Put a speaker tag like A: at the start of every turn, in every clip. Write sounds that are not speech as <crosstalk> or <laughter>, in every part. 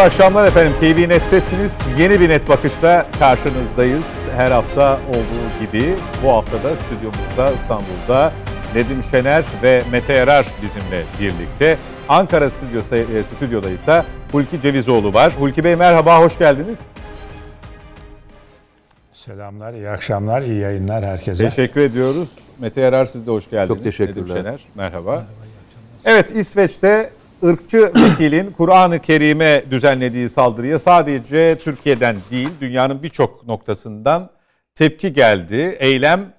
A: Mutlu akşamlar efendim. TV Net'tesiniz. Yeni bir net bakışla karşınızdayız. Her hafta olduğu gibi bu hafta da stüdyomuzda İstanbul'da Nedim Şener ve Mete Yarar bizimle birlikte. Ankara stüdyosu, e, stüdyoda ise Hulki Cevizoğlu var. Hulki Bey merhaba, hoş geldiniz.
B: Selamlar, iyi akşamlar, iyi yayınlar herkese.
A: Teşekkür ediyoruz. Mete Yarar siz de hoş geldiniz.
C: Çok teşekkürler.
A: Nedim Şener, merhaba. merhaba evet, İsveç'te ırkçı vekilin <clears throat> Kur'an-ı Kerim'e düzenlediği saldırıya sadece Türkiye'den değil dünyanın birçok noktasından tepki geldi. Eylem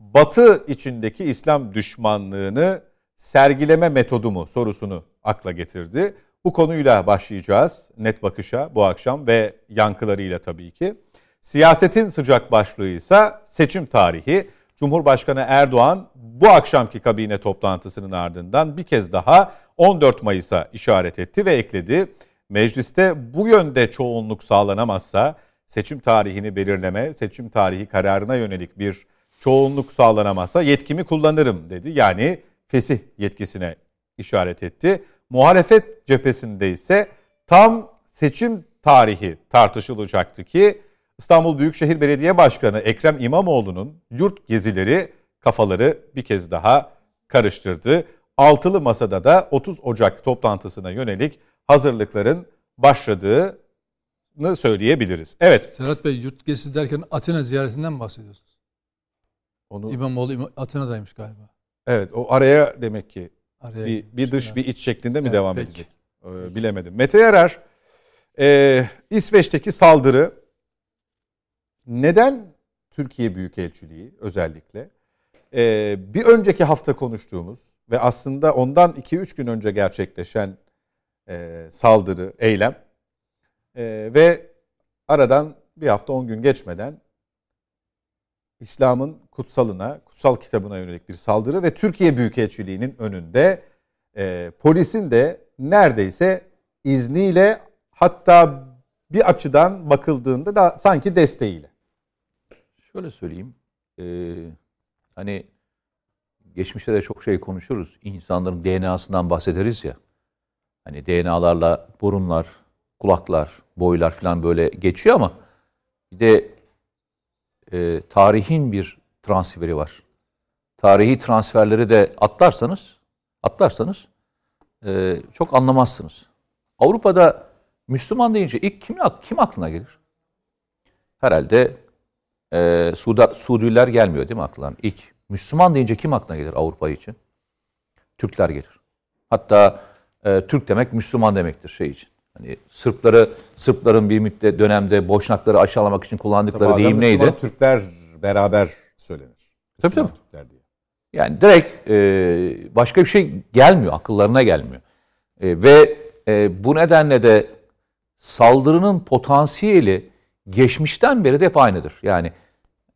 A: Batı içindeki İslam düşmanlığını sergileme metodu mu sorusunu akla getirdi. Bu konuyla başlayacağız net bakışa bu akşam ve yankılarıyla tabii ki. Siyasetin sıcak başlığı ise seçim tarihi. Cumhurbaşkanı Erdoğan bu akşamki kabine toplantısının ardından bir kez daha 14 Mayıs'a işaret etti ve ekledi. Mecliste bu yönde çoğunluk sağlanamazsa seçim tarihini belirleme, seçim tarihi kararına yönelik bir çoğunluk sağlanamazsa yetkimi kullanırım dedi. Yani fesih yetkisine işaret etti. Muhalefet cephesinde ise tam seçim tarihi tartışılacaktı ki İstanbul Büyükşehir Belediye Başkanı Ekrem İmamoğlu'nun yurt gezileri kafaları bir kez daha karıştırdı. Altılı Masa'da da 30 Ocak toplantısına yönelik hazırlıkların başladığını söyleyebiliriz. Evet.
D: Serhat Bey yurt gezisi derken Atina ziyaretinden mi bahsediyorsunuz? Onu... İmamoğlu Atina'daymış galiba.
A: Evet o araya demek ki araya bir, bir dış yani. bir iç şeklinde mi evet, devam peki. edecek? Ee, bilemedim. Mete Yarar e, İsveç'teki saldırı neden Türkiye Büyükelçiliği özellikle e, bir önceki hafta konuştuğumuz ve aslında ondan 2-3 gün önce gerçekleşen e, saldırı, eylem e, ve aradan bir hafta 10 gün geçmeden İslam'ın kutsalına, kutsal kitabına yönelik bir saldırı ve Türkiye Büyükelçiliği'nin önünde e, polisin de neredeyse izniyle hatta bir açıdan bakıldığında da sanki desteğiyle.
C: Şöyle söyleyeyim. E, hani geçmişte de çok şey konuşuruz. İnsanların DNA'sından bahsederiz ya. Hani DNA'larla burunlar, kulaklar, boylar falan böyle geçiyor ama bir de e, tarihin bir transferi var. Tarihi transferleri de atlarsanız, atlarsanız e, çok anlamazsınız. Avrupa'da Müslüman deyince ilk kim, kim aklına gelir? Herhalde e, Suudiler gelmiyor değil mi aklına? İlk Müslüman deyince kim aklına gelir Avrupa için? Türkler gelir. Hatta e, Türk demek Müslüman demektir şey için. Hani Sırpları Sırpların bir müddet dönemde Boşnakları aşağılamak için kullandıkları Bazen deyim neydi? Müslüman
A: Türkler beraber söylenir.
C: Tabii tabii. Türkler diye. Yani direkt e, başka bir şey gelmiyor, akıllarına gelmiyor. E, ve e, bu nedenle de saldırının potansiyeli geçmişten beri de hep aynıdır. Yani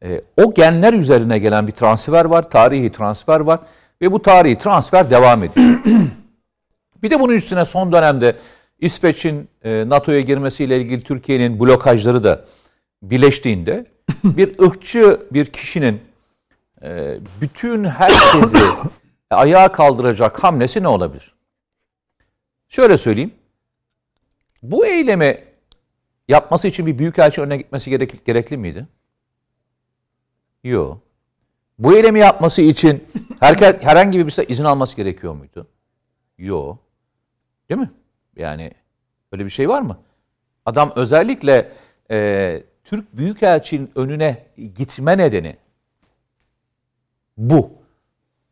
C: e, o genler üzerine gelen bir transfer var, tarihi transfer var ve bu tarihi transfer devam ediyor. <clears throat> bir de bunun üstüne son dönemde İsveç'in e, NATO'ya girmesiyle ilgili Türkiye'nin blokajları da birleştiğinde <clears throat> bir ırkçı bir kişinin e, bütün herkesi <clears throat> ayağa kaldıracak hamlesi ne olabilir? Şöyle söyleyeyim. Bu eylemi yapması için bir büyükelçi önüne gitmesi gerek, gerekli miydi? Yok. Bu eylemi yapması için herkes, herhangi bir izin alması gerekiyor muydu? Yok. Değil mi? Yani öyle bir şey var mı? Adam özellikle e, Türk Büyükelçinin önüne gitme nedeni bu.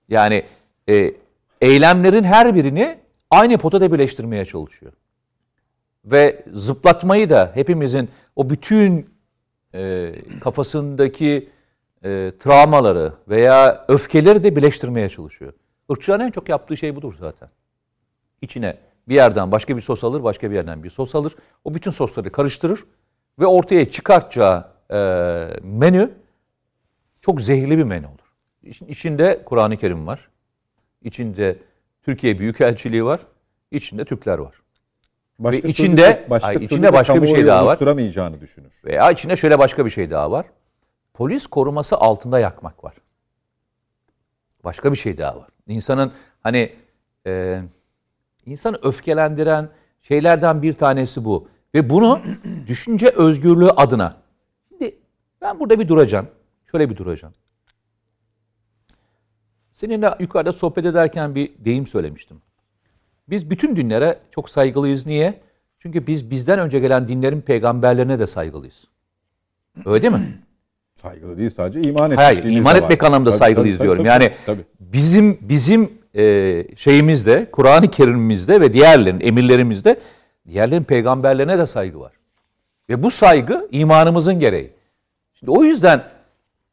C: Yani e, eylemlerin her birini aynı potada birleştirmeye çalışıyor. Ve zıplatmayı da hepimizin o bütün e, kafasındaki e, travmaları veya öfkeleri de birleştirmeye çalışıyor. Irkçıların en çok yaptığı şey budur zaten. İçine bir yerden başka bir sos alır, başka bir yerden bir sos alır. O bütün sosları karıştırır ve ortaya çıkartacağı e, menü çok zehirli bir menü olur. İçinde Kur'an-ı Kerim var. İçinde Türkiye Büyükelçiliği var. İçinde Türkler var. Başka ve içinde başka, ay, içinde başka bir şey daha var.
A: düşünür.
C: Veya içinde şöyle başka bir şey daha var polis koruması altında yakmak var. Başka bir şey daha var. İnsanın hani e, insanı öfkelendiren şeylerden bir tanesi bu. Ve bunu <clears throat> düşünce özgürlüğü adına. Şimdi ben burada bir duracağım. Şöyle bir duracağım. Seninle yukarıda sohbet ederken bir deyim söylemiştim. Biz bütün dinlere çok saygılıyız. Niye? Çünkü biz bizden önce gelen dinlerin peygamberlerine de saygılıyız. Öyle değil mi?
A: Saygılı değil sadece iman etmiş
C: Hayır, iman etmek anlamda tabii, saygılıyız tabii, diyorum. Tabii, yani tabii. bizim bizim e, şeyimizde, Kur'an-ı Kerim'imizde ve diğerlerin emirlerimizde diğerlerin peygamberlerine de saygı var. Ve bu saygı imanımızın gereği. Şimdi o yüzden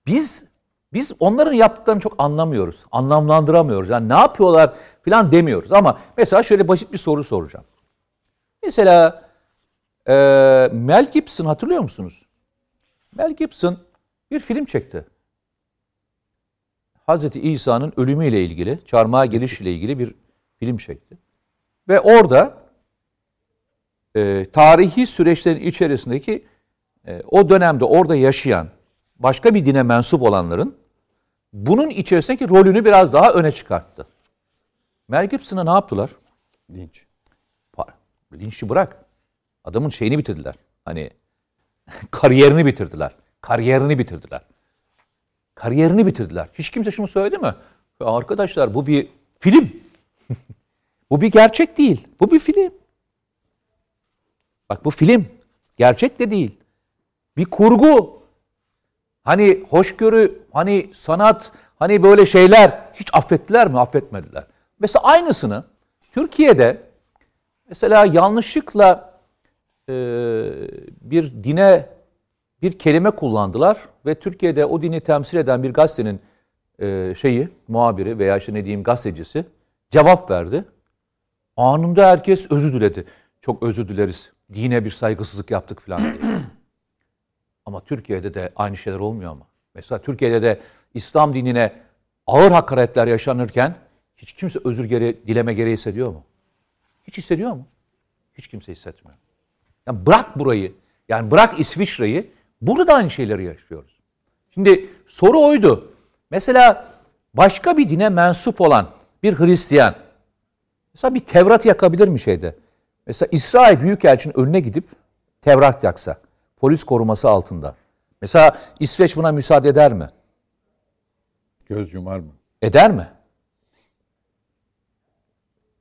C: biz biz onların yaptıklarını çok anlamıyoruz. Anlamlandıramıyoruz. Yani ne yapıyorlar falan demiyoruz. Ama mesela şöyle basit bir soru soracağım. Mesela e, Mel Gibson hatırlıyor musunuz? Mel Gibson bir film çekti. Hazreti İsa'nın ölümüyle ilgili, çarmıha gelişiyle ilgili bir film çekti. Ve orada e, tarihi süreçlerin içerisindeki e, o dönemde orada yaşayan başka bir dine mensup olanların bunun içerisindeki rolünü biraz daha öne çıkarttı. Mel Gibson'a ne yaptılar?
A: Linç.
C: Linç'i bırak. Adamın şeyini bitirdiler. Hani <laughs> kariyerini bitirdiler. Kariyerini bitirdiler. Kariyerini bitirdiler. Hiç kimse şunu söyledi mi? Arkadaşlar bu bir film. <laughs> bu bir gerçek değil. Bu bir film. Bak bu film. Gerçek de değil. Bir kurgu. Hani hoşgörü, hani sanat, hani böyle şeyler hiç affettiler mi? Affetmediler. Mesela aynısını Türkiye'de mesela yanlışlıkla e, bir dine bir kelime kullandılar ve Türkiye'de o dini temsil eden bir gazetenin e, şeyi, muhabiri veya işte ne diyeyim gazetecisi cevap verdi. Anında herkes özür diledi. Çok özür dileriz. Dine bir saygısızlık yaptık falan diye. <clears throat> ama Türkiye'de de aynı şeyler olmuyor ama. Mesela Türkiye'de de İslam dinine ağır hakaretler yaşanırken hiç kimse özür gere dileme gereği hissediyor mu? Hiç hissediyor mu? Hiç kimse hissetmiyor. Yani bırak burayı. Yani bırak İsviçre'yi. Burada da aynı şeyleri yaşıyoruz. Şimdi soru oydu. Mesela başka bir dine mensup olan bir Hristiyan mesela bir Tevrat yakabilir mi şeyde? Mesela İsrail Büyükelçinin önüne gidip Tevrat yaksa polis koruması altında. Mesela İsveç buna müsaade eder mi?
A: Göz yumar mı?
C: Eder mi?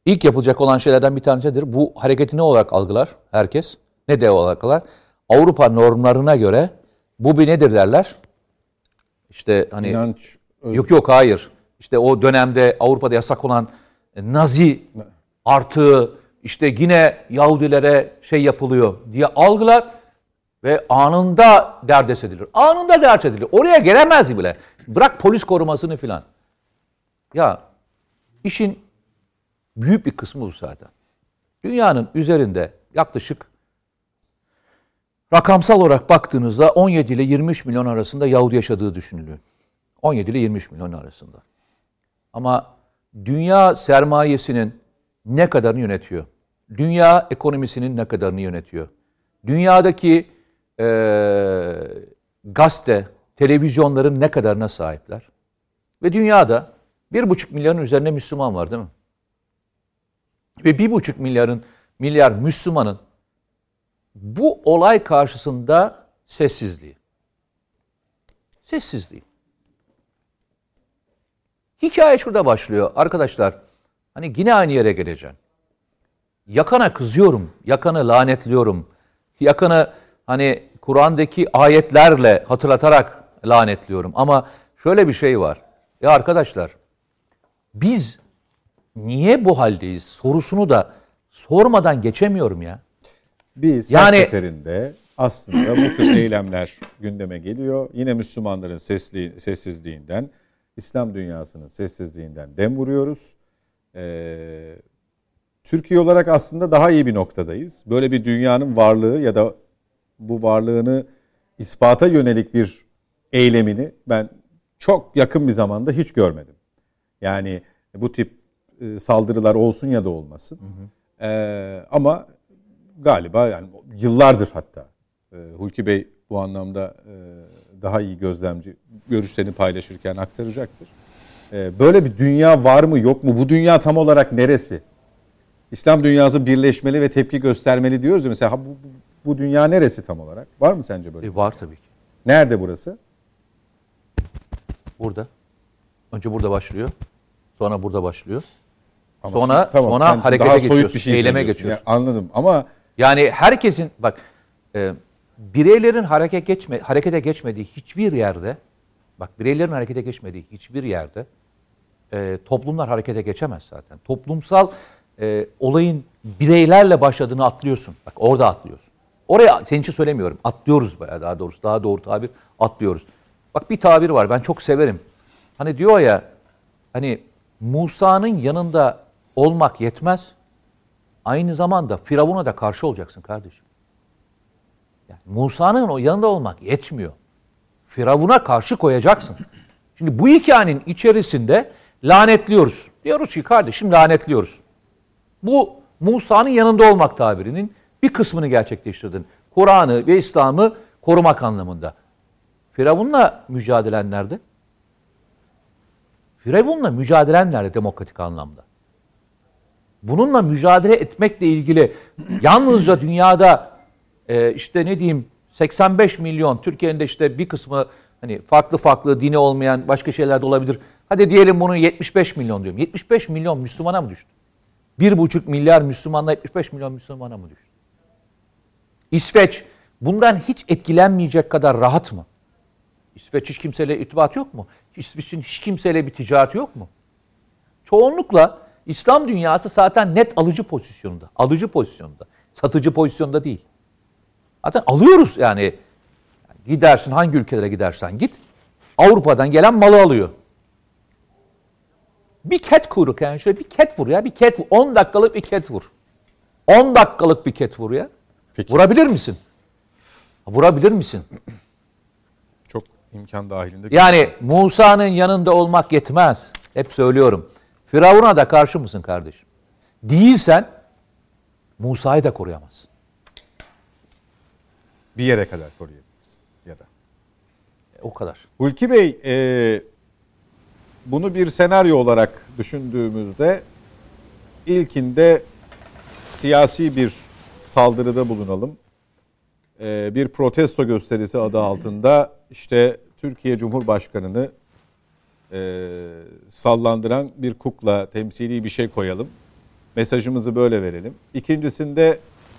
C: İlk yapılacak olan şeylerden bir tanesidir. Bu hareketi ne olarak algılar herkes? Ne de olarak algılar? Avrupa normlarına göre bu bir nedir derler? İşte hani İnanç, yok yok hayır. İşte o dönemde Avrupa'da yasak olan Nazi artığı işte yine Yahudilere şey yapılıyor diye algılar ve anında derdest edilir. Anında dert edilir. Oraya gelemez bile. Bırak polis korumasını filan. Ya işin büyük bir kısmı bu zaten. Dünyanın üzerinde yaklaşık Rakamsal olarak baktığınızda 17 ile 23 milyon arasında Yahudi yaşadığı düşünülüyor. 17 ile 23 milyon arasında. Ama dünya sermayesinin ne kadarını yönetiyor? Dünya ekonomisinin ne kadarını yönetiyor? Dünyadaki e, gazete, televizyonların ne kadarına sahipler? Ve dünyada bir buçuk milyarın üzerinde Müslüman var değil mi? Ve bir buçuk milyarın milyar Müslümanın bu olay karşısında sessizliği. Sessizliği. Hikaye şurada başlıyor. Arkadaşlar hani yine aynı yere geleceğim. Yakana kızıyorum, yakanı lanetliyorum. Yakanı hani Kur'an'daki ayetlerle hatırlatarak lanetliyorum. Ama şöyle bir şey var. Ya arkadaşlar biz niye bu haldeyiz sorusunu da sormadan geçemiyorum ya.
A: Biz yani, her seferinde aslında bu tür eylemler gündeme geliyor. Yine Müslümanların sesli, sessizliğinden, İslam dünyasının sessizliğinden dem vuruyoruz. Ee, Türkiye olarak aslında daha iyi bir noktadayız. Böyle bir dünyanın varlığı ya da bu varlığını ispata yönelik bir eylemini ben çok yakın bir zamanda hiç görmedim. Yani bu tip e, saldırılar olsun ya da olmasın. Hı hı. Ee, ama galiba yani yıllardır hatta e, Hulki Bey bu anlamda e, daha iyi gözlemci görüşlerini paylaşırken aktaracaktır. E, böyle bir dünya var mı yok mu? Bu dünya tam olarak neresi? İslam dünyası birleşmeli ve tepki göstermeli diyoruz ya. Mesela bu, bu dünya neresi tam olarak? Var mı sence böyle?
C: E, var tabii ki.
A: Nerede burası?
C: Burada. Önce burada başlıyor. Sonra burada başlıyor.
A: Ama
C: sonra
A: tamam,
C: sonra harekete
A: daha soyut
C: geçiyorsun.
A: bir şey
C: eyleme geçiyorsun.
A: Ya anladım ama
C: Yani herkesin bak e, bireylerin hareket geçme harekete geçmediği hiçbir yerde bak bireylerin harekete geçmediği hiçbir yerde e, toplumlar harekete geçemez zaten. Toplumsal e, olayın bireylerle başladığını atlıyorsun. Bak orada atlıyorsun. Oraya senin için söylemiyorum. Atlıyoruz bayağı daha doğrusu. Daha doğru tabir atlıyoruz. Bak bir tabir var ben çok severim. Hani diyor ya hani Musa'nın yanında olmak yetmez. Aynı zamanda Firavun'a da karşı olacaksın kardeşim. Yani Musa'nın o yanında olmak yetmiyor. Firavun'a karşı koyacaksın. Şimdi bu hikayenin içerisinde lanetliyoruz. Diyoruz ki kardeşim lanetliyoruz. Bu Musa'nın yanında olmak tabirinin bir kısmını gerçekleştirdin. Kur'an'ı ve İslam'ı korumak anlamında. Firavun'la mücadelen nerede? Firavun'la mücadelen nerede demokratik anlamda? Bununla mücadele etmekle ilgili yalnızca dünyada e, işte ne diyeyim 85 milyon Türkiye'nin de işte bir kısmı hani farklı farklı dini olmayan başka şeyler de olabilir. Hadi diyelim bunu 75 milyon diyorum. 75 milyon Müslümana mı düştü? 1,5 milyar Müslümanla 75 milyon Müslümana mı düştü? İsveç bundan hiç etkilenmeyecek kadar rahat mı? İsveç hiç kimseyle irtibat yok mu? İsveç'in hiç kimseyle bir ticareti yok mu? Çoğunlukla İslam dünyası zaten net alıcı pozisyonunda. Alıcı pozisyonunda. Satıcı pozisyonda değil. Zaten alıyoruz yani. Gidersin hangi ülkelere gidersen git. Avrupa'dan gelen malı alıyor. Bir ket kuyruk yani şöyle bir ket vur ya. Bir ket vur. 10 dakikalık bir ket vur. 10 dakikalık bir ket vur ya.
A: Peki.
C: Vurabilir misin? Vurabilir misin?
A: çok imkan dahilinde.
C: Yani Musa'nın yanında olmak yetmez. Hep söylüyorum. Firavun'a da karşı mısın kardeşim? Değilsen Musa'yı da koruyamazsın.
A: bir yere kadar koruyabiliriz ya da.
C: E, o kadar.
A: Hulki Bey, e, bunu bir senaryo olarak düşündüğümüzde ilkinde siyasi bir saldırıda bulunalım. E, bir protesto gösterisi adı altında işte Türkiye Cumhurbaşkanı'nı e, sallandıran bir kukla, temsili bir şey koyalım. Mesajımızı böyle verelim. İkincisinde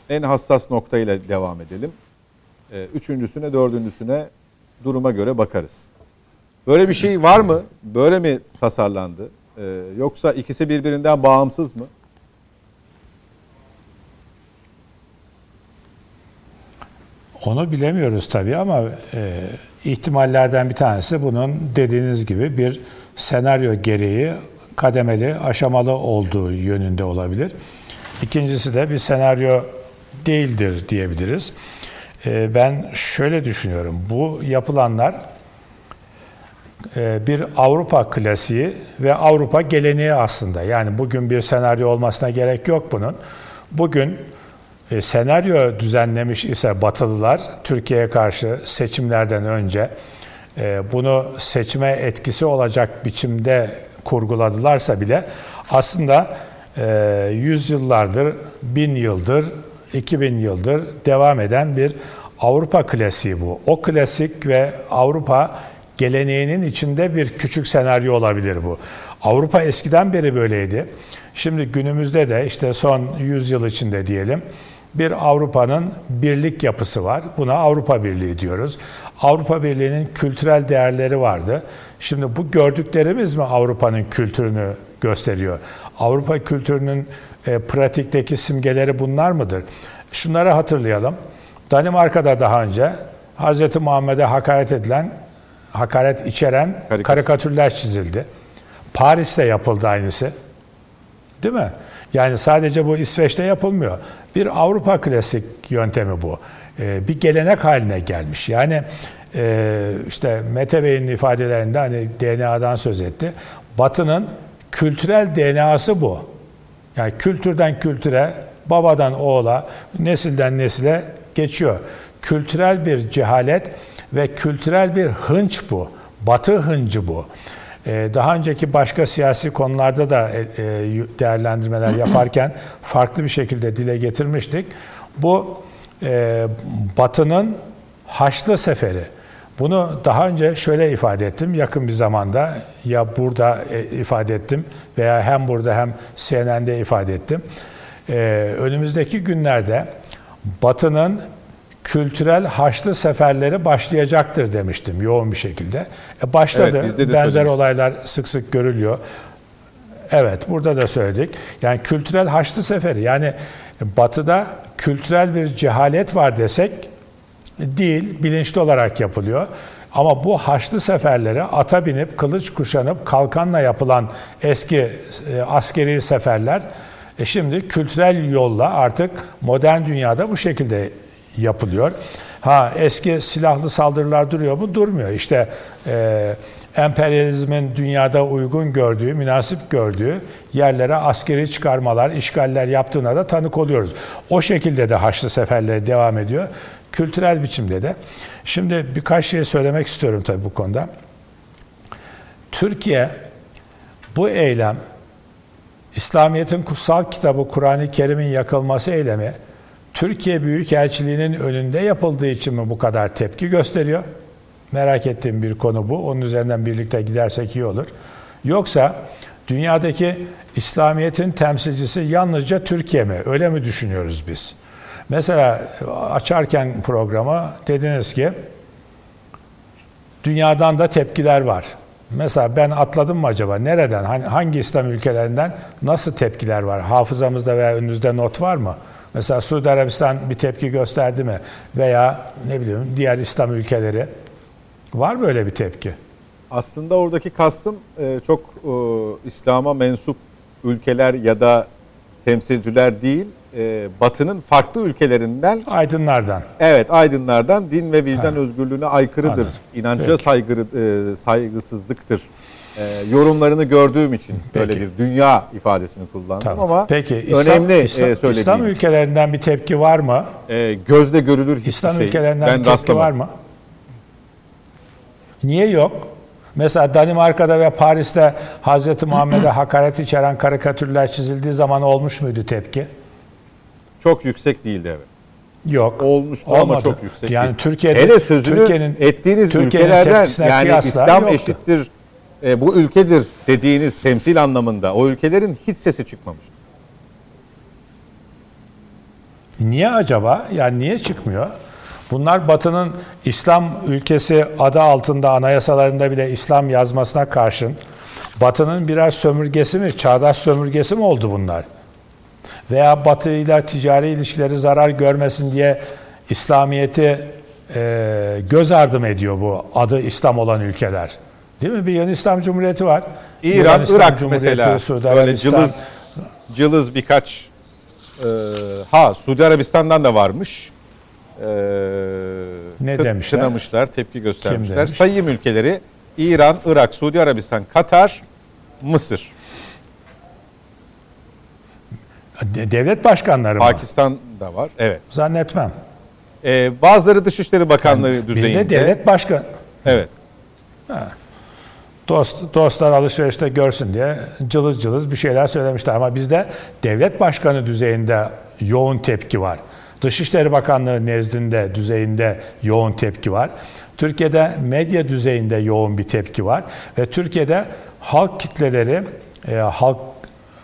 A: en hassas noktayla devam edelim. E, üçüncüsüne, dördüncüsüne duruma göre bakarız. Böyle bir şey var mı? Böyle mi tasarlandı? Ee, yoksa ikisi birbirinden bağımsız mı?
B: Onu bilemiyoruz tabii ama e, ihtimallerden bir tanesi bunun dediğiniz gibi bir senaryo gereği kademeli, aşamalı olduğu yönünde olabilir. İkincisi de bir senaryo değildir diyebiliriz. E, ben şöyle düşünüyorum. Bu yapılanlar e, bir Avrupa klasiği ve Avrupa geleneği aslında. Yani bugün bir senaryo olmasına gerek yok bunun. Bugün senaryo düzenlemiş ise Batılılar Türkiye'ye karşı seçimlerden önce e, bunu seçime etkisi olacak biçimde kurguladılarsa bile aslında e, yüzyıllardır, bin yıldır, 2000 yıldır devam eden bir Avrupa klasiği bu. O klasik ve Avrupa geleneğinin içinde bir küçük senaryo olabilir bu. Avrupa eskiden beri böyleydi. Şimdi günümüzde de işte son 100 yıl içinde diyelim bir Avrupa'nın birlik yapısı var. Buna Avrupa Birliği diyoruz. Avrupa Birliği'nin kültürel değerleri vardı. Şimdi bu gördüklerimiz mi Avrupa'nın kültürünü gösteriyor? Avrupa kültürünün e, pratikteki simgeleri bunlar mıdır? Şunları hatırlayalım. Danimarka'da daha önce Hz. Muhammed'e hakaret edilen, hakaret içeren
A: Karikatür.
B: karikatürler çizildi. Paris'te yapıldı aynısı. Değil mi? Yani sadece bu İsveç'te yapılmıyor. Bir Avrupa klasik yöntemi bu. Ee, bir gelenek haline gelmiş. Yani e, işte Mete Bey'in ifadelerinde hani DNA'dan söz etti. Batı'nın kültürel DNA'sı bu. Yani kültürden kültüre, babadan oğula, nesilden nesile geçiyor. Kültürel bir cehalet ve kültürel bir hınç bu. Batı hıncı bu. E, daha önceki başka siyasi konularda da e, e, değerlendirmeler yaparken farklı bir şekilde dile getirmiştik. Bu Batı'nın Haçlı Seferi. Bunu daha önce şöyle ifade ettim yakın bir zamanda ya burada ifade ettim veya hem burada hem CNN'de ifade ettim. Önümüzdeki günlerde Batı'nın kültürel haçlı seferleri başlayacaktır demiştim yoğun bir şekilde. E başladı. Evet, de Benzer olaylar sık sık görülüyor. Evet, burada da söyledik. Yani kültürel haçlı seferi. Yani batıda kültürel bir cehalet var desek değil, bilinçli olarak yapılıyor. Ama bu haçlı seferlere ata binip, kılıç kuşanıp, kalkanla yapılan eski e, askeri seferler e şimdi kültürel yolla artık modern dünyada bu şekilde yapılıyor. Ha eski silahlı saldırılar duruyor mu? Durmuyor. İşte e, emperyalizmin dünyada uygun gördüğü, münasip gördüğü yerlere askeri çıkarmalar, işgaller yaptığına da tanık oluyoruz. O şekilde de Haçlı seferleri devam ediyor. Kültürel biçimde de. Şimdi birkaç şey söylemek istiyorum tabii bu konuda. Türkiye bu eylem İslamiyet'in kutsal kitabı Kur'an-ı Kerim'in yakılması eylemi Türkiye Büyükelçiliği'nin önünde yapıldığı için mi bu kadar tepki gösteriyor? Merak ettiğim bir konu bu. Onun üzerinden birlikte gidersek iyi olur. Yoksa dünyadaki İslamiyet'in temsilcisi yalnızca Türkiye mi? Öyle mi düşünüyoruz biz? Mesela açarken programı dediniz ki dünyadan da tepkiler var. Mesela ben atladım mı acaba? Nereden? Hangi İslam ülkelerinden nasıl tepkiler var? Hafızamızda veya önünüzde not var mı? Mesela Suudi Arabistan bir tepki gösterdi mi? Veya ne bileyim diğer İslam ülkeleri var mı öyle bir tepki?
A: Aslında oradaki kastım e, çok e, İslam'a mensup ülkeler ya da temsilciler değil, e, Batı'nın farklı ülkelerinden
B: aydınlardan.
A: Evet, aydınlardan din ve vicdan ha. özgürlüğüne aykırıdır. Anladım. İnanca saygı saygısızlıktır e, yorumlarını gördüğüm için Peki. böyle bir dünya ifadesini kullandım tamam. ama
B: Peki, İslam, önemli İslam, e, İslam ülkelerinden bir tepki var mı?
A: E, gözle görülür hiçbir
B: İslam
A: şey.
B: ülkelerinden ben bir tepki var mı? Niye yok? Mesela Danimarka'da ve Paris'te Hz. <clears throat> Muhammed'e hakaret içeren karikatürler çizildiği zaman olmuş muydu tepki?
A: Çok yüksek değildi evet.
B: Yok.
A: Olmuştu Olmadı. ama çok yüksek.
B: Yani. Türkiye'de
A: Hele sözünü Türkiye'nin, ettiğiniz Türkiye'nin ülkelerden yani İslam yoktu. eşittir e, bu ülkedir dediğiniz temsil anlamında o ülkelerin hiç sesi çıkmamış.
B: Niye acaba? Yani niye çıkmıyor? Bunlar Batı'nın İslam ülkesi adı altında anayasalarında bile İslam yazmasına karşın Batı'nın birer sömürgesi mi, çağdaş sömürgesi mi oldu bunlar? Veya Batı ile ticari ilişkileri zarar görmesin diye İslamiyet'i e, göz ardı ediyor bu adı İslam olan ülkeler? Değil mi? Bir Yunan İslam Cumhuriyeti var.
A: İran, Irak mesela. Suudi böyle cılız, cılız birkaç e, ha Suudi Arabistan'dan da varmış. E,
B: ne demişler?
A: Kınamışlar, tepki göstermişler. Sayım ülkeleri İran, Irak, Suudi Arabistan, Katar, Mısır.
B: Devlet başkanları mı?
A: Pakistan da var. Evet.
B: Zannetmem.
A: Ee, bazıları Dışişleri Bakanlığı yani düzeyinde.
B: Bizde devlet başkan.
A: Evet.
B: Ha. Dost, dostlar alışverişte görsün diye cılız cılız bir şeyler söylemişler. Ama bizde devlet başkanı düzeyinde yoğun tepki var. Dışişleri Bakanlığı nezdinde düzeyinde yoğun tepki var. Türkiye'de medya düzeyinde yoğun bir tepki var. Ve Türkiye'de halk kitleleri, e, halk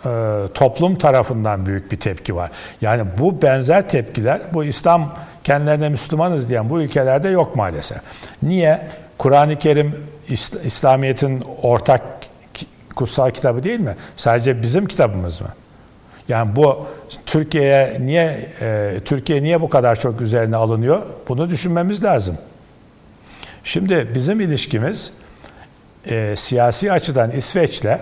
B: e, toplum tarafından büyük bir tepki var. Yani bu benzer tepkiler bu İslam kendilerine Müslümanız diyen bu ülkelerde yok maalesef. Niye? Kur'an-ı Kerim İslamiyet'in ortak kutsal kitabı değil mi? Sadece bizim kitabımız mı? Yani bu Türkiye'ye niye e, Türkiye niye bu kadar çok üzerine alınıyor? Bunu düşünmemiz lazım. Şimdi bizim ilişkimiz e, siyasi açıdan İsveç'le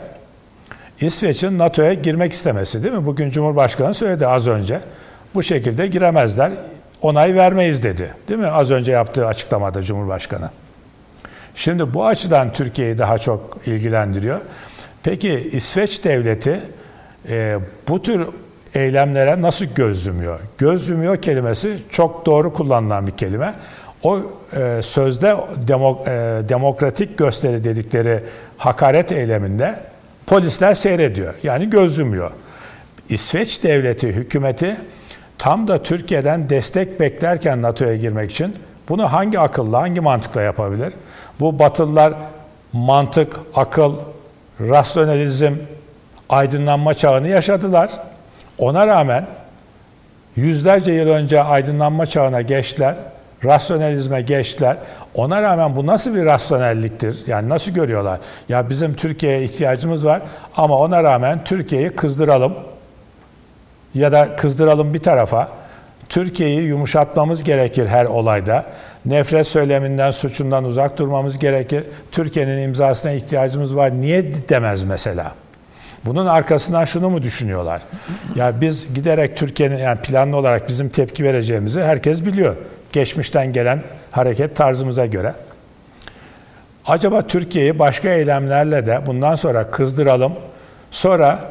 B: İsveç'in NATO'ya girmek istemesi değil mi? Bugün Cumhurbaşkanı söyledi az önce. Bu şekilde giremezler. Onay vermeyiz dedi. Değil mi? Az önce yaptığı açıklamada Cumhurbaşkanı. Şimdi bu açıdan Türkiye'yi daha çok ilgilendiriyor. Peki İsveç devleti e, bu tür eylemlere nasıl göz yumuyor? Göz yumuyor kelimesi çok doğru kullanılan bir kelime. O e, sözde demok, e, demokratik gösteri dedikleri hakaret eyleminde polisler seyrediyor. Yani göz yumuyor. İsveç devleti, hükümeti tam da Türkiye'den destek beklerken NATO'ya girmek için bunu hangi akılla, hangi mantıkla yapabilir? Bu Batılılar mantık, akıl, rasyonalizm, aydınlanma çağını yaşadılar. Ona rağmen yüzlerce yıl önce aydınlanma çağına geçtiler, rasyonalizme geçtiler. Ona rağmen bu nasıl bir rasyonelliktir? Yani nasıl görüyorlar? Ya bizim Türkiye'ye ihtiyacımız var ama ona rağmen Türkiye'yi kızdıralım ya da kızdıralım bir tarafa. Türkiye'yi yumuşatmamız gerekir her olayda. Nefret söyleminden, suçundan uzak durmamız gerekir. Türkiye'nin imzasına ihtiyacımız var. Niye demez mesela? Bunun arkasından şunu mu düşünüyorlar? Ya biz giderek Türkiye'nin yani planlı olarak bizim tepki vereceğimizi herkes biliyor. Geçmişten gelen hareket tarzımıza göre. Acaba Türkiye'yi başka eylemlerle de bundan sonra kızdıralım. Sonra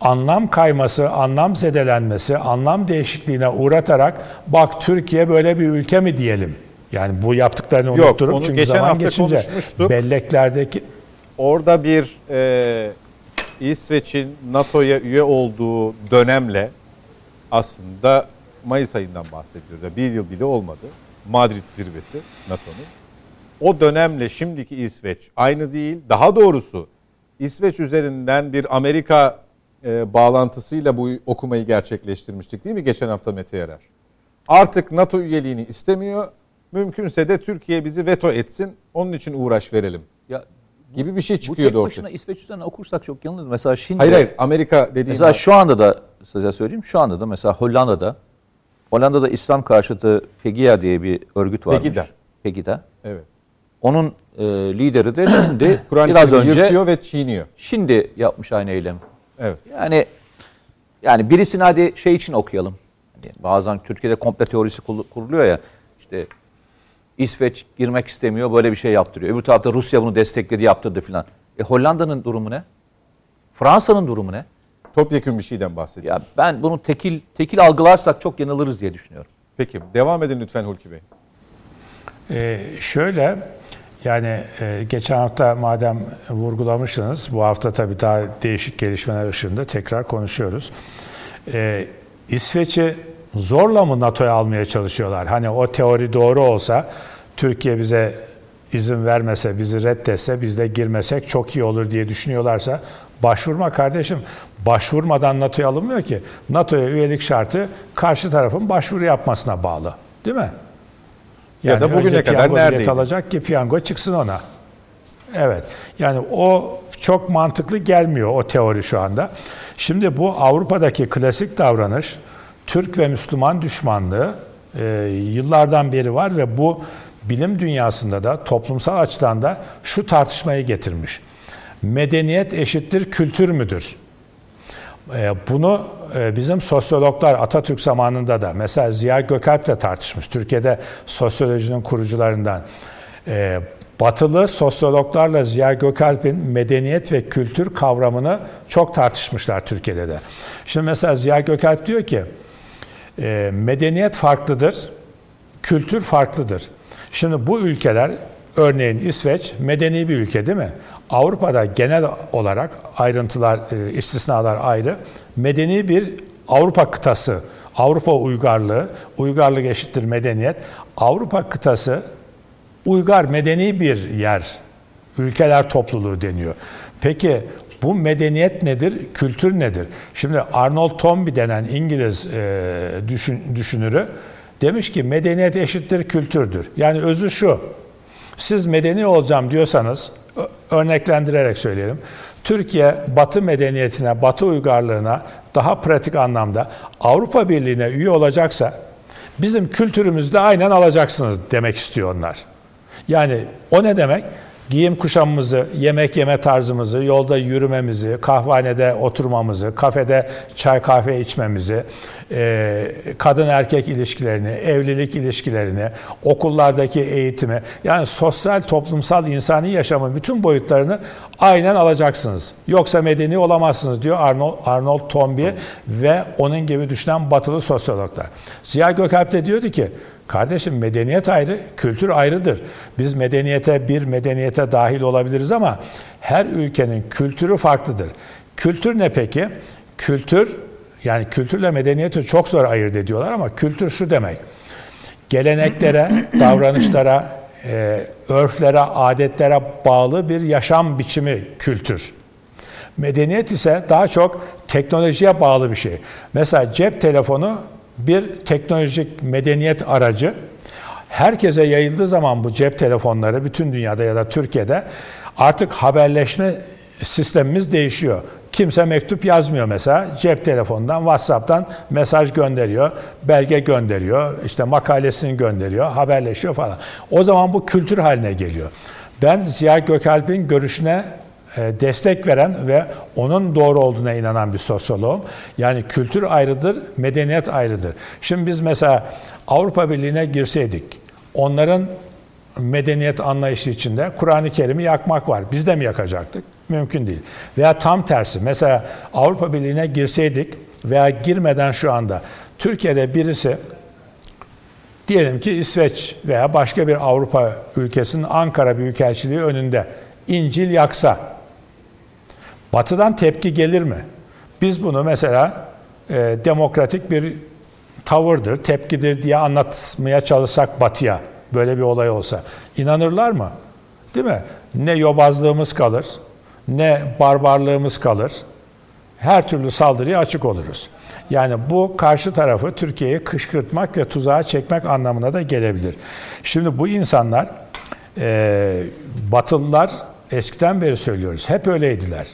B: anlam kayması, anlam zedelenmesi, anlam değişikliğine uğratarak bak Türkiye böyle bir ülke mi diyelim? Yani bu yaptıklarını
A: Yok,
B: unutturup
A: onu
B: çünkü
A: geçen
B: zaman
A: hafta
B: geçince
A: konuşmuştuk.
B: belleklerdeki
A: Orada bir e, İsveç'in NATO'ya üye olduğu dönemle aslında Mayıs ayından bahsediyoruz. Bir yıl bile olmadı. Madrid zirvesi NATO'nun. O dönemle şimdiki İsveç aynı değil. Daha doğrusu İsveç üzerinden bir Amerika e, bağlantısıyla bu okumayı gerçekleştirmiştik değil mi geçen hafta Mete Yarar? Artık NATO üyeliğini istemiyor. Mümkünse de Türkiye bizi veto etsin. Onun için uğraş verelim
C: Ya
A: gibi bir şey
C: bu
A: çıkıyordu
C: tek
A: ortaya.
C: başına İsveç üzerinden okursak çok yanılır. Mesela şimdi
A: Hayır hayır Amerika dediğim
C: Mesela şu anda da size söyleyeyim. Şu anda da mesela Hollanda'da Hollanda'da İslam karşıtı Pegida diye bir örgüt varmış.
A: Pegida.
C: Pegida.
A: evet.
C: Onun e, lideri de şimdi <coughs> biraz önce
A: yırtıyor ve çiğniyor.
C: şimdi yapmış aynı eylem.
A: Evet.
C: Yani yani birisini hadi şey için okuyalım. Hani bazen Türkiye'de komple teorisi kuruluyor ya. İşte İsveç girmek istemiyor böyle bir şey yaptırıyor. Öbür tarafta Rusya bunu destekledi yaptırdı filan. E Hollanda'nın durumu ne? Fransa'nın durumu ne?
A: Topyekun bir şeyden
C: Ya
A: bahsediyoruz.
C: ben bunu tekil tekil algılarsak çok yanılırız diye düşünüyorum.
A: Peki devam edin lütfen Hulki Bey.
B: Ee, şöyle yani e, geçen hafta madem vurgulamışsınız bu hafta tabii daha değişik gelişmeler ışığında tekrar konuşuyoruz. Ee, İsveç'i zorla mı NATO'ya almaya çalışıyorlar? Hani o teori doğru olsa Türkiye bize izin vermese, bizi reddetse, biz de girmesek çok iyi olur diye düşünüyorlarsa başvurma kardeşim. Başvurmadan NATO'ya alınmıyor ki. NATO'ya üyelik şartı karşı tarafın başvuru yapmasına bağlı. Değil mi?
A: Ya da bugüne kadar neredeydi?
B: alacak ki piyango çıksın ona. Evet. Yani o çok mantıklı gelmiyor o teori şu anda. Şimdi bu Avrupa'daki klasik davranış Türk ve Müslüman düşmanlığı e, yıllardan beri var ve bu bilim dünyasında da toplumsal açıdan da şu tartışmayı getirmiş. Medeniyet eşittir kültür müdür? E, Bunu e, bizim sosyologlar Atatürk zamanında da mesela Ziya Gökalp de tartışmış. Türkiye'de sosyolojinin kurucularından. E, Batılı sosyologlarla Ziya Gökalp'in medeniyet ve kültür kavramını çok tartışmışlar Türkiye'de de. Şimdi mesela Ziya Gökalp diyor ki e, medeniyet farklıdır, kültür farklıdır. Şimdi bu ülkeler örneğin İsveç medeni bir ülke değil mi? Avrupa'da genel olarak ayrıntılar, e, istisnalar ayrı. Medeni bir Avrupa kıtası, Avrupa uygarlığı, uygarlık eşittir medeniyet. Avrupa kıtası uygar medeni bir yer. Ülkeler topluluğu deniyor. Peki bu medeniyet nedir? Kültür nedir? Şimdi Arnold Toynbee denen İngiliz e, düşün, düşünürü demiş ki medeniyet eşittir kültürdür. Yani özü şu. Siz medeni olacağım diyorsanız örneklendirerek söyleyelim. Türkiye Batı medeniyetine, Batı uygarlığına daha pratik anlamda Avrupa Birliği'ne üye olacaksa bizim kültürümüzü de aynen alacaksınız demek istiyor onlar. Yani o ne demek? Giyim kuşamımızı, yemek yeme tarzımızı, yolda yürümemizi, kahvanede oturmamızı, kafede çay kahve içmemizi, e, kadın erkek ilişkilerini, evlilik ilişkilerini, okullardaki eğitimi, yani sosyal, toplumsal, insani yaşamın bütün boyutlarını aynen alacaksınız. Yoksa medeni olamazsınız diyor Arnold, Arnold Toynbee ve onun gibi düşünen batılı sosyologlar. Ziya Gökalp de diyordu ki, Kardeşim medeniyet ayrı, kültür ayrıdır. Biz medeniyete bir medeniyete dahil olabiliriz ama her ülkenin kültürü farklıdır. Kültür ne peki? Kültür yani kültürle medeniyeti çok zor ayırt ediyorlar ama kültür şu demek. Geleneklere, <clears throat> davranışlara, e, örflere, adetlere bağlı bir yaşam biçimi kültür. Medeniyet ise daha çok teknolojiye bağlı bir şey. Mesela cep telefonu bir teknolojik medeniyet aracı. Herkese yayıldığı zaman bu cep telefonları bütün dünyada ya da Türkiye'de artık haberleşme sistemimiz değişiyor. Kimse mektup yazmıyor mesela. Cep telefonundan, WhatsApp'tan mesaj gönderiyor, belge gönderiyor, işte makalesini gönderiyor, haberleşiyor falan. O zaman bu kültür haline geliyor. Ben Ziya Gökalp'in görüşüne destek veren ve onun doğru olduğuna inanan bir sosyoloğum. Yani kültür ayrıdır, medeniyet ayrıdır. Şimdi biz mesela Avrupa Birliği'ne girseydik, onların medeniyet anlayışı içinde Kur'an-ı Kerim'i yakmak var. Biz de mi yakacaktık? Mümkün değil. Veya tam tersi. Mesela Avrupa Birliği'ne girseydik veya girmeden şu anda Türkiye'de birisi diyelim ki İsveç veya başka bir Avrupa ülkesinin Ankara Büyükelçiliği önünde İncil yaksa Batı'dan tepki gelir mi? Biz bunu mesela e, demokratik bir tavırdır, tepkidir diye anlatmaya çalışsak Batı'ya böyle bir olay olsa inanırlar mı? Değil mi? Ne yobazlığımız kalır, ne barbarlığımız kalır. Her türlü saldırıya açık oluruz. Yani bu karşı tarafı Türkiye'yi kışkırtmak ve tuzağa çekmek anlamına da gelebilir. Şimdi bu insanlar, e, Batılılar eskiden beri söylüyoruz, hep öyleydiler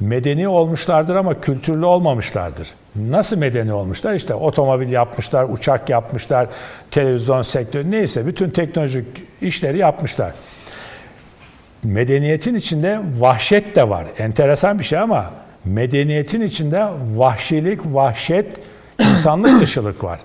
B: medeni olmuşlardır ama kültürlü olmamışlardır. Nasıl medeni olmuşlar? İşte otomobil yapmışlar, uçak yapmışlar, televizyon sektörü neyse bütün teknolojik işleri yapmışlar. Medeniyetin içinde vahşet de var. Enteresan bir şey ama medeniyetin içinde vahşilik, vahşet, insanlık <clears throat> dışılık var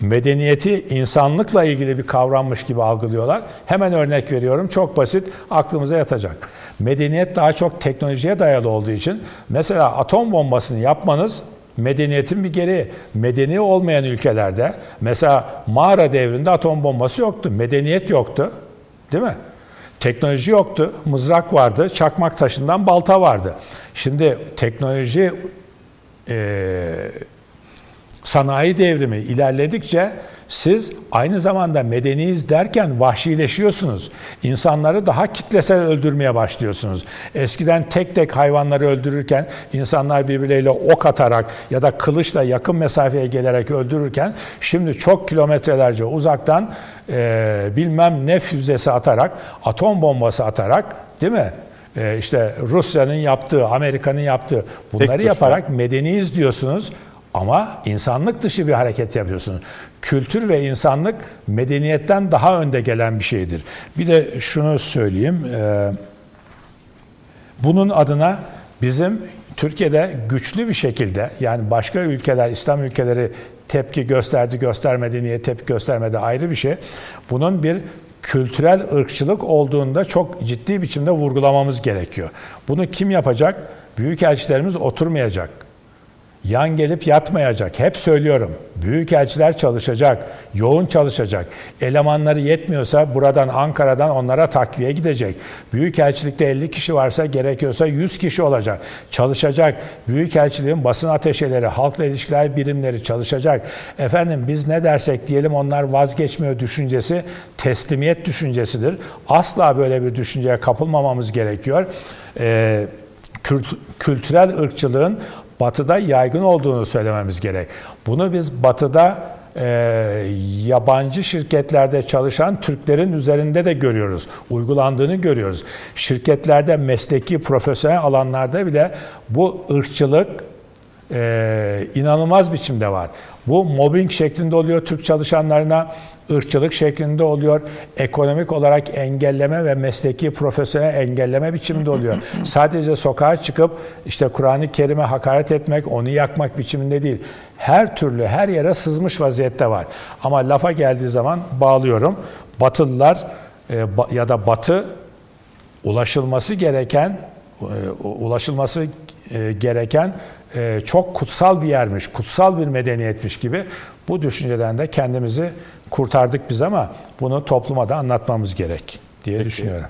B: medeniyeti insanlıkla ilgili bir kavrammış gibi algılıyorlar. Hemen örnek veriyorum. Çok basit. Aklımıza yatacak. Medeniyet daha çok teknolojiye dayalı olduğu için mesela atom bombasını yapmanız medeniyetin bir gereği. Medeni olmayan ülkelerde mesela mağara devrinde atom bombası yoktu. Medeniyet yoktu. Değil mi? Teknoloji yoktu. Mızrak vardı. Çakmak taşından balta vardı. Şimdi teknoloji e, sanayi devrimi ilerledikçe siz aynı zamanda medeniyiz derken vahşileşiyorsunuz. İnsanları daha kitlesel öldürmeye başlıyorsunuz. Eskiden tek tek hayvanları öldürürken insanlar birbirleriyle ok atarak ya da kılıçla yakın mesafeye gelerek öldürürken şimdi çok kilometrelerce uzaktan e, bilmem ne füzesi atarak, atom bombası atarak değil mi? E, işte Rusya'nın yaptığı, Amerika'nın yaptığı bunları yaparak medeniyiz diyorsunuz. Ama insanlık dışı bir hareket yapıyorsunuz. Kültür ve insanlık medeniyetten daha önde gelen bir şeydir. Bir de şunu söyleyeyim. E, bunun adına bizim Türkiye'de güçlü bir şekilde yani başka ülkeler, İslam ülkeleri tepki gösterdi, göstermedi, niye tepki göstermedi ayrı bir şey. Bunun bir kültürel ırkçılık olduğunda çok ciddi biçimde vurgulamamız gerekiyor. Bunu kim yapacak? Büyükelçilerimiz oturmayacak yan gelip yatmayacak. Hep söylüyorum. Büyükelçiler çalışacak, yoğun çalışacak. Elemanları yetmiyorsa buradan Ankara'dan onlara takviye gidecek. Büyükelçilikte 50 kişi varsa gerekiyorsa 100 kişi olacak. Çalışacak. Büyükelçiliğin basın ateşeleri, halkla ilişkiler birimleri çalışacak. Efendim biz ne dersek diyelim onlar vazgeçmiyor düşüncesi teslimiyet düşüncesidir. Asla böyle bir düşünceye kapılmamamız gerekiyor. Ee, kültürel ırkçılığın batıda yaygın olduğunu söylememiz gerek. Bunu biz batıda e, yabancı şirketlerde çalışan Türklerin üzerinde de görüyoruz. Uygulandığını görüyoruz. Şirketlerde mesleki, profesyonel alanlarda bile bu ırkçılık e, inanılmaz biçimde var. Bu mobbing şeklinde oluyor Türk çalışanlarına, ırkçılık şeklinde oluyor, ekonomik olarak engelleme ve mesleki profesyonel engelleme biçiminde oluyor. <clears throat> Sadece sokağa çıkıp işte Kur'an-ı Kerim'e hakaret etmek, onu yakmak biçiminde değil. Her türlü her yere sızmış vaziyette var. Ama lafa geldiği zaman bağlıyorum. Batılılar e, ya da Batı ulaşılması gereken e, ulaşılması e, çok kutsal bir yermiş, kutsal bir medeniyetmiş gibi bu düşünceden de kendimizi kurtardık biz ama bunu topluma da anlatmamız gerek diye Peki. düşünüyorum.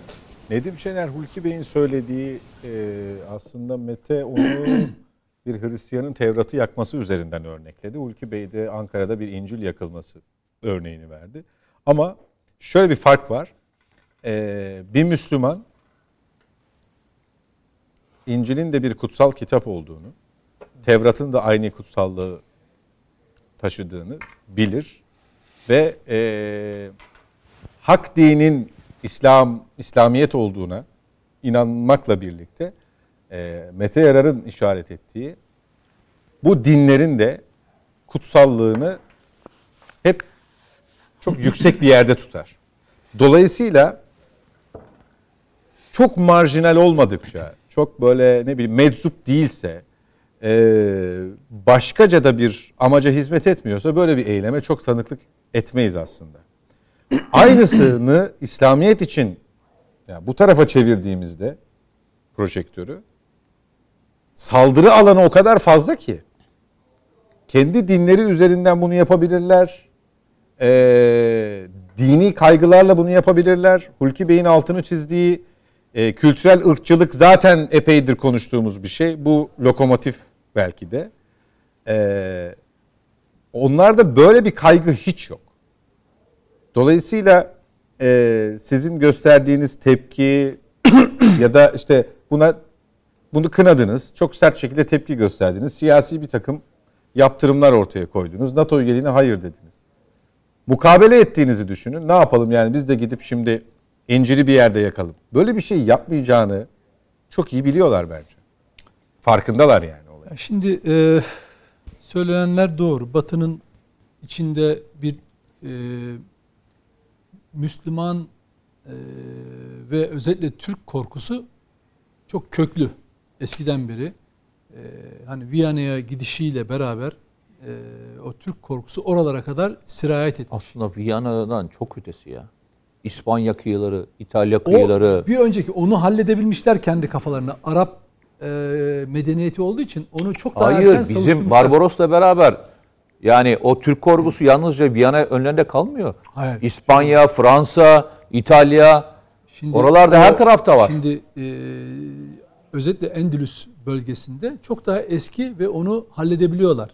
A: Nedim Şener, Hulki Bey'in söylediği e, aslında Mete onu <clears throat> bir Hristiyanın Tevrat'ı yakması üzerinden örnekledi. Hulki Bey de Ankara'da bir İncil yakılması örneğini verdi. Ama şöyle bir fark var. E, bir Müslüman İncil'in de bir kutsal kitap olduğunu, Tevrat'ın da aynı kutsallığı taşıdığını bilir ve e, hak dinin İslam İslamiyet olduğuna inanmakla birlikte e, Mete Yarar'ın işaret ettiği bu dinlerin de kutsallığını hep çok yüksek bir yerde tutar. Dolayısıyla çok marjinal olmadıkça, çok böyle ne bileyim meczup değilse, e, başkaca da bir amaca hizmet etmiyorsa böyle bir eyleme çok tanıklık etmeyiz aslında. <clears throat> Aynısını İslamiyet için yani bu tarafa çevirdiğimizde projektörü saldırı alanı o kadar fazla ki kendi dinleri üzerinden bunu yapabilirler. E, dini kaygılarla bunu yapabilirler. Hulki Bey'in altını çizdiği e, kültürel ırkçılık zaten epeydir konuştuğumuz bir şey. Bu lokomotif belki de. E, onlarda böyle bir kaygı hiç yok. Dolayısıyla e, sizin gösterdiğiniz tepki <coughs> ya da işte buna bunu kınadınız. Çok sert şekilde tepki gösterdiniz. Siyasi bir takım yaptırımlar ortaya koydunuz. NATO üyeliğine hayır dediniz. Mukabele ettiğinizi düşünün. Ne yapalım yani biz de gidip şimdi inciri bir yerde yakalım. Böyle bir şey yapmayacağını çok iyi biliyorlar bence. Farkındalar yani.
D: Şimdi e, söylenenler doğru. Batı'nın içinde bir e, Müslüman e, ve özellikle Türk korkusu çok köklü. Eskiden beri e, hani Viyana'ya gidişiyle beraber e, o Türk korkusu oralara kadar sirayet etti.
C: Aslında Viyana'dan çok ötesi ya. İspanya kıyıları, İtalya kıyıları.
D: O, bir önceki onu halledebilmişler kendi kafalarına. Arap e, medeniyeti olduğu için onu çok daha
C: Hayır, erken bizim Barbaros'la beraber yani o Türk korkusu yalnızca Viyana önlerinde kalmıyor. Hayır. İspanya, Fransa, İtalya şimdi, oralarda o, her tarafta var.
D: Şimdi e, özellikle Endülüs bölgesinde çok daha eski ve onu halledebiliyorlar.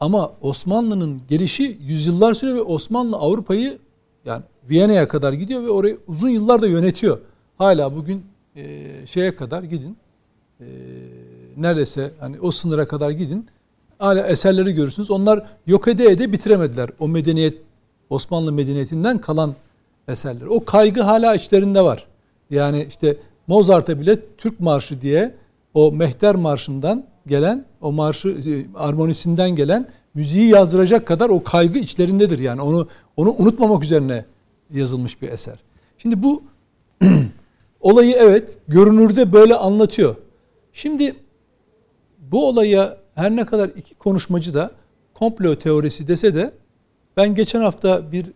D: Ama Osmanlı'nın gelişi yüzyıllar sürüyor ve Osmanlı Avrupa'yı yani Viyana'ya kadar gidiyor ve orayı uzun yıllar da yönetiyor. Hala bugün e, şeye kadar gidin. E, neredeyse hani o sınıra kadar gidin. Hala eserleri görürsünüz. Onlar yok ede ede bitiremediler. O medeniyet Osmanlı medeniyetinden kalan eserler. O kaygı hala içlerinde var. Yani işte Mozart'a bile Türk Marşı diye o Mehter Marşı'ndan gelen, o marşı e, armonisinden gelen müziği yazdıracak kadar o kaygı içlerindedir. Yani onu onu unutmamak üzerine yazılmış bir eser. Şimdi bu <clears throat> olayı evet görünürde böyle anlatıyor. Şimdi bu olaya her ne kadar iki konuşmacı da komplo teorisi dese de ben geçen hafta bir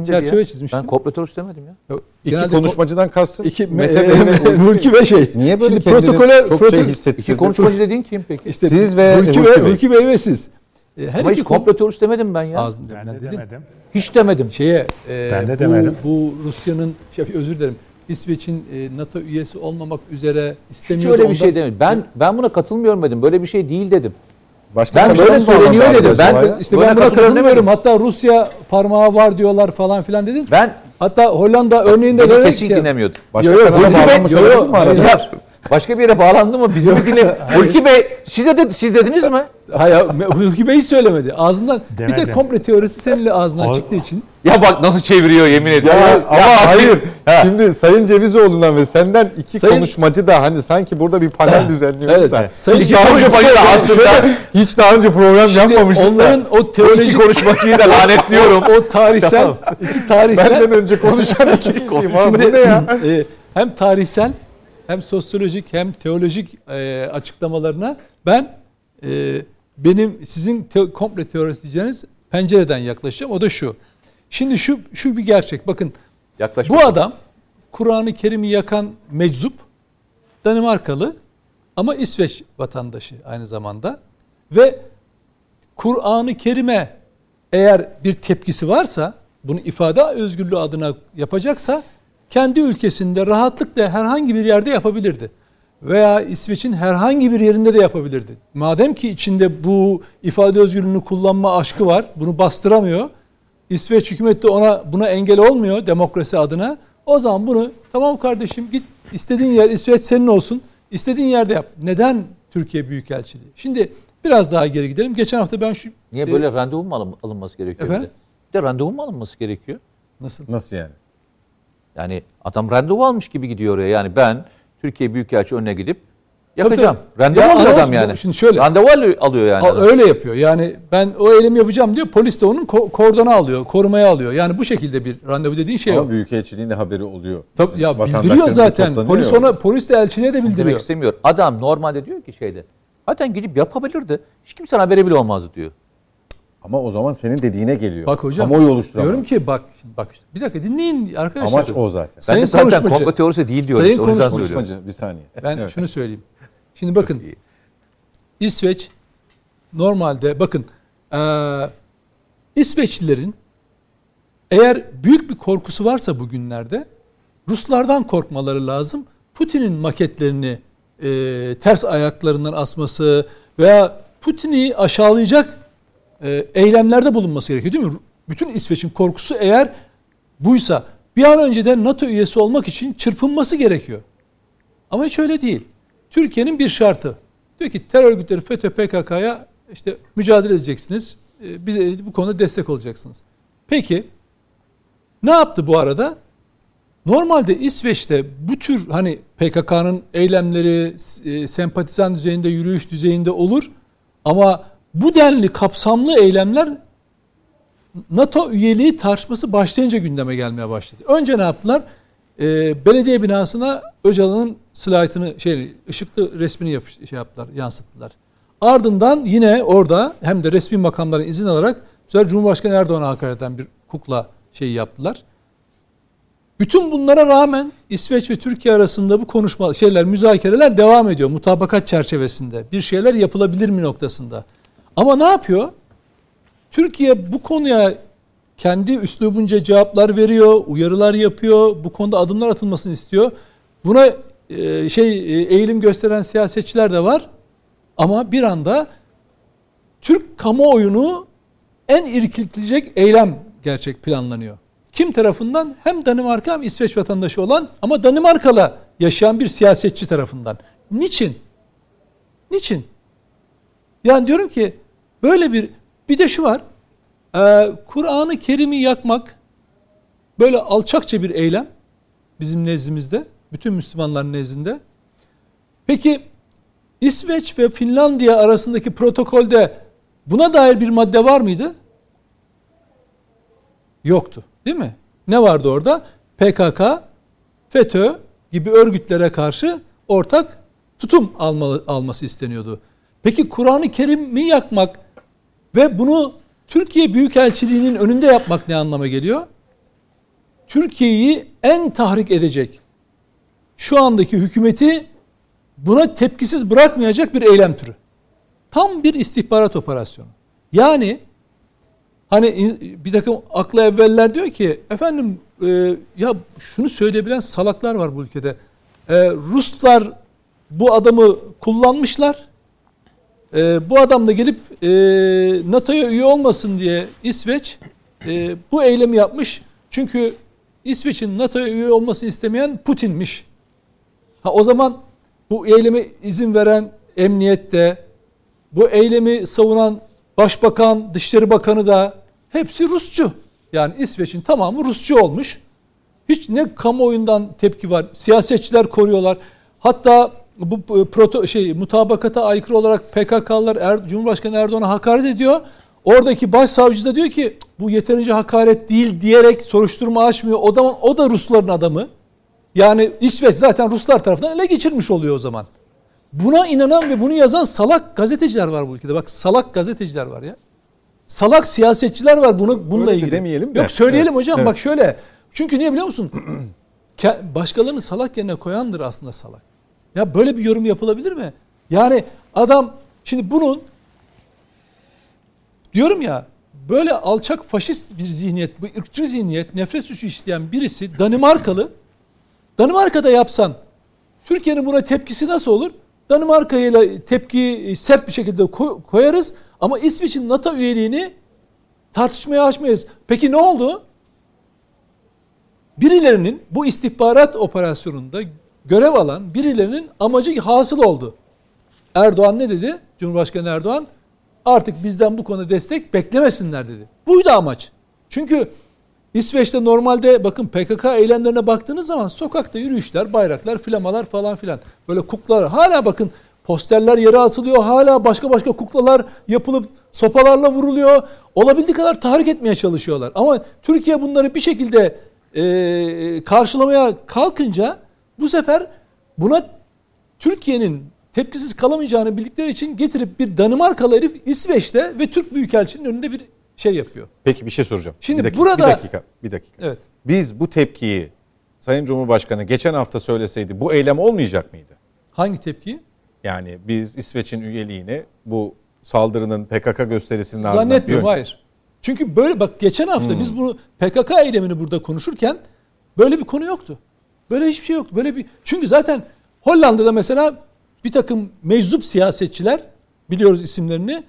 D: e, çerçeve ya? çizmiştim.
C: Ben komplo teorisi demedim ya.
A: Yok, iki konuşmacıdan kastın
D: iki, Mete e, Bey <laughs> ve Hulki Bey şey.
A: Niye böyle Şimdi protokole çok
C: proto şey hissettirdin? İki konuşmacı dediğin kim peki?
D: İşte siz ve Hulki, Hulki, Bey, Hulki Bey ve siz.
C: E, her Ama hiç komplo teorisi demedim ben ya.
B: Ağzını ben de demedim.
C: Hiç demedim.
D: Şeye, e, ben de bu, demedim. Bu Rusya'nın, şey, özür dilerim, İsveç'in e, NATO üyesi olmamak üzere istemiyor.
C: Hiç öyle bir şey demedim. Ben ben buna katılmıyorum dedim. Böyle bir şey değil dedim. Başka ben böyle söyleniyor dedim. Ben
D: işte ben buna katılmıyorum. Hatta Rusya parmağı var diyorlar falan filan dedin.
C: Ben
D: hatta Hollanda örneğinde
C: de kesin dinlemiyordum.
A: Başka yo, yo, kanala bağlanmış olabilir mi arada?
C: Başka bir yere bağlandı mı? Bizim dinle. Hulki Bey siz, de, siz dediniz mi?
D: Hayır Hulki Bey hiç söylemedi. Ağzından Demedim. bir de komple teorisi seninle ağzından o, çıktığı için.
C: Ya bak nasıl çeviriyor yemin ediyorum.
A: Ya, ya, ama ya, hayır. Ha. Şimdi Sayın Cevizoğlu'ndan ve senden iki Sayın... konuşmacı da hani sanki burada bir panel düzenliyoruz evet. da.
C: Sayın hiç daha önce da aslında
A: hiç daha önce program Şimdi yapmamışız.
C: Onların da. o teolojik konuşmacıyı da lanetliyorum.
D: o tarihsel tamam. iki tarihsel
A: benden önce konuşan iki kişiyim. Şimdi ne ya?
D: E, hem tarihsel hem sosyolojik hem teolojik e, açıklamalarına ben e, benim sizin te- komple teorisi diyeceğiniz pencereden yaklaşacağım. O da şu. Şimdi şu şu bir gerçek. Bakın Yaklaş bu adam Kur'an-ı Kerim'i yakan meczup Danimarkalı ama İsveç vatandaşı aynı zamanda ve Kur'an-ı Kerim'e eğer bir tepkisi varsa bunu ifade özgürlüğü adına yapacaksa kendi ülkesinde rahatlıkla herhangi bir yerde yapabilirdi. Veya İsveç'in herhangi bir yerinde de yapabilirdi. Madem ki içinde bu ifade özgürlüğünü kullanma aşkı var, bunu bastıramıyor. İsveç hükümeti de ona buna engel olmuyor demokrasi adına. O zaman bunu tamam kardeşim git istediğin yer İsveç senin olsun. istediğin yerde yap. Neden Türkiye Büyükelçiliği? Şimdi biraz daha geri gidelim. Geçen hafta ben şu...
C: Niye böyle e, randevu mu alın, alınması gerekiyor?
D: Efendim?
C: Bir de randevu mu alınması gerekiyor?
D: Nasıl?
A: Nasıl yani?
C: Yani adam randevu almış gibi gidiyor oraya. Yani ben Türkiye Büyükelçi önüne gidip yakacağım.
D: Tabii,
C: Randevu
D: Ya
C: alıyor adam yani.
D: şimdi şöyle-
C: Randevu alıyor, yani.
D: Ha,
C: adam.
D: öyle yapıyor. Yani ben o eylemi yapacağım diyor. Polis de onun ko- kordona alıyor, korumaya alıyor. Yani bu şekilde bir randevu dediğin şey
A: Ama. Büyükelçiliğin de haberi oluyor.
D: Tabii,
A: Bizim
D: ya bildiriyor zaten. Polis ona polis de elçiliğe de
C: Demek
D: bildiriyor.
C: istemiyor. Adam normalde diyor ki şeyde. Zaten gidip yapabilirdi. Hiç kimsenin haberi bile olmazdı diyor.
A: Ama o zaman senin dediğine geliyor.
D: Bak hocam.
A: Kamuoyu oluşturamaz.
D: Diyorum ki bak bak. Bir dakika dinleyin arkadaşlar.
A: Amaç o zaten.
C: Ben
D: Sayın
C: de zaten
D: konuşmacı.
C: komplo teorisi değil diyorum.
D: Sayın konuşmacı.
A: Konuşmacı bir saniye.
D: Ben
A: Evet.
D: şunu söyleyeyim. Şimdi bakın. İsveç normalde bakın eee İsveçlilerin eğer büyük bir korkusu varsa bugünlerde Ruslardan korkmaları lazım. Putin'in maketlerini eee, ters ayaklarından asması veya Putin'i aşağılayacak eylemlerde bulunması gerekiyor değil mi? Bütün İsveç'in korkusu eğer buysa bir an önceden NATO üyesi olmak için çırpınması gerekiyor. Ama hiç öyle değil. Türkiye'nin bir şartı. Diyor ki terör örgütleri FETÖ PKK'ya işte mücadele edeceksiniz. e, Bize bu konuda destek olacaksınız. Peki ne yaptı bu arada? Normalde İsveç'te bu tür hani PKK'nın eylemleri e, sempatizan düzeyinde, yürüyüş düzeyinde olur. Ama bu denli kapsamlı eylemler NATO üyeliği tartışması başlayınca gündeme gelmeye başladı. Önce ne yaptılar? Ee, belediye binasına Öcalan'ın slaytını, şey, ışıklı resmini yapış, şey yaptılar, yansıttılar. Ardından yine orada hem de resmi makamların izin alarak sefer Cumhurbaşkanı Erdoğan'a hakaret eden bir kukla şeyi yaptılar. Bütün bunlara rağmen İsveç ve Türkiye arasında bu konuşma şeyler, müzakereler devam ediyor mutabakat çerçevesinde. Bir şeyler yapılabilir mi noktasında. Ama ne yapıyor? Türkiye bu konuya kendi üslubunca cevaplar veriyor, uyarılar yapıyor, bu konuda adımlar atılmasını istiyor. Buna e, şey e, eğilim gösteren siyasetçiler de var. Ama bir anda Türk kamuoyunu en irkiltecek eylem gerçek planlanıyor. Kim tarafından? Hem Danimarka hem İsveç vatandaşı olan ama Danimarkalı yaşayan bir siyasetçi tarafından. Niçin? Niçin? Yani diyorum ki böyle bir bir de şu var. Ee, Kur'an-ı Kerim'i yakmak böyle alçakça bir eylem bizim nezdimizde, bütün Müslümanların nezdinde. Peki İsveç ve Finlandiya arasındaki protokolde buna dair bir madde var mıydı? Yoktu. Değil mi? Ne vardı orada? PKK, FETÖ gibi örgütlere karşı ortak tutum alması isteniyordu. Peki Kur'an-ı Kerim'i yakmak ve bunu Türkiye Büyükelçiliği'nin önünde yapmak ne anlama geliyor? Türkiye'yi en tahrik edecek, şu andaki hükümeti buna tepkisiz bırakmayacak bir eylem türü. Tam bir istihbarat operasyonu. Yani hani bir takım akla evveller diyor ki efendim e, ya şunu söyleyebilen salaklar var bu ülkede. E, Ruslar bu adamı kullanmışlar. E, bu adam da gelip e, NATO'ya üye olmasın diye İsveç e, bu eylemi yapmış. Çünkü İsveç'in NATO'ya üye olmasını istemeyen Putin'miş. Ha o zaman bu eyleme izin veren emniyette, bu eylemi savunan başbakan, dışişleri bakanı da hepsi Rusçu. Yani İsveç'in tamamı Rusçu olmuş. Hiç ne kamuoyundan tepki var. Siyasetçiler koruyorlar. Hatta bu proto şey mutabakata aykırı olarak PKK'lılar er, Cumhurbaşkanı Erdoğan'a hakaret ediyor. Oradaki başsavcı da diyor ki bu yeterince hakaret değil diyerek soruşturma açmıyor. O zaman o da Rusların adamı. Yani İsveç zaten Ruslar tarafından ele geçirmiş oluyor o zaman. Buna inanan ve bunu yazan salak gazeteciler var bu ülkede. Bak salak gazeteciler var ya. Salak siyasetçiler var bunu bununla
A: Öyle de
D: ilgili.
A: demeyelim de.
D: Yok söyleyelim
A: Evet,
D: hocam
A: evet.
D: bak şöyle. Çünkü niye biliyor musun? <clears throat> Başkalarını salak yerine koyandır aslında salak. Ya böyle bir yorum yapılabilir mi? Yani adam şimdi bunun diyorum ya böyle alçak faşist bir zihniyet, bu ırkçı zihniyet, nefret suçu işleyen birisi Danimarkalı. Danimarka'da yapsan Türkiye'nin buna tepkisi nasıl olur? Danimarka ile tepkiyi sert bir şekilde koyarız ama İsveç'in NATO üyeliğini tartışmaya açmayız. Peki ne oldu? Birilerinin bu istihbarat operasyonunda görev alan birilerinin amacı hasıl oldu. Erdoğan ne dedi? Cumhurbaşkanı Erdoğan artık bizden bu konuda destek beklemesinler dedi. Buydu amaç. Çünkü İsveç'te normalde bakın PKK eylemlerine baktığınız zaman sokakta yürüyüşler, bayraklar, flamalar falan filan. Böyle kuklar hala bakın posterler yere atılıyor. Hala başka başka kuklalar yapılıp sopalarla vuruluyor. Olabildiği kadar tahrik etmeye çalışıyorlar. Ama Türkiye bunları bir şekilde e, karşılamaya kalkınca bu sefer buna Türkiye'nin tepkisiz kalamayacağını bildikleri için getirip bir Danimarkalı herif İsveç'te ve Türk Büyükelçinin önünde bir şey yapıyor.
A: Peki bir şey soracağım.
D: Şimdi
A: bir dakika,
D: burada
A: bir dakika, bir dakika.
D: Evet.
A: Biz bu tepkiyi Sayın Cumhurbaşkanı geçen hafta söyleseydi bu eylem olmayacak mıydı?
D: Hangi tepki?
A: Yani biz İsveç'in üyeliğini bu saldırının PKK gösterisinin ardından
D: Zannetmiyorum hayır. Çünkü böyle bak geçen hafta hmm. biz bunu PKK eylemini burada konuşurken böyle bir konu yoktu. Böyle hiçbir şey yoktu. Böyle bir çünkü zaten Hollanda'da mesela bir takım meczup siyasetçiler biliyoruz isimlerini.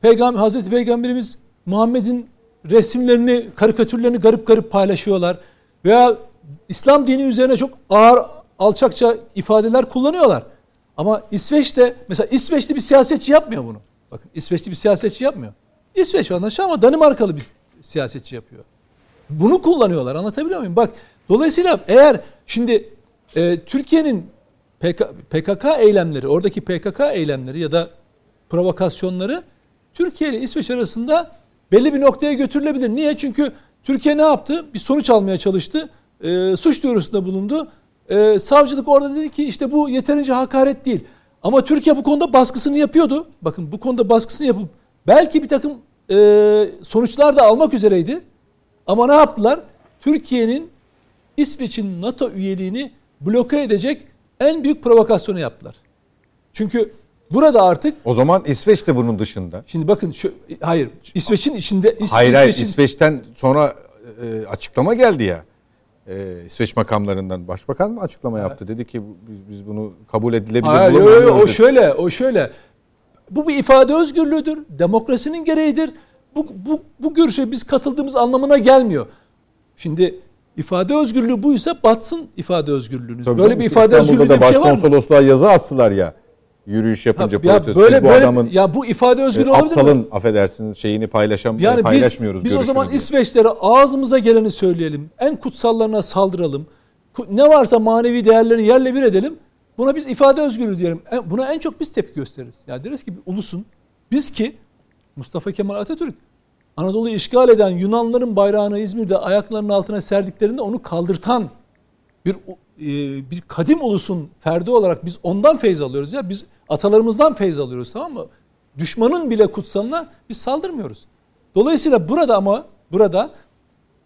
D: Peygamber Hazreti Peygamberimiz Muhammed'in resimlerini, karikatürlerini garip garip paylaşıyorlar veya İslam dini üzerine çok ağır alçakça ifadeler kullanıyorlar. Ama İsveç'te mesela İsveçli bir siyasetçi yapmıyor bunu. Bakın İsveçli bir siyasetçi yapmıyor. İsveç vatandaşı ama Danimarkalı bir siyasetçi yapıyor. Bunu kullanıyorlar anlatabiliyor muyum? Bak dolayısıyla eğer şimdi e, Türkiye'nin PK, PKK eylemleri, oradaki PKK eylemleri ya da provokasyonları Türkiye ile İsveç arasında belli bir noktaya götürülebilir. Niye? Çünkü Türkiye ne yaptı? Bir sonuç almaya çalıştı. E, suç duyurusunda bulundu. E, savcılık orada dedi ki işte bu yeterince hakaret değil. Ama Türkiye bu konuda baskısını yapıyordu. Bakın bu konuda baskısını yapıp belki bir takım e, sonuçlar da almak üzereydi. Ama ne yaptılar? Türkiye'nin İsveç'in NATO üyeliğini bloke edecek en büyük provokasyonu yaptılar. Çünkü burada artık
A: O zaman İsveç de bunun dışında.
D: Şimdi bakın şu hayır İsveç'in içinde
A: İs, Hayır hayır İsveç'ten sonra e, açıklama geldi ya. E, İsveç makamlarından başbakan mı açıklama yaptı? Dedi ki biz, biz bunu kabul edilebilir
D: Hayır, yo, yo, o şöyle o şöyle. Bu bir ifade özgürlüğüdür. Demokrasinin gereğidir. Bu, bu, bu görüşe biz katıldığımız anlamına gelmiyor. Şimdi ifade özgürlüğü buysa batsın ifade özgürlüğünüz. Tabii böyle bir ifade özgürlüğü
A: bir şey var başkonsolosluğa yazı astılar ya. Yürüyüş yapınca
D: ya, protesto. Böyle, bu böyle, adamın ya bu ifade özgürlüğü e, olabilir
A: aptalın, mi? affedersiniz şeyini paylaşam yani paylaşmıyoruz.
D: Biz, biz o zaman İsveçlere ağzımıza geleni söyleyelim. En kutsallarına saldıralım. Ne varsa manevi değerlerini yerle bir edelim. Buna biz ifade özgürlüğü diyelim. Buna en çok biz tepki gösteririz. Ya deriz ki ulusun biz ki Mustafa Kemal Atatürk Anadolu'yu işgal eden Yunanların bayrağını İzmir'de ayaklarının altına serdiklerinde onu kaldırtan bir e, bir kadim ulusun ferdi olarak biz ondan feyz alıyoruz ya. Biz atalarımızdan feyz alıyoruz tamam mı? Düşmanın bile kutsalına biz saldırmıyoruz. Dolayısıyla burada ama burada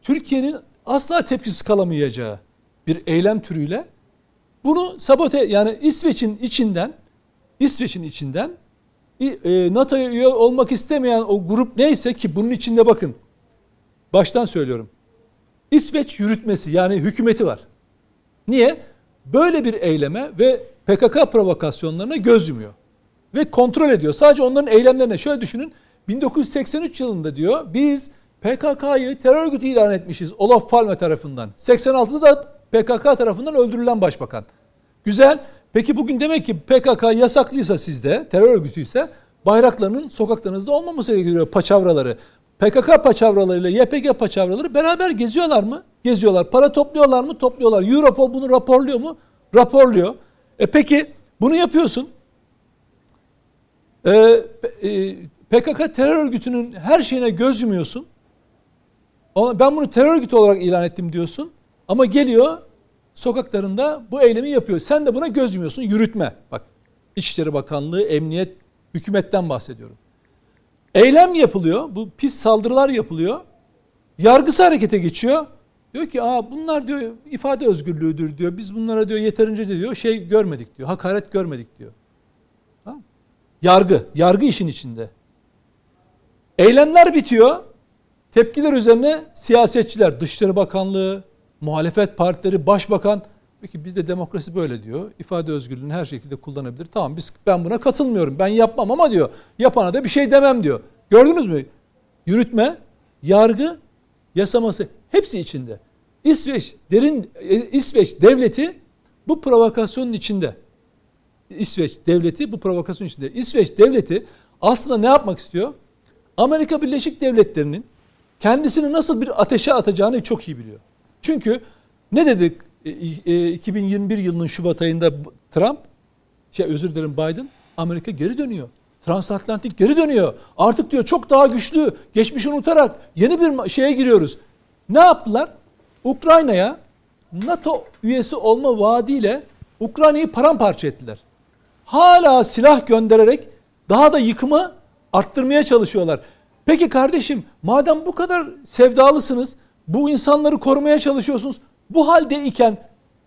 D: Türkiye'nin asla tepkisiz kalamayacağı bir eylem türüyle bunu sabote yani İsveç'in içinden İsveç'in içinden NATO'ya üye olmak istemeyen o grup neyse ki bunun içinde bakın. Baştan söylüyorum. İsveç yürütmesi yani hükümeti var. Niye? Böyle bir eyleme ve PKK provokasyonlarına göz yumuyor. Ve kontrol ediyor. Sadece onların eylemlerine şöyle düşünün. 1983 yılında diyor biz PKK'yı terör örgütü ilan etmişiz Olof Palme tarafından. 86'da da PKK tarafından öldürülen başbakan. Güzel. Peki bugün demek ki PKK yasaklıysa sizde, terör örgütüyse bayraklarının sokaklarınızda olmaması gerekiyor paçavraları. PKK paçavralarıyla YPG paçavraları beraber geziyorlar mı? Geziyorlar. Para topluyorlar mı? Topluyorlar. Europol bunu raporluyor mu? Raporluyor. E peki bunu yapıyorsun. E, e, PKK terör örgütünün her şeyine göz yumuyorsun. Ben bunu terör örgütü olarak ilan ettim diyorsun. Ama geliyor sokaklarında bu eylemi yapıyor. Sen de buna göz yumuyorsun. Yürütme. Bak İçişleri Bakanlığı, Emniyet, hükümetten bahsediyorum. Eylem yapılıyor. Bu pis saldırılar yapılıyor. Yargısı harekete geçiyor. Diyor ki Aa, bunlar diyor ifade özgürlüğüdür diyor. Biz bunlara diyor yeterince de diyor şey görmedik diyor. Hakaret görmedik diyor. Tamam. Yargı. Yargı işin içinde. Eylemler bitiyor. Tepkiler üzerine siyasetçiler, Dışişleri Bakanlığı, muhalefet partileri, başbakan peki bizde demokrasi böyle diyor. İfade özgürlüğünü her şekilde kullanabilir. Tamam biz ben buna katılmıyorum. Ben yapmam ama diyor. Yapana da bir şey demem diyor. Gördünüz mü? Yürütme, yargı, yasaması hepsi içinde. İsveç derin e, İsveç devleti bu provokasyonun içinde. İsveç devleti bu provokasyonun içinde. İsveç devleti aslında ne yapmak istiyor? Amerika Birleşik Devletleri'nin kendisini nasıl bir ateşe atacağını çok iyi biliyor. Çünkü ne dedik e, 2021 e, yılının Şubat ayında Trump, şey özür dilerim Biden, Amerika geri dönüyor. Transatlantik geri dönüyor. Artık diyor çok daha güçlü, geçmişi unutarak yeni bir şeye giriyoruz. Ne yaptılar? Ukrayna'ya NATO üyesi olma vaadiyle Ukrayna'yı paramparça ettiler. Hala silah göndererek daha da yıkımı arttırmaya çalışıyorlar. Peki kardeşim madem bu kadar sevdalısınız, bu insanları korumaya çalışıyorsunuz. Bu halde iken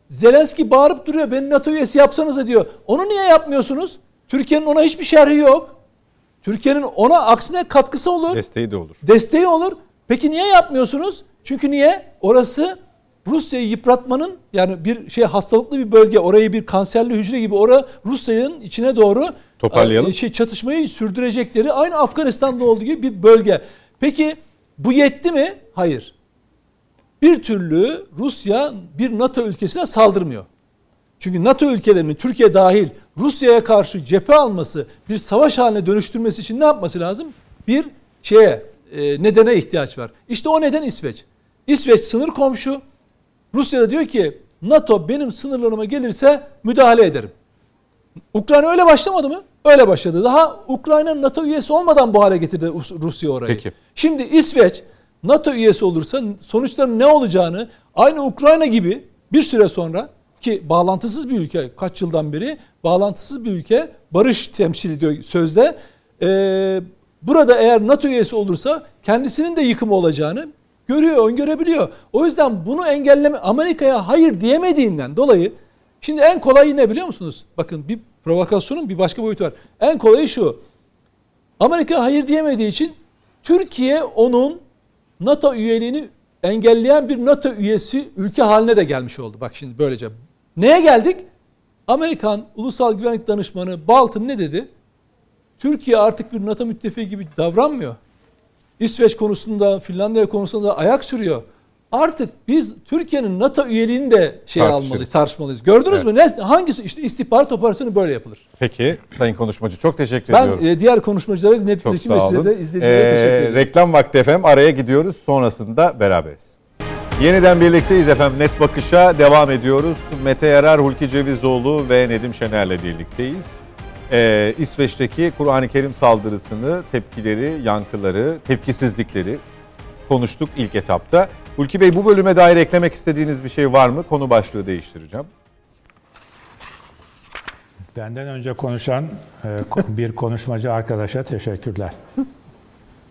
D: Zelenski bağırıp duruyor beni NATO üyesi yapsanız diyor. Onu niye yapmıyorsunuz? Türkiye'nin ona hiçbir şerhi yok. Türkiye'nin ona aksine katkısı olur.
A: Desteği de olur.
D: Desteği olur. Peki niye yapmıyorsunuz? Çünkü niye? Orası Rusya'yı yıpratmanın yani bir şey hastalıklı bir bölge. Orayı bir kanserli hücre gibi ora Rusya'nın içine doğru
A: toparlayalım.
D: E, şey çatışmayı sürdürecekleri aynı Afganistan'da olduğu gibi bir bölge. Peki bu yetti mi? Hayır. Bir türlü Rusya bir NATO ülkesine saldırmıyor. Çünkü NATO ülkelerinin Türkiye dahil Rusya'ya karşı cephe alması, bir savaş haline dönüştürmesi için ne yapması lazım? Bir şeye, e, nedene ihtiyaç var. İşte o neden İsveç. İsveç sınır komşu. Rusya da diyor ki NATO benim sınırlarıma gelirse müdahale ederim. Ukrayna öyle başlamadı mı? Öyle başladı. Daha Ukrayna NATO üyesi olmadan bu hale getirdi Rusya orayı.
A: Peki.
D: Şimdi İsveç NATO üyesi olursa sonuçların ne olacağını aynı Ukrayna gibi bir süre sonra ki bağlantısız bir ülke kaç yıldan beri bağlantısız bir ülke barış temsil ediyor sözde. Ee, burada eğer NATO üyesi olursa kendisinin de yıkımı olacağını görüyor, öngörebiliyor. O yüzden bunu engelleme Amerika'ya hayır diyemediğinden dolayı şimdi en kolayı ne biliyor musunuz? Bakın bir provokasyonun bir başka boyutu var. En kolayı şu. Amerika hayır diyemediği için Türkiye onun NATO üyeliğini engelleyen bir NATO üyesi ülke haline de gelmiş oldu. Bak şimdi böylece. Neye geldik? Amerikan Ulusal Güvenlik Danışmanı Bolton ne dedi? Türkiye artık bir NATO müttefiki gibi davranmıyor. İsveç konusunda, Finlandiya konusunda ayak sürüyor. Artık biz Türkiye'nin NATO üyeliğini de şey almalıyız, tartışmalıyız. Gördünüz evet. mü? Ne hangisi işte istihbarat operasyonu böyle yapılır.
A: Peki Sayın Konuşmacı çok teşekkür
D: ben,
A: ediyorum.
D: Ben diğer konuşmacılara dinlettiğiniz için ve size de izleyicilere ee, teşekkür ederim.
A: Reklam vakti efendim araya gidiyoruz. Sonrasında beraberiz. Yeniden birlikteyiz efendim. Net Bakış'a devam ediyoruz. Mete Yarar, Hulki Cevizoğlu ve Nedim Şener'le birlikteyiz. Ee, İsveç'teki Kur'an-ı Kerim saldırısını, tepkileri, yankıları, tepkisizlikleri konuştuk ilk etapta. Hulki Bey bu bölüme dair eklemek istediğiniz bir şey var mı? Konu başlığı değiştireceğim.
B: Benden önce konuşan e, bir konuşmacı arkadaşa teşekkürler.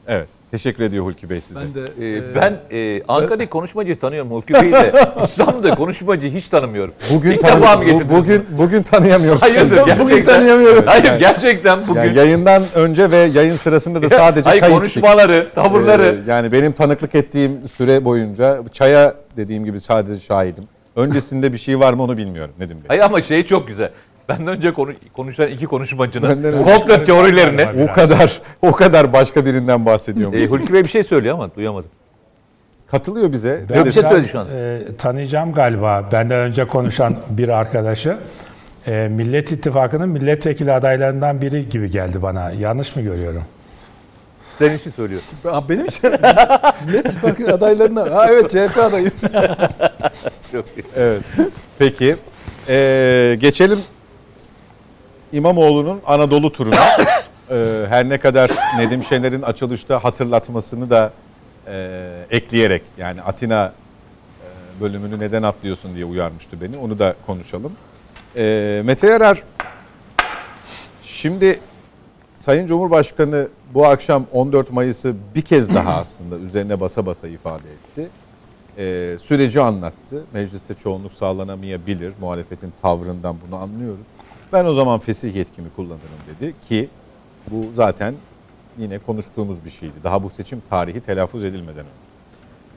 A: Evet. Teşekkür ediyor Hulki Bey size.
C: Ben de ee, e, ben e, Ankara'daki konuşmacıyı tanıyorum Hulki Bey'i de. <laughs> İstanbul'da konuşmacı hiç tanımıyorum.
A: Bugün İlk tanı- bu, bugün bugün tanıyamıyoruz.
C: Hayırdır gerçekten. Bugün tanıyamıyorum. Hayır yani, gerçekten bugün.
A: Yani yayından önce ve yayın sırasında da sadece Hayır, çay
C: konuşmaları, içtik. tavırları.
A: Ee, yani benim tanıklık ettiğim süre boyunca çaya dediğim gibi sadece şahidim. Öncesinde bir şey var mı onu bilmiyorum Nedim Bey.
C: Hayır ama şey çok güzel. Benden önce konu, konuşan iki konuşmacının komplo teorilerini
A: o kadar o kadar başka birinden bahsediyorum.
C: E, Hulki Bey bir şey söylüyor ama duyamadım.
A: Katılıyor bize.
C: Ben bir şey söyledi şu an.
B: E, tanıyacağım galiba benden önce konuşan bir arkadaşı. E, Millet İttifakı'nın milletvekili adaylarından biri gibi geldi bana. Yanlış mı görüyorum?
C: Senin için söylüyor.
D: Benim için. <laughs> Millet İttifakı adaylarına. Ha evet CHP adayı.
A: evet. Peki. Ee, geçelim İmamoğlu'nun Anadolu turuna <coughs> e, her ne kadar Nedim Şener'in açılışta hatırlatmasını da e, ekleyerek yani Atina e, bölümünü neden atlıyorsun diye uyarmıştı beni. Onu da konuşalım. E, Mete Yarar şimdi Sayın Cumhurbaşkanı bu akşam 14 Mayıs'ı bir kez daha aslında üzerine basa basa ifade etti. E, süreci anlattı. Mecliste çoğunluk sağlanamayabilir. Muhalefetin tavrından bunu anlıyoruz. Ben o zaman fesih yetkimi kullanırım dedi ki bu zaten yine konuştuğumuz bir şeydi. Daha bu seçim tarihi telaffuz edilmeden önce.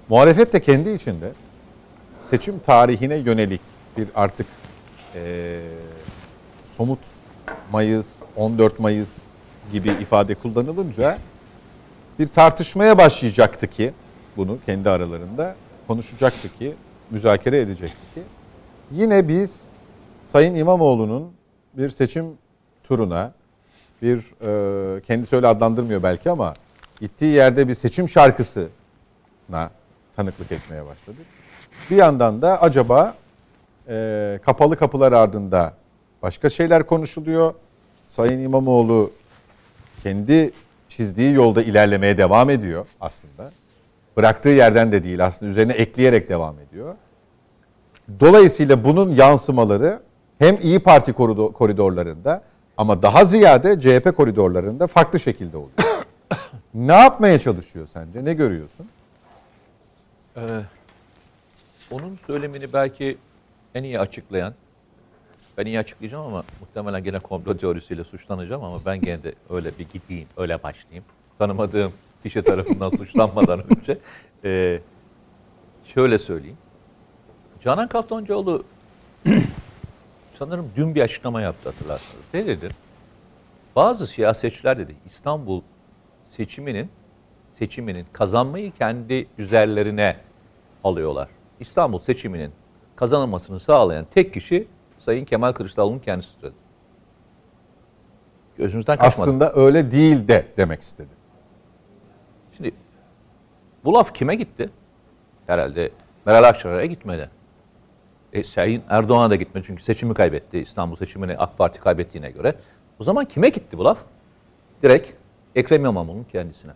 A: Muhalefet de kendi içinde seçim tarihine yönelik bir artık e, somut Mayıs, 14 Mayıs gibi ifade kullanılınca bir tartışmaya başlayacaktı ki bunu kendi aralarında konuşacaktı ki müzakere edecekti ki yine biz Sayın İmamoğlu'nun bir seçim turuna bir e, kendisi öyle adlandırmıyor belki ama gittiği yerde bir seçim şarkısına tanıklık etmeye başladık. Bir yandan da acaba e, kapalı kapılar ardında başka şeyler konuşuluyor. Sayın İmamoğlu kendi çizdiği yolda ilerlemeye devam ediyor aslında. Bıraktığı yerden de değil aslında üzerine ekleyerek devam ediyor. Dolayısıyla bunun yansımaları hem İyi Parti koridorlarında ama daha ziyade CHP koridorlarında farklı şekilde oluyor. <coughs> ne yapmaya çalışıyor sence? Ne görüyorsun?
C: Ee, onun söylemini belki en iyi açıklayan, ben iyi açıklayacağım ama muhtemelen gene komplo teorisiyle suçlanacağım ama ben gene de öyle bir gideyim, öyle başlayayım. Tanımadığım kişi tarafından <laughs> suçlanmadan önce e, şöyle söyleyeyim. Canan Kaftancıoğlu sanırım dün bir açıklama yaptı hatırlarsanız. Ne dedi? Bazı siyasetçiler dedi İstanbul seçiminin seçiminin kazanmayı kendi üzerlerine alıyorlar. İstanbul seçiminin kazanılmasını sağlayan tek kişi Sayın Kemal Kılıçdaroğlu'nun kendisidir dedi.
A: Gözünüzden kaçmadı. Aslında öyle değil de demek istedi.
C: Şimdi bu laf kime gitti? Herhalde Meral Akşener'e gitmedi. E, Sayın Erdoğan'a da gitmedi çünkü seçimi kaybetti. İstanbul seçimini AK Parti kaybettiğine göre. O zaman kime gitti bu laf? Direkt Ekrem İmamoğlu'nun kendisine.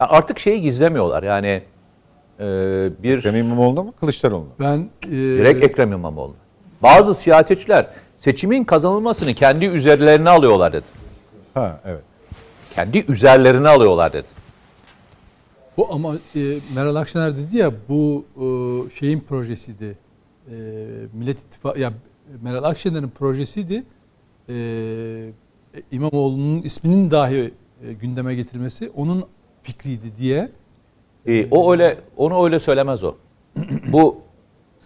C: Yani artık şeyi gizlemiyorlar yani e, bir...
A: Ekrem İmamoğlu mu Kılıçdaroğlu mu?
D: Ben...
C: E, direkt Ekrem İmamoğlu. Bazı siyasetçiler seçimin kazanılmasını kendi üzerlerine alıyorlar dedi.
A: Ha evet.
C: Kendi üzerlerine alıyorlar dedi.
D: Bu ama e, Meral Akşener dedi ya bu e, şeyin projesiydi. E, Millet İttifakı ya Meral Akşener'in projesiydi. E, İmamoğlu'nun isminin dahi e, gündeme getirilmesi onun fikriydi diye.
C: E, o öyle onu öyle söylemez o. <clears throat> bu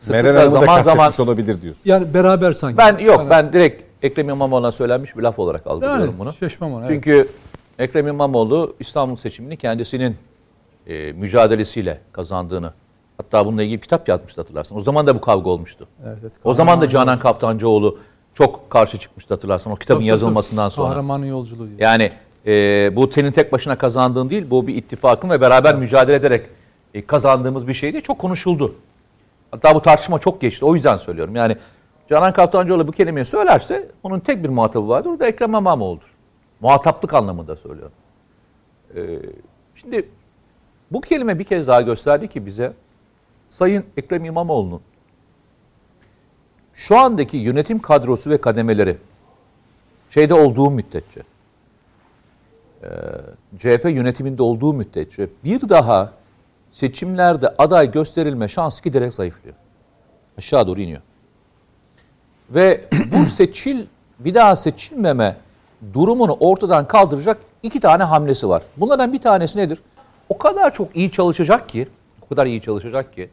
A: Meral zaman zaman olabilir diyorsun.
D: Yani beraber sanki.
C: Ben yok yani, ben direkt Ekrem İmamoğlu'na söylenmiş bir laf olarak algılıyorum yani, bunu.
D: Şaşmam ona.
C: Çünkü evet. Ekrem İmamoğlu İstanbul seçimini kendisinin e, mücadelesiyle kazandığını hatta bununla ilgili kitap yazmıştı hatırlarsın. O zaman da bu kavga olmuştu. Evet, evet, o zaman da Canan Kaftancıoğlu çok karşı çıkmıştı hatırlarsın o kitabın çok, yazılmasından sonra.
D: Kahramanın yolculuğu.
C: Yani e, bu senin tek başına kazandığın değil bu bir ittifakın ve beraber evet. mücadele ederek e, kazandığımız bir şeydi. Çok konuşuldu. Hatta bu tartışma çok geçti. O yüzden söylüyorum. Yani Canan Kaftancıoğlu bu kelimeyi söylerse onun tek bir muhatabı vardır. O da Ekrem İmamoğlu'dur. Muhataplık anlamında söylüyorum. Ee, şimdi bu kelime bir kez daha gösterdi ki bize Sayın Ekrem İmamoğlu'nun şu andaki yönetim kadrosu ve kademeleri şeyde olduğu müddetçe e, CHP yönetiminde olduğu müddetçe bir daha seçimlerde aday gösterilme şansı giderek zayıflıyor. Aşağı doğru iniyor. Ve bu <clears throat> seçil bir daha seçilmeme durumunu ortadan kaldıracak iki tane hamlesi var. Bunlardan bir tanesi nedir? O kadar çok iyi çalışacak ki, o kadar iyi çalışacak ki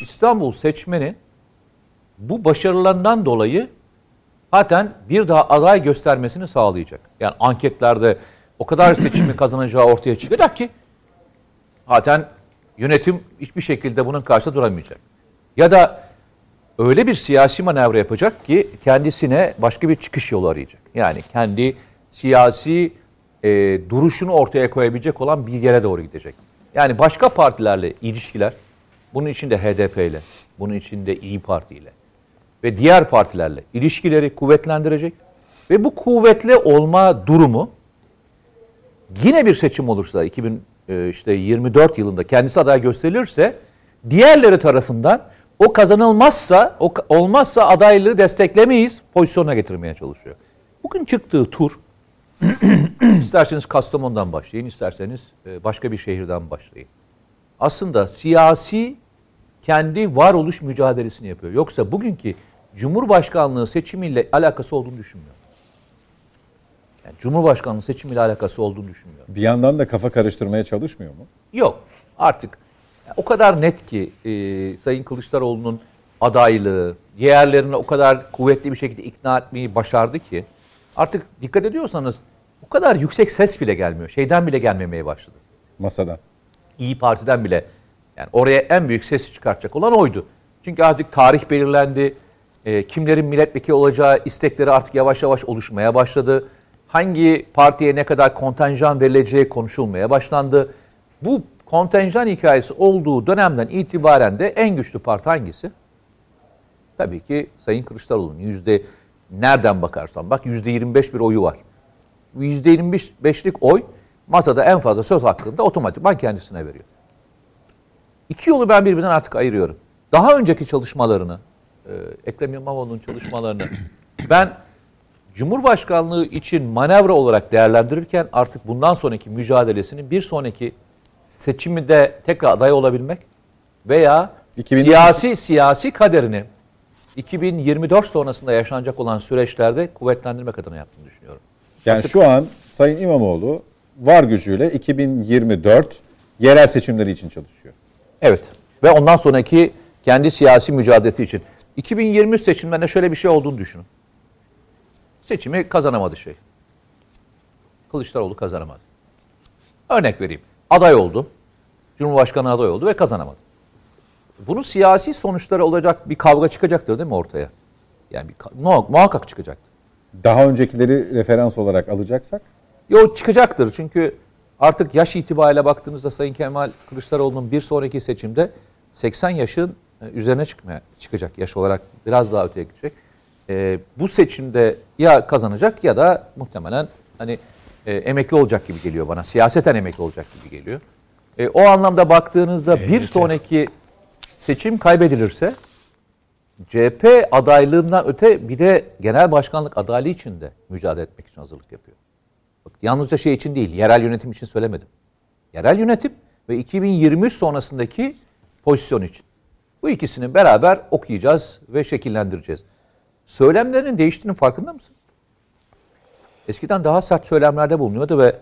C: İstanbul seçmeni bu başarılarından dolayı zaten bir daha aday göstermesini sağlayacak. Yani anketlerde o kadar seçimi <clears throat> kazanacağı ortaya çıkacak ki zaten yönetim hiçbir şekilde bunun karşısında duramayacak. Ya da öyle bir siyasi manevra yapacak ki kendisine başka bir çıkış yolu arayacak. Yani kendi siyasi e, duruşunu ortaya koyabilecek olan bir yere doğru gidecek. Yani başka partilerle ilişkiler, bunun içinde HDP ile, bunun içinde İyi Parti ile ve diğer partilerle ilişkileri kuvvetlendirecek ve bu kuvvetli olma durumu yine bir seçim olursa 2000 e, işte 24 yılında kendisi aday gösterilirse diğerleri tarafından o kazanılmazsa, o olmazsa adaylığı desteklemeyiz pozisyona getirmeye çalışıyor. Bugün çıktığı tur <clears throat> isterseniz Kastamonu'dan başlayın, isterseniz e, başka bir şehirden başlayın. Aslında siyasi kendi varoluş mücadelesini yapıyor. Yoksa bugünkü Cumhurbaşkanlığı seçimiyle alakası olduğunu düşünmüyorum. Yani Cumhurbaşkanlığı seçimiyle alakası olduğunu düşünmüyorum.
A: Bir yandan da kafa karıştırmaya çalışmıyor mu?
C: Yok artık o kadar net ki e, Sayın Kılıçdaroğlu'nun adaylığı, diğerlerini o kadar kuvvetli bir şekilde ikna etmeyi başardı ki artık dikkat ediyorsanız o kadar yüksek ses bile gelmiyor. Şeyden bile gelmemeye başladı.
A: Masadan.
C: İyi Parti'den bile. Yani oraya en büyük sesi çıkartacak olan oydu. Çünkü artık tarih belirlendi. E, kimlerin milletvekili olacağı istekleri artık yavaş yavaş oluşmaya başladı. Hangi partiye ne kadar kontenjan verileceği konuşulmaya başlandı. Bu kontenjan hikayesi olduğu dönemden itibaren de en güçlü parti hangisi? Tabii ki Sayın Kılıçdaroğlu'nun yüzde nereden bakarsan bak yüzde 25 bir oyu var. Yüzde 25'lik oy masada en fazla söz hakkında otomatikman kendisine veriyor. İki yolu ben birbirinden artık ayırıyorum. Daha önceki çalışmalarını, e, Ekrem İmamoğlu'nun çalışmalarını <clears throat> ben Cumhurbaşkanlığı için manevra olarak değerlendirirken artık bundan sonraki mücadelesinin bir sonraki seçiminde tekrar aday olabilmek veya
A: 2000
C: siyasi siyasi kaderini 2024 sonrasında yaşanacak olan süreçlerde kuvvetlendirmek adına yaptığını düşünüyorum.
A: Yani şu an Sayın İmamoğlu var gücüyle 2024 yerel seçimleri için çalışıyor.
C: Evet. Ve ondan sonraki kendi siyasi mücadelesi için. 2023 seçimlerinde şöyle bir şey olduğunu düşünün. Seçimi kazanamadı şey. Kılıçdaroğlu kazanamadı. Örnek vereyim. Aday oldu. Cumhurbaşkanı aday oldu ve kazanamadı. Bunun siyasi sonuçları olacak bir kavga çıkacaktır değil mi ortaya? Yani bir, ka- muhakkak çıkacaktır.
A: Daha öncekileri referans olarak alacaksak
C: Yo çıkacaktır çünkü artık yaş itibariyle baktığınızda Sayın Kemal Kılıçdaroğlu'nun bir sonraki seçimde 80 yaşın e, üzerine çıkmaya çıkacak yaş olarak biraz daha öteye gidecek. Ee, bu seçimde ya kazanacak ya da muhtemelen hani e, emekli olacak gibi geliyor bana. Siyaseten emekli olacak gibi geliyor. E, o anlamda baktığınızda bir sonraki seçim kaybedilirse CHP adaylığından öte bir de genel başkanlık adaylığı için de mücadele etmek için hazırlık yapıyor. Bak, yalnızca şey için değil, yerel yönetim için söylemedim. Yerel yönetim ve 2023 sonrasındaki pozisyon için. Bu ikisini beraber okuyacağız ve şekillendireceğiz. Söylemlerin değiştiğinin farkında mısın? Eskiden daha sert söylemlerde bulunuyordu ve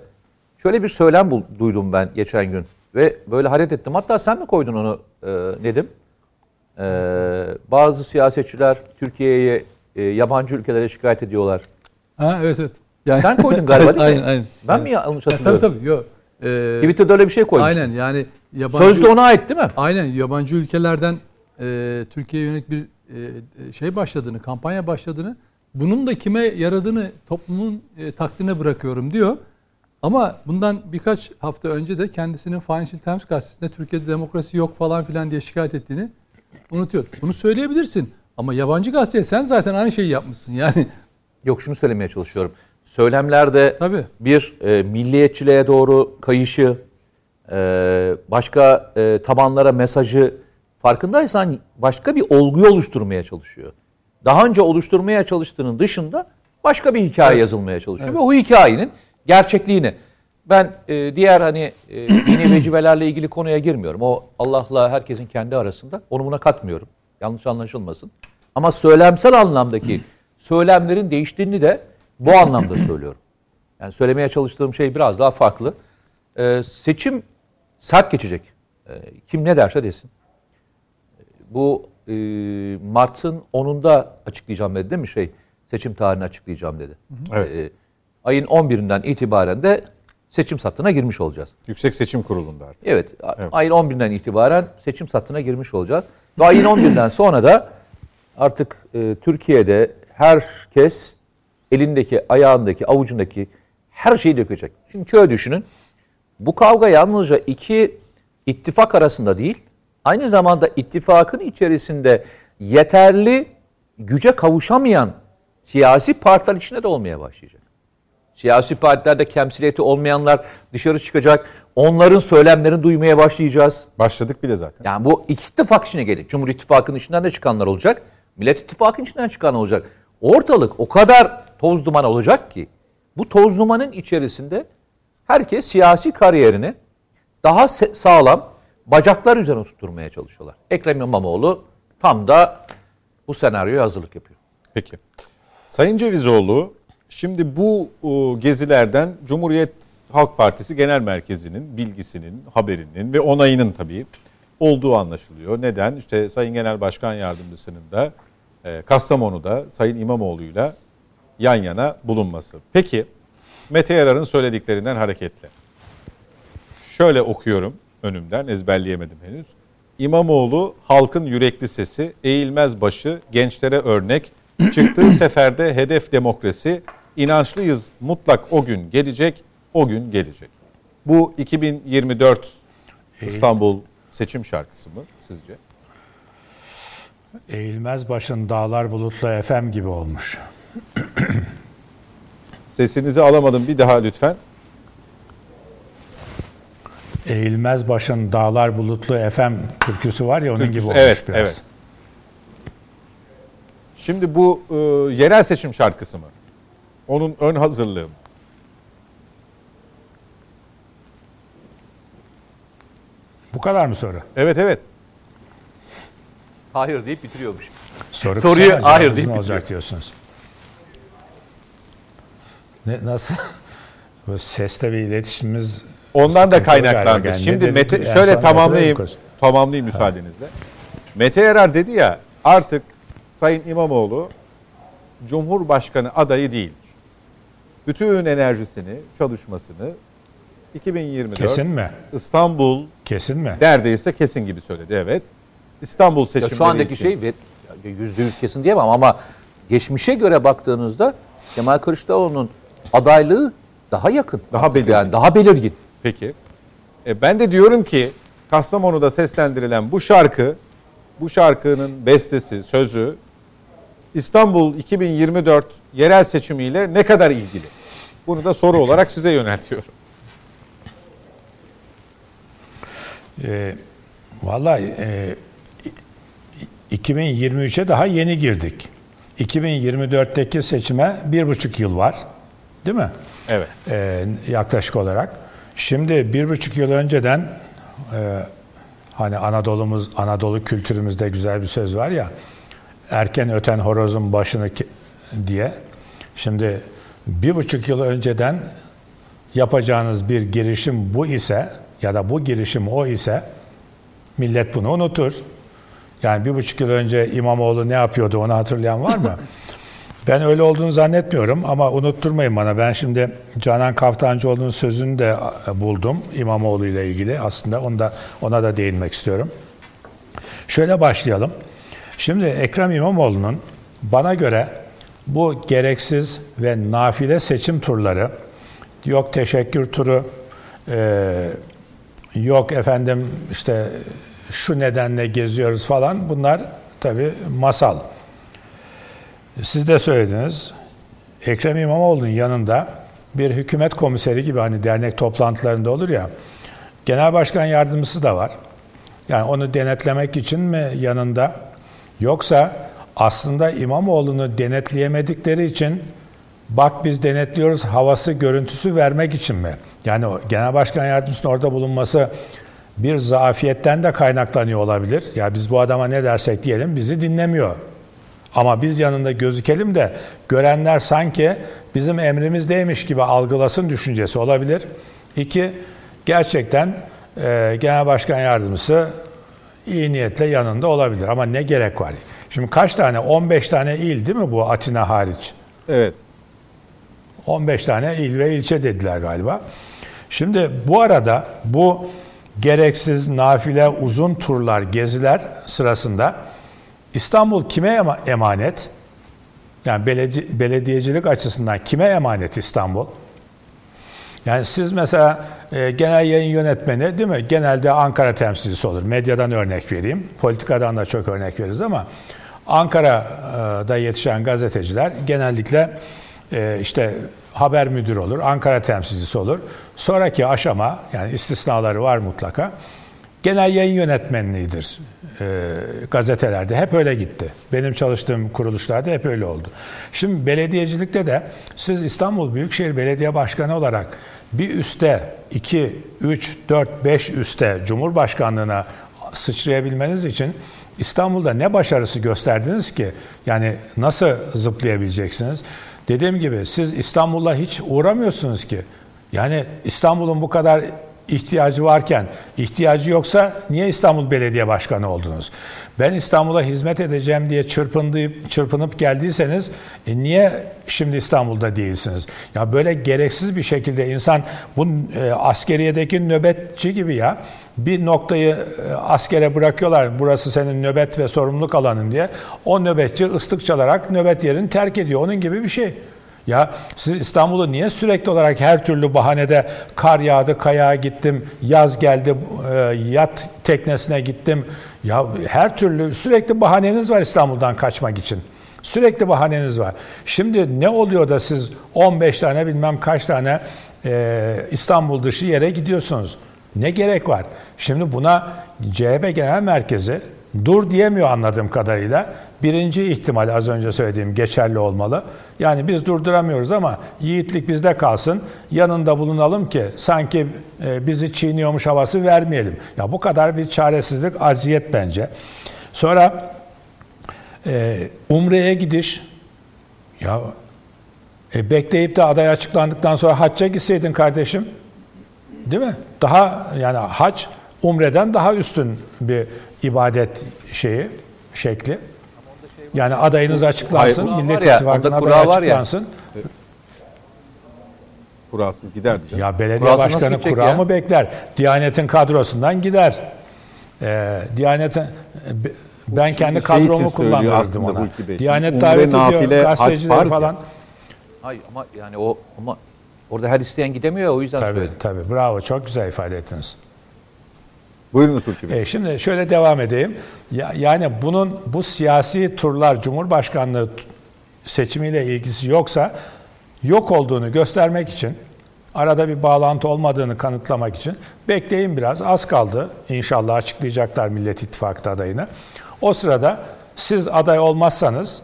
C: şöyle bir söylem duydum ben geçen gün ve böyle hayret ettim. Hatta sen mi koydun onu e, Nedim? E, bazı siyasetçiler Türkiye'ye e, yabancı ülkelere şikayet ediyorlar.
D: Ha evet evet. Yani,
C: Sen koydun galiba değil mi?
D: aynen aynen.
C: Ben mi yanlış
D: Ya,
C: hatırlıyorum?
D: tabii tabii yok. Ee,
C: Twitter'da öyle bir şey koymuştun.
D: aynen yani yabancı
C: Sözde ona ait değil mi?
D: Aynen yabancı ülkelerden e, Türkiye'ye yönelik bir e, şey başladığını, kampanya başladığını, bunun da kime yaradığını toplumun e, takdirine bırakıyorum diyor. Ama bundan birkaç hafta önce de kendisinin Financial Times gazetesinde Türkiye'de demokrasi yok falan filan diye şikayet ettiğini unutuyor. Bunu söyleyebilirsin. Ama yabancı gazeteye sen zaten aynı şeyi yapmışsın yani. <laughs>
C: Yok şunu söylemeye çalışıyorum. Söylemlerde
D: Tabii.
C: bir e, milliyetçiliğe doğru kayışı, e, başka e, tabanlara mesajı farkındaysan başka bir olguyu oluşturmaya çalışıyor. Daha önce oluşturmaya çalıştığının dışında başka bir hikaye yazılmaya çalışıyor ve o hikayenin gerçekliğini ben e, diğer hani e, <clears throat> dini vecibelerle ilgili konuya girmiyorum. O Allah'la herkesin kendi arasında. Onu buna katmıyorum. Yanlış anlaşılmasın. Ama söylemsel anlamdaki <clears throat> söylemlerin değiştiğini de bu anlamda <clears throat> söylüyorum. Yani söylemeye çalıştığım şey biraz daha farklı. Ee, seçim sert geçecek. Ee, kim ne derse desin. Bu e, Mart'ın 10'unda açıklayacağım dedi değil mi şey? Seçim tarihini açıklayacağım dedi.
A: Evet.
C: Ee, ayın 11'inden itibaren de seçim sattığına girmiş olacağız.
A: Yüksek Seçim Kurulu'nda artık.
C: Evet, a- ayın 11'inden itibaren seçim sattığına girmiş olacağız. Ve ayın 11'den sonra da artık e, Türkiye'de herkes elindeki, ayağındaki, avucundaki her şeyi dökecek. Şimdi şöyle düşünün. Bu kavga yalnızca iki ittifak arasında değil, aynı zamanda ittifakın içerisinde yeterli güce kavuşamayan siyasi partiler içinde de olmaya başlayacak. Siyasi partilerde temsiliyeti olmayanlar dışarı çıkacak. Onların söylemlerini duymaya başlayacağız.
A: Başladık bile zaten.
C: Yani bu iki ittifak içine gelecek. Cumhur İttifakı'nın içinden de çıkanlar olacak. Millet İttifakı'nın içinden çıkan olacak. Ortalık o kadar toz duman olacak ki bu toz dumanın içerisinde herkes siyasi kariyerini daha sağlam bacaklar üzerine tutturmaya çalışıyorlar. Ekrem İmamoğlu tam da bu senaryoya hazırlık yapıyor.
A: Peki. Sayın Cevizoğlu Şimdi bu o, gezilerden Cumhuriyet Halk Partisi Genel Merkezi'nin bilgisinin, haberinin ve onayının tabii olduğu anlaşılıyor. Neden? İşte Sayın Genel Başkan Yardımcısının da e, Kastamonu'da Sayın İmamoğlu'yla yan yana bulunması. Peki Mete Yarar'ın söylediklerinden hareketle. Şöyle okuyorum önümden ezberleyemedim henüz. İmamoğlu halkın yürekli sesi, eğilmez başı, gençlere örnek, çıktığı seferde hedef demokrasi, inançlıyız mutlak o gün gelecek, o gün gelecek. Bu 2024 İstanbul seçim şarkısı mı sizce?
B: Eğilmez başın dağlar bulutlu efem gibi olmuş. <clears throat>
A: Sesinizi alamadım bir daha lütfen.
B: Eğilmez başın dağlar bulutlu efem türküsü var ya onun
A: Türküsü,
B: gibi olmuş
A: evet,
B: biraz.
A: evet. Şimdi bu e, yerel seçim şarkısı mı? Onun ön hazırlığı?
B: Bu kadar mı soru?
A: Evet evet.
C: Hayır deyip bitiriyormuş.
B: Soru
C: Soruyu
B: kısa,
C: hayır deyip
B: olacak diyorsunuz. Ne, nasıl? <laughs> Bu sesle bir iletişimimiz
A: Ondan da kaynaklandı.
B: Yani
A: Şimdi
B: ne dedi-
A: Mete şöyle tamamlayayım. Tamamlayayım müsaadenizle. Mete Yarar dedi ya artık Sayın İmamoğlu Cumhurbaşkanı adayı değil. Bütün enerjisini, çalışmasını 2024
B: Kesin mi?
A: İstanbul
B: Kesin mi?
A: neredeyse kesin gibi söyledi evet. İstanbul
C: Ya
A: seçimleri
C: şu andaki
A: için-
C: şey yüzde yüz kesin diyemem ama geçmişe göre baktığınızda Kemal Kılıçdaroğlu'nun adaylığı daha yakın.
A: Daha
C: Artık
A: belirgin.
C: Yani daha belirgin.
A: Peki. E, ben de diyorum ki Kastamonu'da seslendirilen bu şarkı, bu şarkının bestesi, sözü İstanbul 2024 yerel seçimiyle ne kadar ilgili? Bunu da soru olarak size yöneltiyorum.
B: Ee, vallahi e, 2023'e daha yeni girdik. 2024'teki seçime bir buçuk yıl var. Değil mi?
A: Evet.
B: Ee, yaklaşık olarak. Şimdi bir buçuk yıl önceden e, hani Anadolu'muz, Anadolu kültürümüzde güzel bir söz var ya erken öten horozun başını diye. Şimdi bir buçuk yıl önceden yapacağınız bir girişim bu ise ya da bu girişim o ise millet bunu unutur. Yani bir buçuk yıl önce İmamoğlu ne yapıyordu onu hatırlayan var mı? <laughs> ben öyle olduğunu zannetmiyorum ama unutturmayın bana. Ben şimdi Canan Kaftancıoğlu'nun sözünü de buldum İmamoğlu ile ilgili. Aslında onu da, ona da değinmek istiyorum. Şöyle başlayalım. Şimdi Ekrem İmamoğlu'nun bana göre bu gereksiz ve nafile seçim turları, yok teşekkür turu, e, yok efendim işte şu nedenle geziyoruz falan bunlar tabi masal. Siz de söylediniz. Ekrem İmamoğlu'nun yanında bir hükümet komiseri gibi hani dernek toplantılarında olur ya genel başkan yardımcısı da var. Yani onu denetlemek için mi yanında yoksa aslında İmamoğlu'nu denetleyemedikleri için bak biz denetliyoruz havası görüntüsü vermek için mi? Yani genel başkan yardımcısının orada bulunması bir zafiyetten de kaynaklanıyor olabilir. Ya biz bu adama ne dersek diyelim bizi dinlemiyor. Ama biz yanında gözükelim de görenler sanki bizim emrimizdeymiş gibi algılasın düşüncesi olabilir. İki, gerçekten e, genel başkan yardımcısı iyi niyetle yanında olabilir. Ama ne gerek var? Şimdi kaç tane? 15 tane il değil mi bu Atina hariç?
A: Evet.
B: 15 tane il ve ilçe dediler galiba. Şimdi bu arada bu gereksiz nafile uzun turlar, geziler sırasında İstanbul kime ema- emanet? Yani beledi- belediyecilik açısından kime emanet İstanbul? Yani siz mesela e, genel yayın yönetmeni değil mi? Genelde Ankara temsilcisi olur. Medyadan örnek vereyim. Politikadan da çok örnek veririz ama Ankara'da yetişen gazeteciler genellikle e, işte haber müdürü olur, Ankara temsilcisi olur. Sonraki aşama yani istisnaları var mutlaka. Genel yayın yönetmenliğidir e, gazetelerde. Hep öyle gitti. Benim çalıştığım kuruluşlarda hep öyle oldu. Şimdi belediyecilikte de siz İstanbul Büyükşehir Belediye Başkanı olarak bir üste 2, 3, 4, 5 üste Cumhurbaşkanlığına sıçrayabilmeniz için İstanbul'da ne başarısı gösterdiniz ki? Yani nasıl zıplayabileceksiniz? Dediğim gibi siz İstanbul'a hiç uğramıyorsunuz ki. Yani İstanbul'un bu kadar ihtiyacı varken, ihtiyacı yoksa niye İstanbul Belediye Başkanı oldunuz? Ben İstanbul'a hizmet edeceğim diye çırpınıp, çırpınıp geldiyseniz e niye şimdi İstanbul'da değilsiniz? Ya böyle gereksiz bir şekilde insan bu e, askeriyedeki nöbetçi gibi ya bir noktayı e, askere bırakıyorlar. Burası senin nöbet ve sorumluluk alanın diye. O nöbetçi ıslık çalarak nöbet yerini terk ediyor. Onun gibi bir şey. Ya siz İstanbul'u niye sürekli olarak her türlü bahanede kar yağdı, kayağa gittim, yaz geldi, e, yat teknesine gittim. Ya her türlü sürekli bahaneniz var İstanbul'dan kaçmak için. Sürekli bahaneniz var. Şimdi ne oluyor da siz 15 tane bilmem kaç tane e, İstanbul dışı yere gidiyorsunuz? Ne gerek var? Şimdi buna CHP Genel Merkezi dur diyemiyor anladığım kadarıyla. Birinci ihtimal az önce söylediğim geçerli olmalı. Yani biz durduramıyoruz ama yiğitlik bizde kalsın. Yanında bulunalım ki sanki e, bizi çiğniyormuş havası vermeyelim. Ya bu kadar bir çaresizlik, aziyet bence. Sonra e, Umre'ye gidiş. Ya e, bekleyip de aday açıklandıktan sonra hacca gitseydin kardeşim. Değil mi? Daha yani hac umreden daha üstün bir ibadet şeyi, şekli. Yani adayınız açıklansın,
C: Hayır,
B: Millet
C: ya,
B: İttifakı'nın adayı
C: kura var ya.
B: açıklansın.
A: Kurasız giderdi canım.
B: Ya, belediye
C: Kurası nasıl
B: başkanı
C: gidecek
B: kura
C: ya?
B: mı bekler? Diyanet'in kadrosundan gider. Ee, Diyanet'in ben
A: Şimdi
B: kendi
A: şey için
B: kadromu
A: söylüyor
B: kullanırdım
A: aslında
B: ona.
A: Hulki Bey.
B: Diyanet davet
A: nafile,
B: ediyor
A: hac
B: gazetecileri
A: farz
B: falan.
C: Hayır ama yani o ama orada her isteyen gidemiyor ya o yüzden
B: Tabii
C: söyledim.
B: tabii bravo çok güzel ifade ettiniz.
A: Buyurunuz Hulki Bey.
B: E, şimdi şöyle devam edeyim. Ya, yani bunun bu siyasi turlar Cumhurbaşkanlığı seçimiyle ilgisi yoksa yok olduğunu göstermek için arada bir bağlantı olmadığını kanıtlamak için bekleyin biraz az kaldı. İnşallah açıklayacaklar Millet İttifakı adayını. O sırada siz aday olmazsanız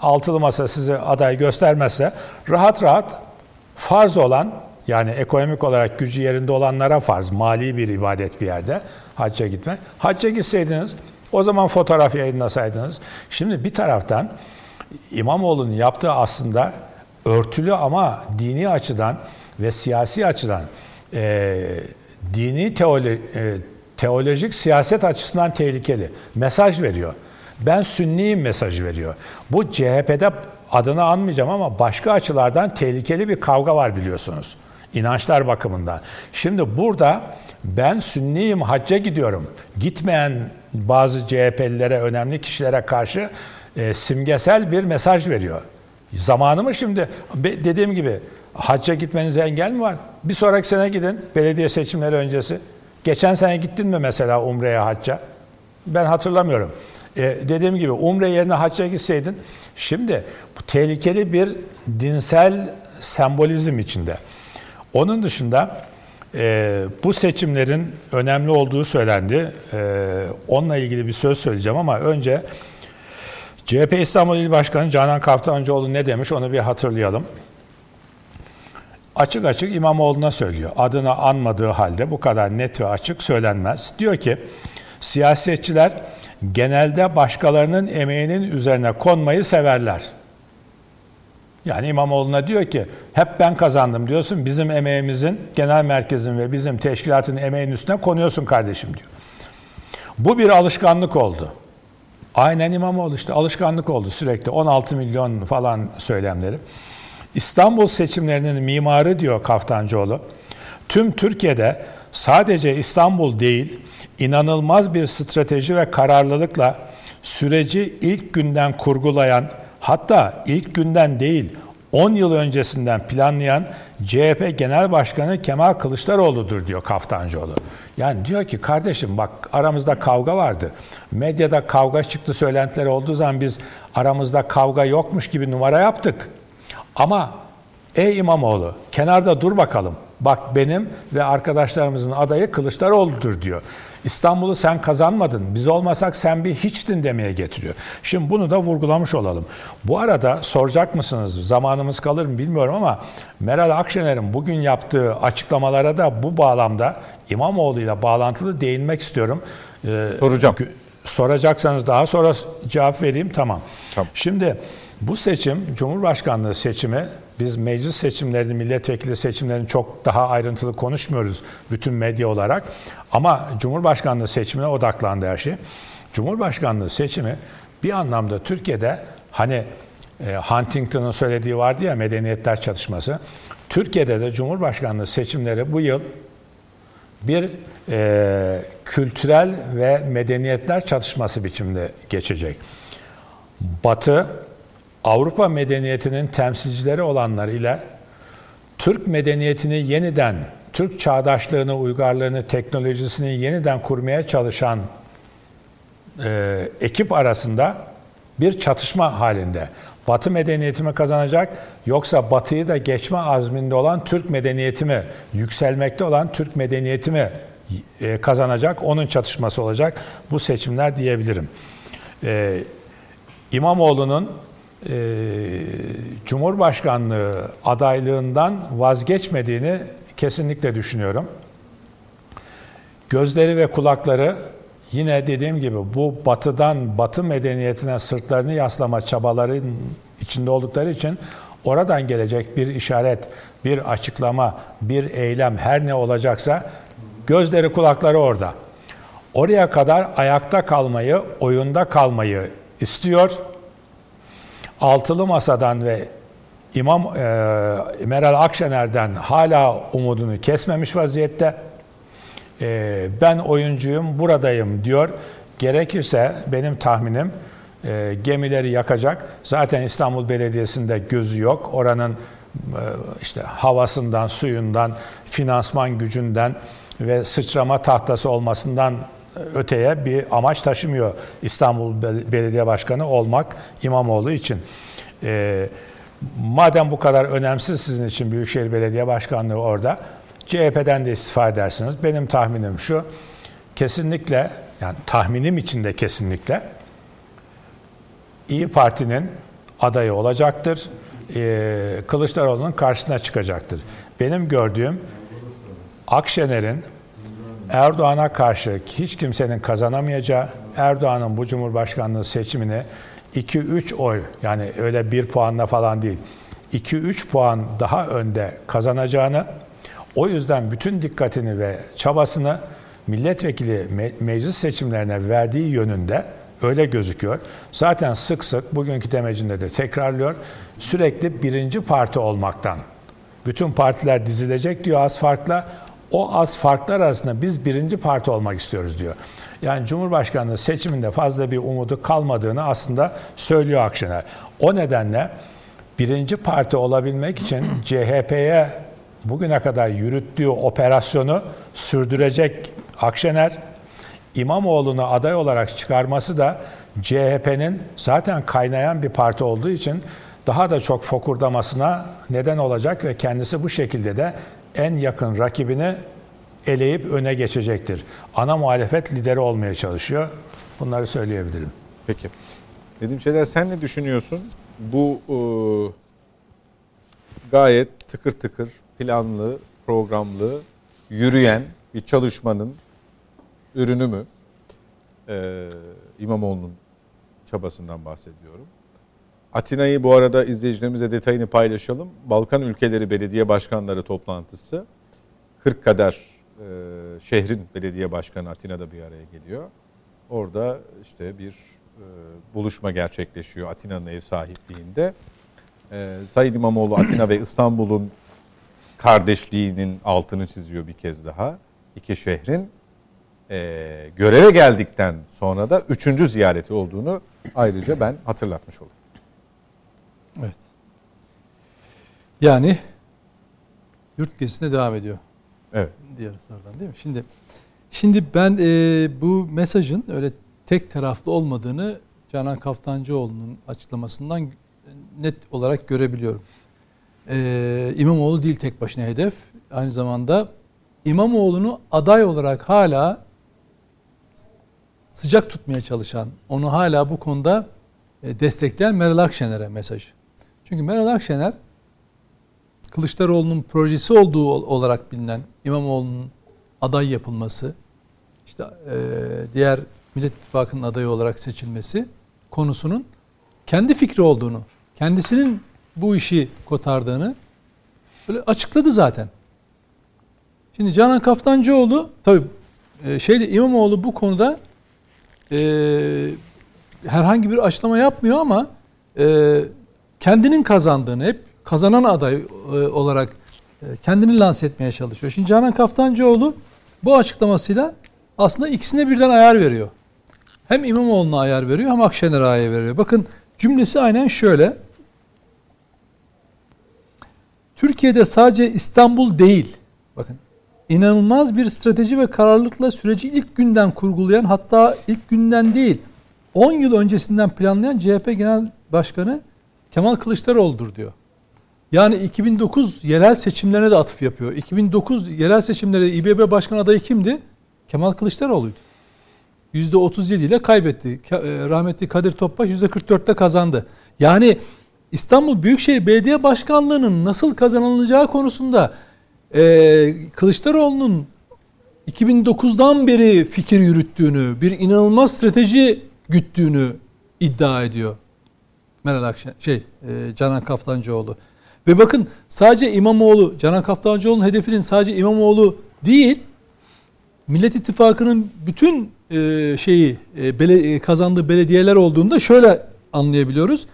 B: altılı masa size aday göstermezse rahat rahat farz olan yani ekonomik olarak gücü yerinde olanlara farz, mali bir ibadet bir yerde hacca gitmek. Hacca gitseydiniz o zaman fotoğraf yayınlasaydınız. Şimdi bir taraftan İmamoğlu'nun yaptığı aslında örtülü ama dini açıdan ve siyasi açıdan e, dini teolo- e, teolojik siyaset açısından tehlikeli. Mesaj veriyor. Ben sünniyim mesajı veriyor. Bu CHP'de adını anmayacağım ama başka açılardan tehlikeli bir kavga var biliyorsunuz. İnançlar bakımından. Şimdi burada ben sünniyim hacca gidiyorum. Gitmeyen bazı CHP'lilere, önemli kişilere karşı e, simgesel bir mesaj veriyor. Zamanı mı şimdi? Be- Dediğim gibi hacca gitmenize engel mi var? Bir sonraki sene gidin belediye seçimleri öncesi. Geçen sene gittin mi mesela Umre'ye hacca? Ben hatırlamıyorum. E, dediğim gibi Umre yerine hacca gitseydin. Şimdi bu tehlikeli bir dinsel sembolizm içinde. Onun dışında e, bu seçimlerin önemli olduğu söylendi. E, onunla ilgili bir söz söyleyeceğim ama önce CHP İstanbul İl Başkanı Canan Kaftancıoğlu ne demiş onu bir hatırlayalım. Açık açık İmamoğlu'na söylüyor. Adını anmadığı halde bu kadar net ve açık söylenmez. Diyor ki siyasetçiler genelde başkalarının emeğinin üzerine konmayı severler. Yani İmamoğlu'na diyor ki hep ben kazandım diyorsun. Bizim emeğimizin, genel merkezin ve bizim teşkilatın emeğinin üstüne konuyorsun kardeşim diyor. Bu bir alışkanlık oldu. Aynen İmamoğlu işte alışkanlık oldu sürekli 16 milyon falan söylemleri. İstanbul seçimlerinin mimarı diyor Kaftancıoğlu. Tüm Türkiye'de sadece İstanbul değil inanılmaz bir strateji ve kararlılıkla süreci ilk günden kurgulayan hatta ilk günden değil 10 yıl öncesinden planlayan CHP Genel Başkanı Kemal Kılıçdaroğlu'dur diyor Kaftancıoğlu. Yani diyor ki kardeşim bak aramızda kavga vardı. Medyada kavga çıktı söylentileri olduğu zaman biz aramızda kavga yokmuş gibi numara yaptık. Ama ey İmamoğlu kenarda dur bakalım. Bak benim ve arkadaşlarımızın adayı Kılıçdaroğlu'dur diyor. İstanbul'u sen kazanmadın. Biz olmasak sen bir hiçtin demeye getiriyor. Şimdi bunu da vurgulamış olalım. Bu arada soracak mısınız? Zamanımız kalır mı bilmiyorum ama Meral Akşener'in bugün yaptığı açıklamalara da bu bağlamda İmamoğlu ile bağlantılı değinmek istiyorum. Ee,
A: Soracağım.
B: Soracaksanız daha sonra cevap vereyim tamam.
A: Tamam.
B: Şimdi Bu seçim, Cumhurbaşkanlığı seçimi, biz meclis seçimlerini, milletvekili seçimlerini çok daha ayrıntılı konuşmuyoruz bütün medya olarak. Ama Cumhurbaşkanlığı seçimine odaklandı her şey. Cumhurbaşkanlığı seçimi bir anlamda Türkiye'de hani e, Huntington'ın söylediği vardı ya medeniyetler çalışması. Türkiye'de de Cumhurbaşkanlığı seçimleri bu yıl bir e, kültürel ve medeniyetler çatışması biçiminde geçecek. Batı, Avrupa medeniyetinin temsilcileri olanlar ile Türk medeniyetini yeniden, Türk çağdaşlığını, uygarlığını, teknolojisini yeniden kurmaya çalışan e, ekip arasında bir çatışma halinde. Batı medeniyeti mi kazanacak yoksa Batı'yı da geçme azminde olan Türk medeniyeti mi, yükselmekte olan Türk medeniyeti mi e, kazanacak? Onun çatışması olacak bu seçimler diyebilirim. Ee, İmamoğlu'nun e, Cumhurbaşkanlığı adaylığından vazgeçmediğini kesinlikle düşünüyorum. Gözleri ve kulakları yine dediğim gibi bu batıdan, batı medeniyetine sırtlarını yaslama çabaların içinde oldukları için oradan gelecek bir işaret, bir açıklama, bir eylem her ne olacaksa gözleri kulakları orada. Oraya kadar ayakta kalmayı, oyunda kalmayı istiyor. Altılı Masa'dan ve İmam e, Meral Akşener'den hala umudunu kesmemiş vaziyette. E, ben oyuncuyum, buradayım diyor. Gerekirse benim tahminim e, gemileri yakacak. Zaten İstanbul Belediyesi'nde gözü yok. Oranın e, işte havasından, suyundan, finansman gücünden ve sıçrama tahtası olmasından öteye bir amaç taşımıyor İstanbul Belediye Başkanı olmak İmamoğlu için. E, madem bu kadar önemsiz sizin için Büyükşehir Belediye Başkanlığı orada, CHP'den de istifa edersiniz. Benim tahminim şu, kesinlikle, yani tahminim içinde kesinlikle İyi Parti'nin adayı olacaktır. Ee, Kılıçdaroğlu'nun karşısına çıkacaktır. Benim gördüğüm Akşener'in Erdoğan'a karşı hiç kimsenin kazanamayacağı, Erdoğan'ın bu Cumhurbaşkanlığı seçimini 2-3 oy yani öyle bir puanla falan değil 2-3 puan daha önde kazanacağını o yüzden bütün dikkatini ve çabasını milletvekili me- meclis seçimlerine verdiği yönünde öyle gözüküyor. Zaten sık sık bugünkü demecinde de tekrarlıyor. Sürekli birinci parti olmaktan. Bütün partiler dizilecek diyor az farkla o az farklar arasında biz birinci parti olmak istiyoruz diyor. Yani Cumhurbaşkanlığı seçiminde fazla bir umudu kalmadığını aslında söylüyor Akşener. O nedenle birinci parti olabilmek için <clears throat> CHP'ye bugüne kadar yürüttüğü operasyonu sürdürecek Akşener. İmamoğlu'nu aday olarak çıkarması da CHP'nin zaten kaynayan bir parti olduğu için daha da çok fokurdamasına neden olacak ve kendisi bu şekilde de en yakın rakibini eleyip öne geçecektir. Ana muhalefet lideri olmaya çalışıyor. Bunları söyleyebilirim.
A: Peki. Nedim Şeyler sen ne düşünüyorsun? Bu e, gayet tıkır tıkır planlı, programlı, yürüyen bir çalışmanın ürünü mü? E, İmamoğlu'nun çabasından bahsediyorum. Atina'yı bu arada izleyicilerimize detayını paylaşalım. Balkan ülkeleri belediye başkanları toplantısı 40 kadar e, şehrin belediye başkanı Atina'da bir araya geliyor. Orada işte bir e, buluşma gerçekleşiyor Atina'nın ev sahipliğinde. E, Sayın İmamoğlu Atina ve İstanbul'un kardeşliğinin altını çiziyor bir kez daha. İki şehrin e, göreve geldikten sonra da üçüncü ziyareti olduğunu ayrıca ben hatırlatmış olayım.
D: Evet. Yani yurt gezisine devam ediyor.
A: Evet.
D: Diğer sorudan değil mi? Şimdi şimdi ben e, bu mesajın öyle tek taraflı olmadığını Canan Kaftancıoğlu'nun açıklamasından net olarak görebiliyorum. E, İmamoğlu değil tek başına hedef. Aynı zamanda İmamoğlu'nu aday olarak hala sıcak tutmaya çalışan, onu hala bu konuda e, destekleyen Meral Akşener'e mesaj. Çünkü Meral Akşener Kılıçdaroğlu'nun projesi olduğu olarak bilinen İmamoğlu'nun aday yapılması, işte e, diğer Millet İttifakı'nın adayı olarak seçilmesi konusunun kendi fikri olduğunu kendisinin bu işi kotardığını böyle açıkladı zaten. Şimdi Canan Kaftancıoğlu tabi e, şeyde İmamoğlu bu konuda e, herhangi bir açıklama yapmıyor ama e, kendinin kazandığını hep kazanan aday e, olarak e, kendini lanse etmeye çalışıyor. Şimdi Canan Kaftancıoğlu bu açıklamasıyla aslında ikisine birden ayar veriyor. Hem İmamoğlu'na ayar veriyor hem Akşener'e ayar veriyor. Bakın cümlesi aynen şöyle. Türkiye'de sadece İstanbul değil, bakın inanılmaz bir strateji ve kararlılıkla süreci ilk günden kurgulayan hatta ilk günden değil 10 yıl öncesinden planlayan CHP Genel Başkanı Kemal Kılıçdaroğlu'dur diyor. Yani 2009 yerel seçimlerine de atıf yapıyor. 2009 yerel seçimlerde İBB Başkan adayı kimdi? Kemal Kılıçdaroğlu'ydu. %37 ile kaybetti. E, rahmetli Kadir Topbaş %44'te kazandı. Yani İstanbul Büyükşehir Belediye Başkanlığı'nın nasıl kazanılacağı konusunda e, Kılıçdaroğlu'nun 2009'dan beri fikir yürüttüğünü, bir inanılmaz strateji güttüğünü iddia ediyor. Meral Akşener, şey, e, Canan Kaftancıoğlu. Ve bakın sadece İmamoğlu, Canan Kaftancıoğlu'nun hedefinin sadece İmamoğlu değil, Millet İttifakı'nın bütün e, şeyi e, bele, e, kazandığı belediyeler olduğunda şöyle anlayabiliyoruz.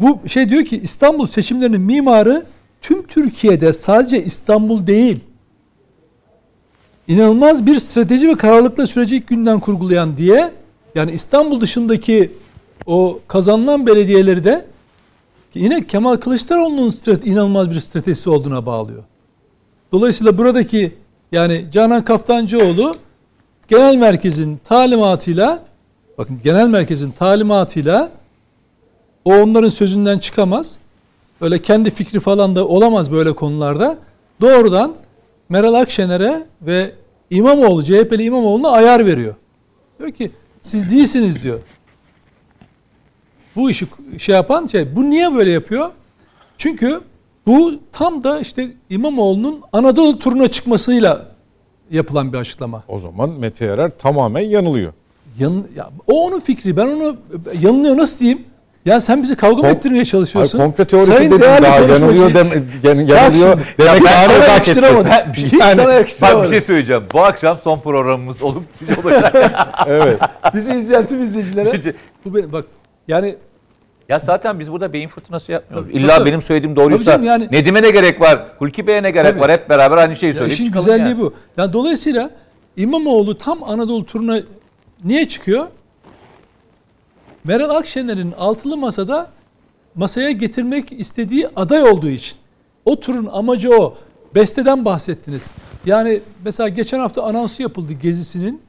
D: Bu şey diyor ki İstanbul seçimlerinin mimarı tüm Türkiye'de sadece İstanbul değil, inanılmaz bir strateji ve kararlılıkla süreci ilk günden kurgulayan diye yani İstanbul dışındaki o kazanılan belediyeleri de yine Kemal Kılıçdaroğlu'nun inanılmaz bir stratejisi olduğuna bağlıyor. Dolayısıyla buradaki yani Canan Kaftancıoğlu genel merkezin talimatıyla bakın genel merkezin talimatıyla o onların sözünden çıkamaz. Öyle kendi fikri falan da olamaz böyle konularda. Doğrudan Meral Akşener'e ve İmamoğlu, CHP'li İmamoğlu'na ayar veriyor. Diyor ki siz değilsiniz diyor. Bu işi şey yapan şey. Bu niye böyle yapıyor? Çünkü bu tam da işte İmamoğlu'nun Anadolu turuna çıkmasıyla yapılan bir açıklama.
A: O zaman Mete Yarar tamamen yanılıyor.
D: Yan, ya, o onun fikri. Ben onu yanılıyor nasıl diyeyim? Ya sen bizi kavga mı ettirmeye çalışıyorsun?
A: Hayır, komple teorisi Sayın dedim daha yanılıyor, dem, yanılıyor demek
D: ya sana yakıştıramadım.
C: Bir şey, yani, sana yakıştıramadım. Bak bir şey söyleyeceğim. Bu akşam son programımız olup <laughs> olacak.
D: evet. Bizi izleyen tüm izleyicilere. bu benim, bak yani
C: ya zaten biz burada beyin fırtınası yapmıyoruz. Tabii, İlla tabii. benim söylediğim doğruysa yani, Nedim'e ne gerek var? Hulki Bey'e ne gerek tabii. var? Hep beraber aynı şeyi söyleyip
D: işin güzelliği yani. bu. Yani dolayısıyla İmamoğlu tam Anadolu turuna niye çıkıyor? Meral Akşener'in altılı masada masaya getirmek istediği aday olduğu için. O turun amacı o. Besteden bahsettiniz. Yani mesela geçen hafta anonsu yapıldı gezisinin.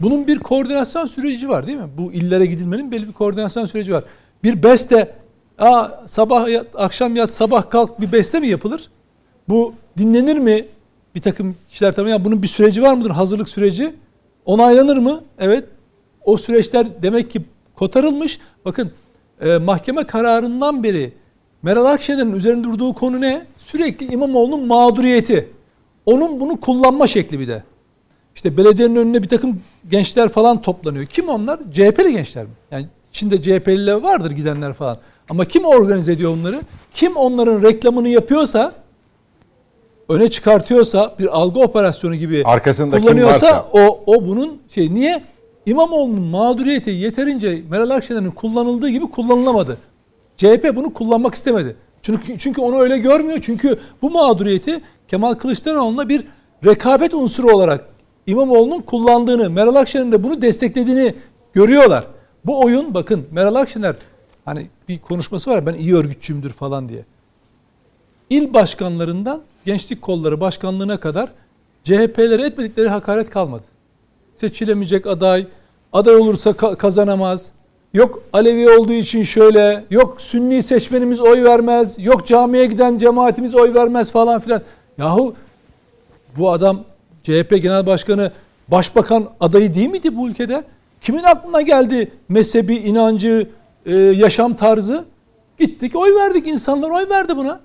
D: Bunun bir koordinasyon süreci var değil mi? Bu illere gidilmenin belli bir koordinasyon süreci var. Bir beste Aa, sabah yat, akşam yat, sabah kalk bir beste mi yapılır? Bu dinlenir mi? Bir takım kişiler tabii ya bunun bir süreci var mıdır? Hazırlık süreci. Onaylanır mı? Evet. O süreçler demek ki kotarılmış. Bakın e, mahkeme kararından beri Meral Akşener'in üzerinde durduğu konu ne? Sürekli İmamoğlu'nun mağduriyeti. Onun bunu kullanma şekli bir de. İşte belediyenin önüne bir takım gençler falan toplanıyor. Kim onlar? CHP'li gençler mi? Yani içinde CHP'liler vardır gidenler falan. Ama kim organize ediyor onları? Kim onların reklamını yapıyorsa öne çıkartıyorsa bir algı operasyonu gibi
A: Arkasında
D: kullanıyorsa o o bunun şey niye İmamoğlu'nun mağduriyeti yeterince Meral Akşener'in kullanıldığı gibi kullanılamadı. CHP bunu kullanmak istemedi. Çünkü çünkü onu öyle görmüyor. Çünkü bu mağduriyeti Kemal Kılıçdaroğlu'na bir rekabet unsuru olarak İmamoğlu'nun kullandığını, Meral Akşener'in de bunu desteklediğini görüyorlar. Bu oyun bakın Meral Akşener hani bir konuşması var ben iyi örgütçüyümdür falan diye. İl başkanlarından gençlik kolları başkanlığına kadar CHP'lere etmedikleri hakaret kalmadı. Seçilemeyecek aday, aday olursa kazanamaz. Yok Alevi olduğu için şöyle, yok Sünni seçmenimiz oy vermez, yok camiye giden cemaatimiz oy vermez falan filan. Yahu bu adam CHP Genel Başkanı başbakan adayı değil miydi bu ülkede? Kimin aklına geldi mezhebi, inancı, e, yaşam tarzı? Gittik oy verdik. insanlar oy verdi buna.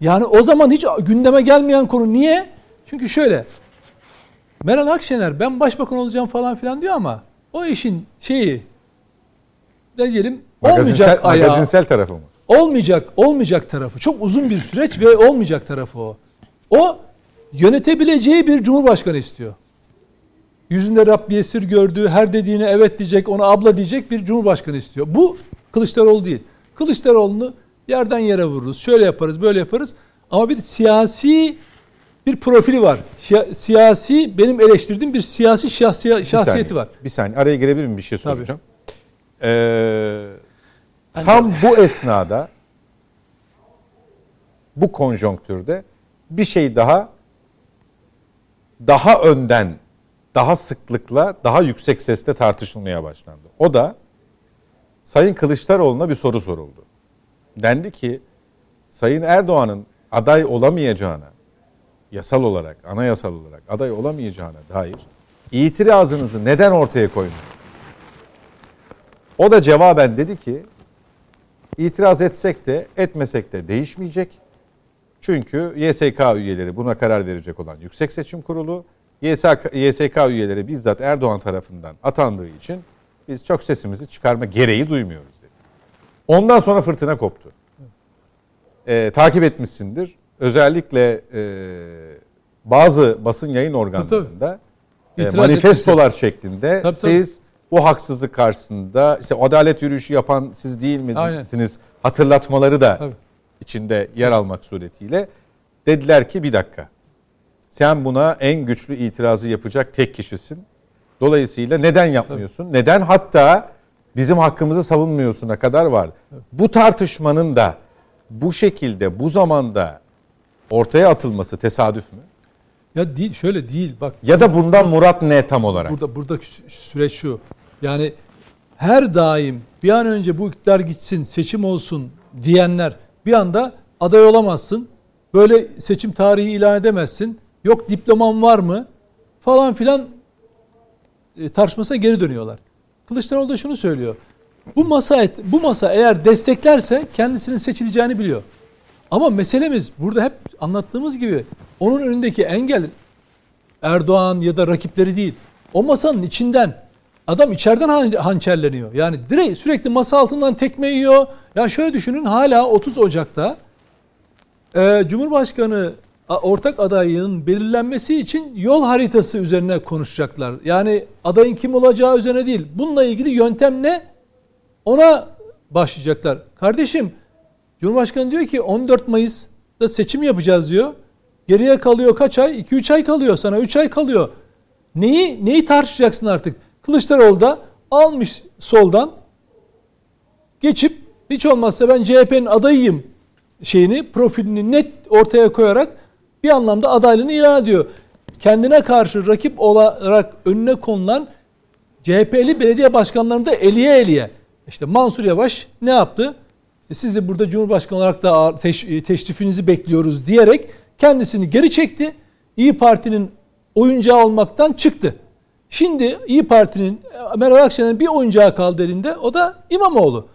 D: Yani o zaman hiç gündeme gelmeyen konu niye? Çünkü şöyle. Meral Akşener ben başbakan olacağım falan filan diyor ama o işin şeyi ne diyelim
A: Magazinsel,
D: olmayacak ayağı.
A: magazinsel tarafı mı?
D: Olmayacak, olmayacak tarafı. Çok uzun bir süreç ve olmayacak tarafı o. O yönetebileceği bir cumhurbaşkanı istiyor. Yüzünde Rabbi esir gördüğü, her dediğine evet diyecek, ona abla diyecek bir cumhurbaşkanı istiyor. Bu Kılıçdaroğlu değil. Kılıçdaroğlu'nu yerden yere vururuz, şöyle yaparız, böyle yaparız. Ama bir siyasi bir profili var. Siyasi, benim eleştirdiğim bir siyasi şahsiye,
A: Bir
D: şahsiyeti
A: saniye,
D: var.
A: Bir saniye araya girebilir miyim bir şey
D: Tabii.
A: soracağım. Ee, tam bu esnada bu konjonktürde bir şey daha daha önden daha sıklıkla daha yüksek sesle tartışılmaya başlandı. O da Sayın Kılıçdaroğlu'na bir soru soruldu. Dendi ki Sayın Erdoğan'ın aday olamayacağına yasal olarak, anayasal olarak aday olamayacağına dair itirazınızı neden ortaya koymuyorsunuz? O da cevaben dedi ki itiraz etsek de etmesek de değişmeyecek. Çünkü YSK üyeleri buna karar verecek olan Yüksek Seçim Kurulu, YSK, YSK üyeleri bizzat Erdoğan tarafından atandığı için biz çok sesimizi çıkarma gereği duymuyoruz dedi. Ondan sonra fırtına koptu. Ee, takip etmişsindir. Özellikle e, bazı basın yayın organlarında e, manifestolar şeklinde
D: Tabii,
A: siz bu haksızlık karşısında işte adalet yürüyüşü yapan siz değil
D: Aynen.
A: misiniz hatırlatmaları da
D: Tabii.
A: İçinde yer almak suretiyle dediler ki bir dakika sen buna en güçlü itirazı yapacak tek kişisin. Dolayısıyla neden yapmıyorsun? Neden hatta bizim hakkımızı savunmuyorsun'a kadar var. Bu tartışmanın da bu şekilde bu zamanda ortaya atılması tesadüf mü?
D: Ya değil, şöyle değil. Bak
A: Ya da bundan murat ne tam olarak?
D: Burada buradaki sü- süreç şu. Yani her daim bir an önce bu iktidar gitsin, seçim olsun diyenler bir anda aday olamazsın. Böyle seçim tarihi ilan edemezsin. Yok diploman var mı? Falan filan e, tartışmasına geri dönüyorlar. Kılıçdaroğlu da şunu söylüyor. Bu masa et- bu masa eğer desteklerse kendisinin seçileceğini biliyor. Ama meselemiz burada hep anlattığımız gibi onun önündeki engel Erdoğan ya da rakipleri değil. O masanın içinden adam içeriden han- hançerleniyor. Yani direkt sürekli masa altından tekme yiyor. Ya şöyle düşünün hala 30 Ocak'ta e, Cumhurbaşkanı ortak adayının belirlenmesi için yol haritası üzerine konuşacaklar. Yani adayın kim olacağı üzerine değil. Bununla ilgili yöntem ne? Ona başlayacaklar. Kardeşim Cumhurbaşkanı diyor ki 14 Mayıs'ta seçim yapacağız diyor. Geriye kalıyor kaç ay? 2-3 ay kalıyor sana 3 ay kalıyor. Neyi neyi tartışacaksın artık? Kılıçdaroğlu da almış soldan geçip hiç olmazsa ben CHP'nin adayıyım şeyini profilini net ortaya koyarak bir anlamda adaylığını ilan ediyor. Kendine karşı rakip olarak önüne konulan CHP'li belediye başkanlarını da eliye eliye. İşte Mansur Yavaş ne yaptı? İşte sizi burada Cumhurbaşkanı olarak da teş- teşrifinizi bekliyoruz diyerek kendisini geri çekti. İyi Parti'nin oyuncağı olmaktan çıktı. Şimdi İyi Parti'nin Meral Akşener'in bir oyuncağı kaldı elinde. O da İmamoğlu.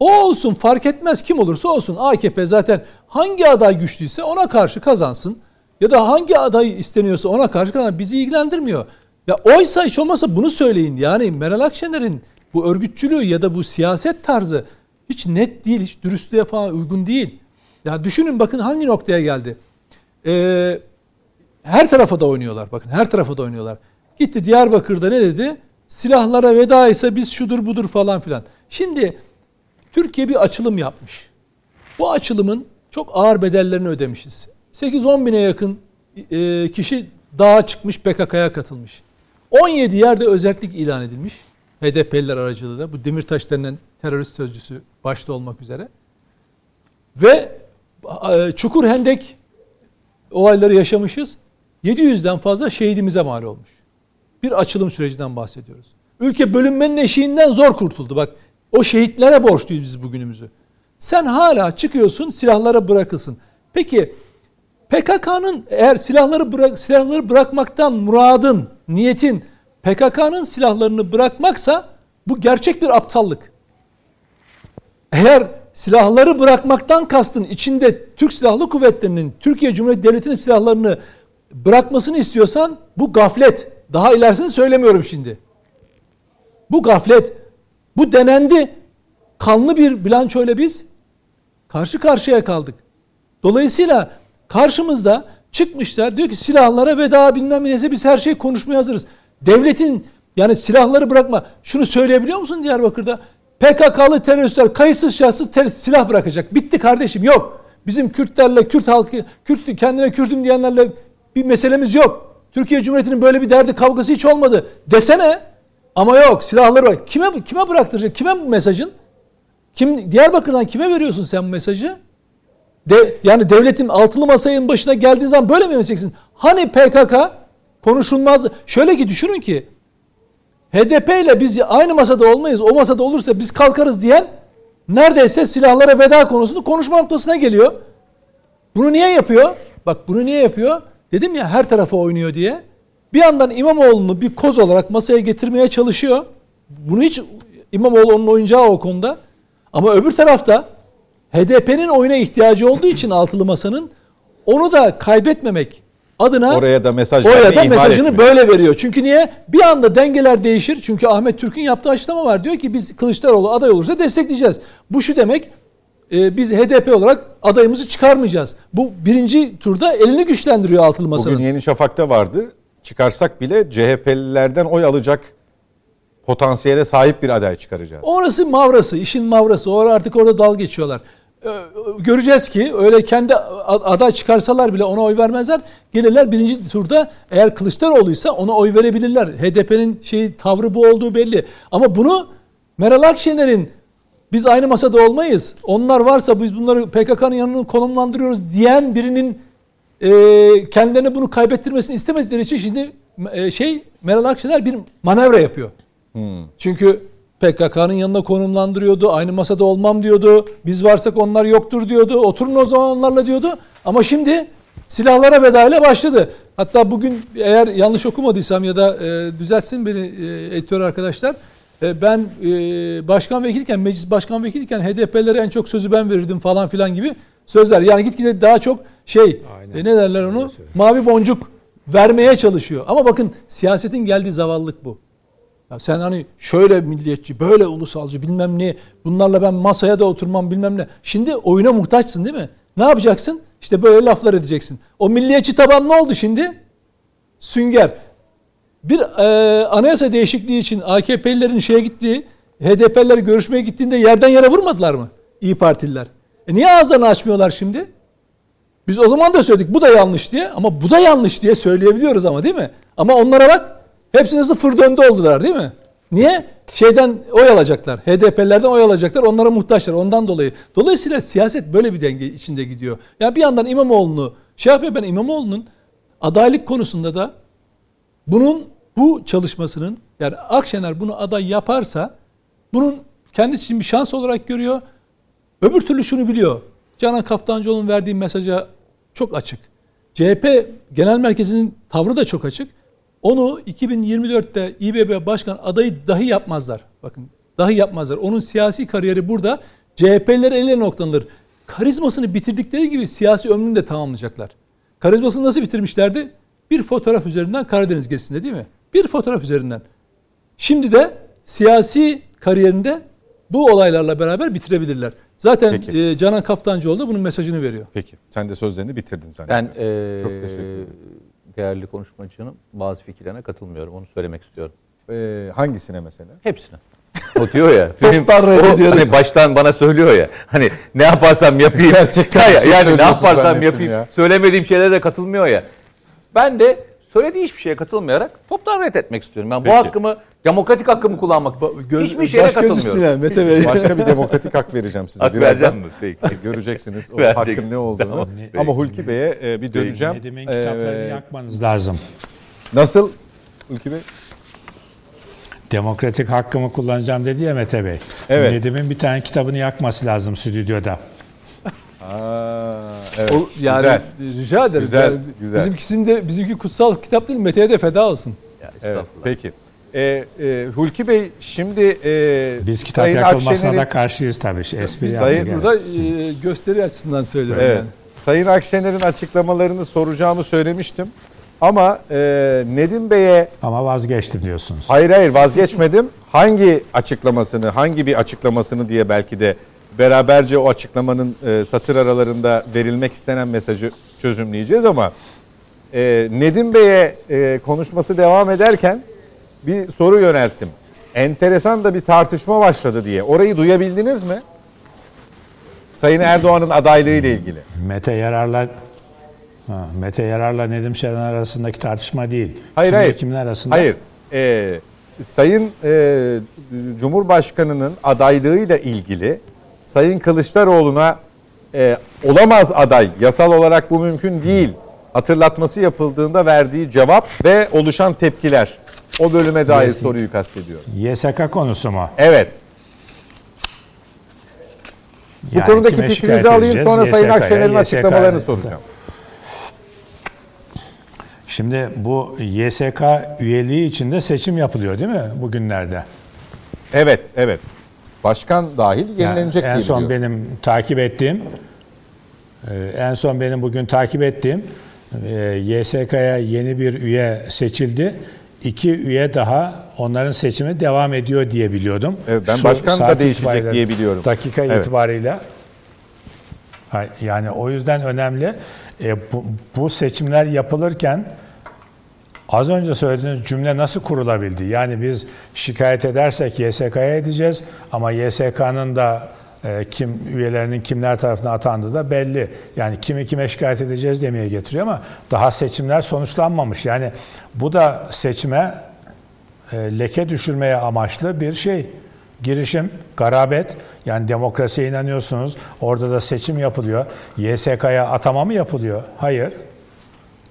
D: O olsun fark etmez kim olursa olsun. AKP zaten hangi aday güçlüyse ona karşı kazansın. Ya da hangi aday isteniyorsa ona karşı kazansın. Bizi ilgilendirmiyor. Ya oysa hiç olmazsa bunu söyleyin. Yani Meral Akşener'in bu örgütçülüğü ya da bu siyaset tarzı hiç net değil, hiç dürüstlüğe falan uygun değil. Ya düşünün bakın hangi noktaya geldi. Ee, her tarafa da oynuyorlar. Bakın her tarafa da oynuyorlar. Gitti Diyarbakır'da ne dedi? Silahlara veda ise biz şudur budur falan filan. Şimdi Türkiye bir açılım yapmış. Bu açılımın çok ağır bedellerini ödemişiz. 8-10 bine yakın e, kişi dağa çıkmış PKK'ya katılmış. 17 yerde özellik ilan edilmiş. HDP'liler aracılığıyla. Bu Demirtaş denilen terörist sözcüsü başta olmak üzere. Ve e, Çukur Hendek olayları yaşamışız. 700'den fazla şehidimize mal olmuş. Bir açılım sürecinden bahsediyoruz. Ülke bölünmenin eşiğinden zor kurtuldu. Bak o şehitlere borçluyuz biz bugünümüzü. Sen hala çıkıyorsun silahlara bırakılsın. Peki PKK'nın eğer silahları bırak silahları bırakmaktan muradın, niyetin PKK'nın silahlarını bırakmaksa bu gerçek bir aptallık. Eğer silahları bırakmaktan kastın içinde Türk Silahlı Kuvvetleri'nin Türkiye Cumhuriyeti Devleti'nin silahlarını bırakmasını istiyorsan bu gaflet. Daha ilerisini söylemiyorum şimdi. Bu gaflet. Bu denendi. kanlı bir bilançoyla biz karşı karşıya kaldık. Dolayısıyla karşımızda çıkmışlar diyor ki silahlara veda bilmem neyse biz her şeyi konuşmaya hazırız. Devletin yani silahları bırakma. Şunu söyleyebiliyor musun Diyarbakır'da? PKK'lı teröristler kayıtsız şartsız ter- silah bırakacak. Bitti kardeşim yok. Bizim Kürtlerle, Kürt halkı, Kürt kendine Kürtüm diyenlerle bir meselemiz yok. Türkiye Cumhuriyeti'nin böyle bir derdi kavgası hiç olmadı. Desene. Ama yok silahları var. Kime kime bıraktıracak? Kime bu mesajın? Kim Diyarbakır'dan kime veriyorsun sen bu mesajı? De, yani devletin altılı masanın başına geldiğin zaman böyle mi yöneteceksin? Hani PKK konuşulmaz. Şöyle ki düşünün ki HDP ile biz aynı masada olmayız. O masada olursa biz kalkarız diyen neredeyse silahlara veda konusunu konuşma noktasına geliyor. Bunu niye yapıyor? Bak bunu niye yapıyor? Dedim ya her tarafa oynuyor diye. Bir yandan İmamoğlu'nu bir koz olarak masaya getirmeye çalışıyor. Bunu hiç İmamoğlu onun oyuncağı o konuda. Ama öbür tarafta HDP'nin oyuna ihtiyacı olduğu için altılı masanın onu da kaybetmemek adına
A: Oraya da mesaj
D: oraya da mesajını
A: etmiyor.
D: böyle veriyor. Çünkü niye? Bir anda dengeler değişir. Çünkü Ahmet Türk'ün yaptığı açıklama var. Diyor ki biz Kılıçdaroğlu aday olursa destekleyeceğiz. Bu şu demek e, biz HDP olarak adayımızı çıkarmayacağız. Bu birinci turda elini güçlendiriyor altılı masanın.
A: Bugün Yeni Şafak'ta vardı. Çıkarsak bile CHP'lilerden oy alacak potansiyele sahip bir aday çıkaracağız.
D: Orası mavrası, işin mavrası. Orada artık orada dal geçiyorlar. Ee, Göreceğiz ki öyle kendi aday çıkarsalar bile ona oy vermezler. Gelirler birinci turda eğer Kılıçdaroğlu'ysa ona oy verebilirler. HDP'nin şey tavrı bu olduğu belli. Ama bunu Meral Akşener'in biz aynı masada olmayız. Onlar varsa biz bunları PKK'nın yanına konumlandırıyoruz diyen birinin e, kendilerine bunu kaybettirmesini istemedikleri için şimdi e, şey Meral Akşener bir manevra yapıyor. Çünkü PKK'nın yanına konumlandırıyordu. Aynı masada olmam diyordu. Biz varsak onlar yoktur diyordu. Oturun o zaman onlarla diyordu. Ama şimdi silahlara veda ile başladı. Hatta bugün eğer yanlış okumadıysam ya da e, düzeltsin beni e, editör arkadaşlar. E, ben e, başkan vekilken, meclis başkan vekilken HDP'lere en çok sözü ben verirdim falan filan gibi sözler. Yani gitgide daha çok şey
B: Aynen.
D: e, ne derler onu? Mavi boncuk vermeye çalışıyor. Ama bakın siyasetin geldiği zavallılık bu. Ya sen hani şöyle milliyetçi, böyle ulusalcı bilmem ne, bunlarla ben masaya da oturmam bilmem ne. Şimdi oyuna muhtaçsın değil mi? Ne yapacaksın? İşte böyle laflar edeceksin. O milliyetçi taban ne oldu şimdi? Sünger. Bir e, anayasa değişikliği için AKP'lilerin şeye gittiği, HDP'liler görüşmeye gittiğinde yerden yere vurmadılar mı? İyi Partililer. E niye ağızlarını açmıyorlar şimdi? Biz o zaman da söyledik bu da yanlış diye ama bu da yanlış diye söyleyebiliyoruz ama değil mi? Ama onlara bak hepsine sıfır döndü oldular değil mi? Niye? Şeyden oy alacaklar. HDP'lerden oy alacaklar. Onlara muhtaçlar. Ondan dolayı. Dolayısıyla siyaset böyle bir denge içinde gidiyor. Ya bir yandan İmamoğlu'nu şey yapıyor ben İmamoğlu'nun adaylık konusunda da bunun bu çalışmasının yani Akşener bunu aday yaparsa bunun kendisi için bir şans olarak görüyor. Öbür türlü şunu biliyor. Canan Kaftancıoğlu'nun verdiği mesaja çok açık. CHP Genel Merkezi'nin tavrı da çok açık. Onu 2024'te İBB Başkan adayı dahi yapmazlar. Bakın dahi yapmazlar. Onun siyasi kariyeri burada CHP'liler eline noktalanır. Karizmasını bitirdikleri gibi siyasi ömrünü de tamamlayacaklar. Karizmasını nasıl bitirmişlerdi? Bir fotoğraf üzerinden Karadeniz gezisinde değil mi? Bir fotoğraf üzerinden. Şimdi de siyasi kariyerinde bu olaylarla beraber bitirebilirler. Zaten
A: Peki.
D: e, Canan Kaftancıoğlu da bunun mesajını veriyor.
A: Peki sen de sözlerini bitirdin
C: Ben
A: zannediyorum.
C: eee,
A: Çok teşekkür ederim.
C: değerli konuşmacının bazı fikirlerine katılmıyorum. Onu söylemek istiyorum.
A: Ee, hangisine mesela?
C: Hepsine. O diyor ya.
D: Toptan
C: o hani baştan bana söylüyor ya. Hani ne yaparsam yapayım.
A: Gerçekten
C: Ya,
A: şey
C: yani ne yaparsam yapayım.
A: ya.
C: Söylemediğim şeylere de katılmıyor ya. Ben de söylediği hiçbir şeye katılmayarak toptan reddetmek istiyorum. Ben
A: Peki.
C: bu hakkımı, demokratik hakkımı kullanmak
D: Göz-
C: hiçbir şeye katılmıyorum.
D: üstüne Mete Bey.
A: Başka bir demokratik hak vereceğim size.
C: Hak
A: birazdan.
C: vereceğim mi? Peki.
A: Göreceksiniz o hakkın ne olduğunu.
C: Tamam.
A: Ama Hulki Bey'e e, bir döneceğim.
B: Nedim'in kitaplarını
A: Ee,
B: yakmanız lazım.
A: Nasıl Hulki Bey?
B: Demokratik hakkımı kullanacağım dedi ya Mete Bey.
A: Evet.
B: Nedim'in bir tane kitabını yakması lazım stüdyoda.
A: Aa, evet.
D: O, yani
A: Güzel.
D: rica ederim.
A: Güzel,
D: Yani
A: güzel.
D: Bizimkisinin de bizimki kutsal kitap değil Mete'ye de feda olsun.
C: Ya,
A: Evet, peki. Ee, e, Hulki Bey şimdi e,
B: Biz kitap
A: Sayın
B: yakılmasına da karşıyız tabii. Espri
A: Biz
B: yaptık
A: Sayın
B: yani.
D: Burada e, gösteri açısından söylüyorum
A: Evet.
D: yani.
A: Sayın Akşener'in açıklamalarını soracağımı söylemiştim. Ama e, Nedim Bey'e
B: Ama vazgeçtim diyorsunuz.
A: hayır hayır vazgeçmedim. hangi açıklamasını, hangi bir açıklamasını diye belki de beraberce o açıklamanın e, satır aralarında verilmek istenen mesajı çözümleyeceğiz ama e, Nedim Bey'e e, konuşması devam ederken bir soru yönelttim. Enteresan da bir tartışma başladı diye. Orayı duyabildiniz mi? Sayın Erdoğan'ın adaylığı ile ilgili.
B: Mete Yarar'la ha, Mete Yarar'la Nedim Şener arasındaki tartışma değil.
A: Hayır
B: Kimle
A: hayır.
B: Kimler arasında?
A: Hayır. Ee, Sayın e, Cumhurbaşkanı'nın adaylığıyla ilgili Sayın Kılıçdaroğlu'na e, olamaz aday, yasal olarak bu mümkün değil hatırlatması yapıldığında verdiği cevap ve oluşan tepkiler. O bölüme dair
B: Evet.
A: soruyu kastediyorum.
B: YSK konusu mu?
A: Evet. Bu
B: Yani
A: konudaki
B: kime
A: fikrinizi alayım sonra Sayın
B: YSK'ya,
A: Akşener'in açıklamalarını soracağım.
B: Şimdi bu YSK üyeliği içinde seçim yapılıyor değil mi bugünlerde?
A: Evet, evet. Başkan dahil
B: Yani
A: yenilenecek
B: en
A: diye
B: son
A: biliyorum.
B: benim takip ettiğim e, en son benim bugün takip ettiğim e, YSK'ya yeni bir üye seçildi. İki üye daha onların seçimi devam ediyor diye biliyordum.
A: Evet, ben
B: Şu
A: başkan da değişecek diye biliyorum.
B: Dakika
A: Evet.
B: itibariyle. Yani o yüzden önemli. E, bu, bu seçimler yapılırken Az önce söylediğiniz cümle nasıl kurulabildi? Yani biz şikayet edersek YSK'ya edeceğiz ama YSK'nın da e, kim üyelerinin kimler tarafından atandığı da belli. Yani kimi kime şikayet edeceğiz demeye getiriyor ama daha seçimler sonuçlanmamış. Yani bu da seçime e, leke düşürmeye amaçlı bir şey. Girişim, garabet. Yani demokrasiye inanıyorsunuz. Orada da seçim yapılıyor. YSK'ya atama mı yapılıyor? Hayır.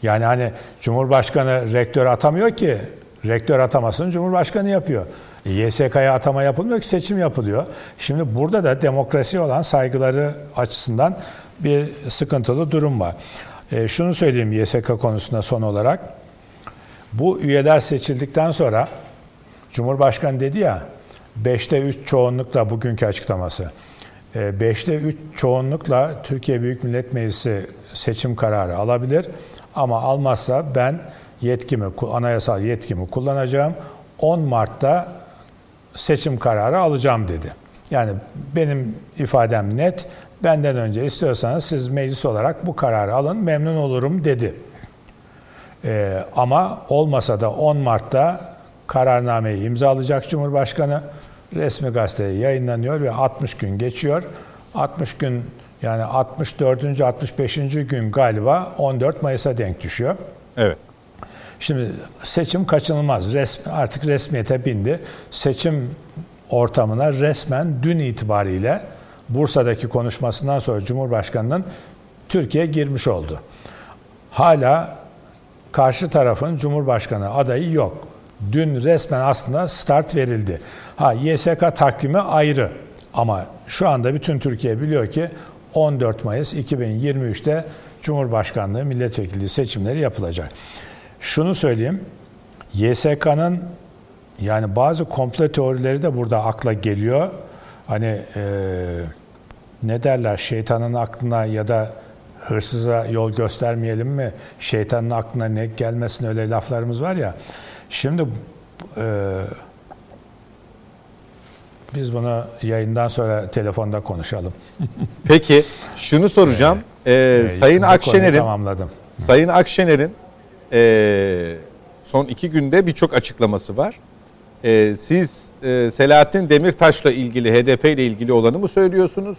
B: Yani hani Cumhurbaşkanı rektör atamıyor ki. Rektör atamasını Cumhurbaşkanı yapıyor. E, YSK'ya atama yapılmıyor ki seçim yapılıyor. Şimdi burada da demokrasi olan saygıları açısından bir sıkıntılı durum var. E, şunu söyleyeyim YSK konusunda son olarak. Bu üyeler seçildikten sonra Cumhurbaşkanı dedi ya 5'te 3 çoğunlukla bugünkü açıklaması. 5'te 3 çoğunlukla Türkiye Büyük Millet Meclisi seçim kararı alabilir. Ama almazsa ben yetkimi, anayasal yetkimi kullanacağım. 10 Mart'ta seçim kararı alacağım dedi. Yani benim ifadem net. Benden önce istiyorsanız siz meclis olarak bu kararı alın memnun olurum dedi. Ee, ama olmasa da 10 Mart'ta kararnameyi imzalayacak Cumhurbaşkanı. Resmi gazeteye yayınlanıyor ve 60 gün geçiyor. 60 gün yani 64. 65. gün galiba 14 Mayıs'a denk düşüyor.
A: Evet.
B: Şimdi seçim kaçınılmaz. Resmi, artık resmiyete bindi. Seçim ortamına resmen dün itibariyle Bursa'daki konuşmasından sonra Cumhurbaşkanı'nın Türkiye girmiş oldu. Hala karşı tarafın Cumhurbaşkanı adayı yok. Dün resmen aslında start verildi. Ha YSK takvimi ayrı ama şu anda bütün Türkiye biliyor ki 14 Mayıs 2023'te Cumhurbaşkanlığı milletvekili seçimleri yapılacak. Şunu söyleyeyim. YSK'nın yani bazı komplo teorileri de burada akla geliyor. Hani e, ne derler şeytanın aklına ya da hırsıza yol göstermeyelim mi? Şeytanın aklına ne gelmesin öyle laflarımız var ya. Şimdi e, biz bunu yayından sonra telefonda konuşalım.
A: Peki şunu soracağım. Ee, Sayın
B: Bu konuyu
A: Akşener'in
B: tamamladım.
A: Sayın Akşener'in e, son iki günde birçok açıklaması var. E, siz e, Selahattin Demirtaş'la ilgili, HDP ile ilgili olanı mı söylüyorsunuz?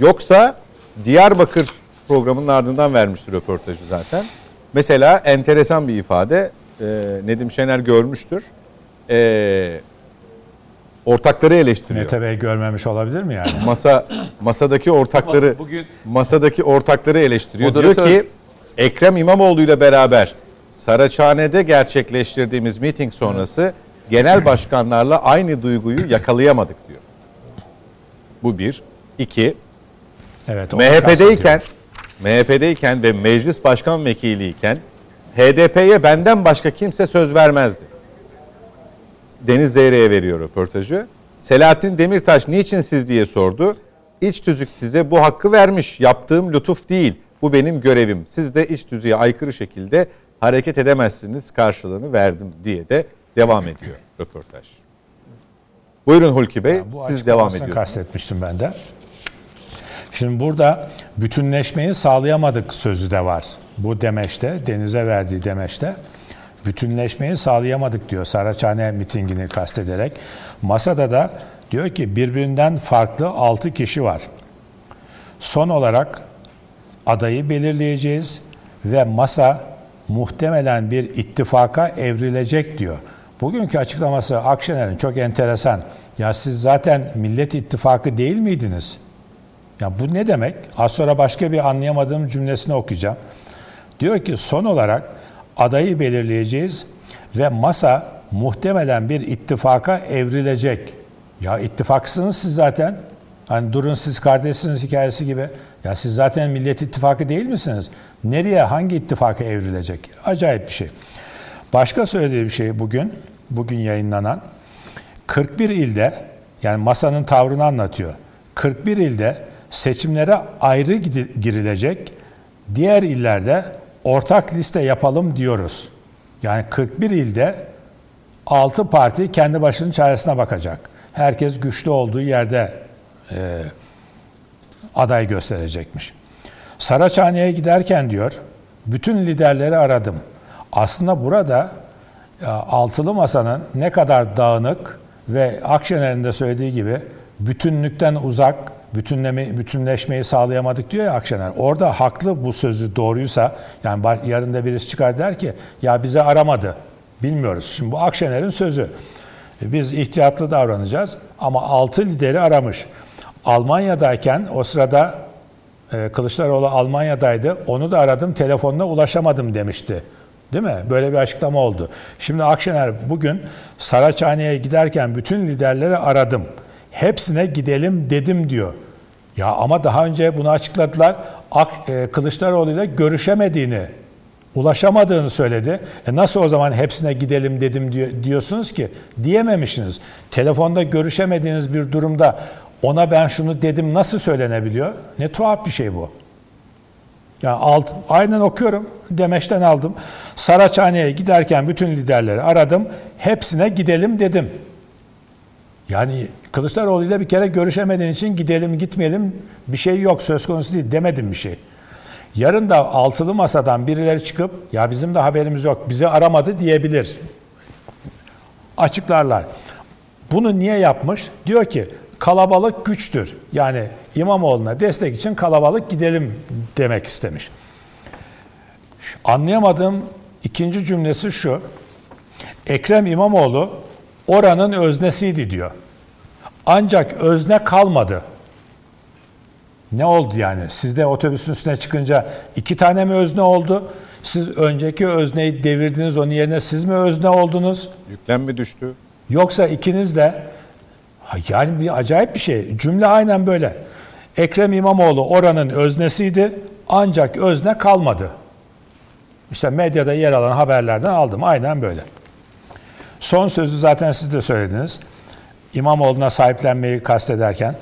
A: Yoksa Diyarbakır programının ardından vermiştir röportajı zaten. Mesela enteresan bir ifade. E, Nedim Şener görmüştür. E, ortakları eleştiriyor.
B: Mete Bey görmemiş olabilir mi yani? <laughs>
A: Masa masadaki ortakları
C: Bugün
A: masadaki ortakları eleştiriyor.
C: Moderatör-
A: Diyor ki Ekrem İmamoğlu ile beraber Saraçhane'de gerçekleştirdiğimiz miting sonrası genel başkanlarla aynı duyguyu yakalayamadık diyor. Bu bir. İki,
B: Evet.
A: MHP'deyken MHP'deyken ve meclis başkan vekiliyken HDP'ye benden başka kimse söz vermezdi. Deniz Zeyre'ye veriyor röportajı. Selahattin Demirtaş niçin siz diye sordu. İç tüzük size bu hakkı vermiş. Yaptığım lütuf değil. Bu benim görevim. Siz de iç tüzüğe aykırı şekilde hareket edemezsiniz karşılığını verdim diye de devam ediyor röportaj. Buyurun Hulki Bey,
B: Yani bu
A: siz devam ediyorsunuz.
B: kastetmiştim ben de. Şimdi burada bütünleşmeyi sağlayamadık sözü de var. Bu demeçte, denize verdiği demeçte bütünleşmeyi sağlayamadık diyor Saraçhane mitingini kastederek. Masada da diyor ki birbirinden farklı 6 kişi var. Son olarak adayı belirleyeceğiz ve masa muhtemelen bir ittifaka evrilecek diyor. Bugünkü açıklaması Akşener'in çok enteresan. Ya siz zaten Millet İttifakı değil miydiniz? Ya bu ne demek? Az sonra başka bir anlayamadığım cümlesini okuyacağım. Diyor ki son olarak adayı belirleyeceğiz ve masa muhtemelen bir ittifaka evrilecek. Ya ittifaksınız siz zaten. Hani durun siz kardeşsiniz hikayesi gibi. Ya siz zaten Millet İttifakı değil misiniz? Nereye hangi ittifaka evrilecek? Acayip bir şey. Başka söylediği bir şey bugün, bugün yayınlanan 41 ilde yani masanın tavrını anlatıyor. 41 ilde seçimlere ayrı girilecek. Diğer illerde ortak liste yapalım diyoruz. Yani 41 ilde 6 parti kendi başının çaresine bakacak. Herkes güçlü olduğu yerde e, aday gösterecekmiş. Saraçhane'ye giderken diyor, bütün liderleri aradım. Aslında burada ya, altılı masanın ne kadar dağınık ve Akşener'in de söylediği gibi bütünlükten uzak, bütünleme, bütünleşmeyi sağlayamadık diyor ya Akşener. Orada haklı bu sözü doğruysa, yani yarın da birisi çıkar der ki ya bize aramadı. Bilmiyoruz. Şimdi bu Akşener'in sözü. E, Biz ihtiyatlı davranacağız ama altı lideri aramış. Almanya'dayken o sırada e, Kılıçdaroğlu Almanya'daydı. Onu da aradım, telefonla ulaşamadım demişti. Değil mi? Böyle bir açıklama oldu. Şimdi Akşener bugün Saraçhane'ye giderken bütün liderleri aradım. Hepsine gidelim dedim diyor. Ya ama daha önce bunu açıkladılar. Ak, e, Kılıçdaroğlu ile görüşemediğini, ulaşamadığını söyledi. E nasıl o zaman hepsine gidelim dedim diyor, diyorsunuz ki? Diyememişsiniz. Telefonda görüşemediğiniz bir durumda ona ben şunu dedim nasıl söylenebiliyor? Ne tuhaf bir şey bu. Ya alt, aynen okuyorum. Demeçten aldım. Saraçhane'ye giderken bütün liderleri aradım. Hepsine gidelim dedim. Yani Kılıçdaroğlu ile bir kere görüşemediğin için gidelim gitmeyelim bir şey yok söz konusu değil demedim bir şey. Yarın da altılı masadan birileri çıkıp ya bizim de haberimiz yok bizi aramadı diyebilir. Açıklarlar. Bunu niye yapmış? Diyor ki kalabalık güçtür. Yani İmamoğlu'na destek için kalabalık gidelim demek istemiş. Anlayamadığım ikinci cümlesi şu. Ekrem İmamoğlu oranın öznesiydi diyor. Ancak özne kalmadı. Ne oldu yani? Sizde otobüsün üstüne çıkınca iki tane mi özne oldu? Siz önceki özneyi devirdiniz, onun yerine siz mi özne oldunuz?
A: Yüklem mi düştü?
B: Yoksa ikiniz de yani bir acayip bir şey. Cümle aynen böyle. Ekrem İmamoğlu oranın öznesiydi ancak özne kalmadı. İşte medyada yer alan haberlerden aldım. Aynen böyle. Son sözü zaten siz de söylediniz. İmamoğlu'na sahiplenmeyi kastederken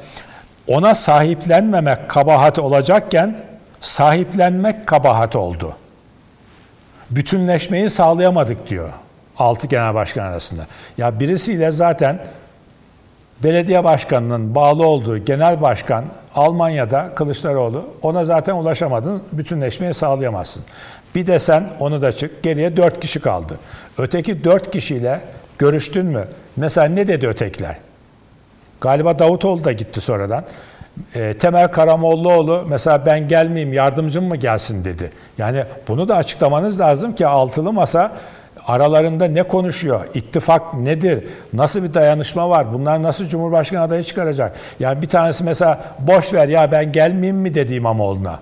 B: ona sahiplenmemek kabahat olacakken sahiplenmek kabahat oldu. Bütünleşmeyi sağlayamadık diyor. Altı genel başkan arasında. Ya birisiyle zaten belediye başkanının bağlı olduğu genel başkan Almanya'da Kılıçdaroğlu ona zaten ulaşamadın, bütünleşmeyi sağlayamazsın. Bir de sen onu da çık, geriye dört kişi kaldı. Öteki dört kişiyle görüştün mü? Mesela ne dedi ötekiler? Galiba Davutoğlu da gitti sonradan. E, Temel Karamollaoğlu mesela ben gelmeyeyim yardımcım mı gelsin dedi. Yani bunu da açıklamanız lazım ki altılı masa aralarında ne konuşuyor? İttifak nedir? Nasıl bir dayanışma var? Bunlar nasıl Cumhurbaşkanı adayı çıkaracak? Yani bir tanesi mesela boş ver ya ben gelmeyeyim mi dedi İmamoğlu'na.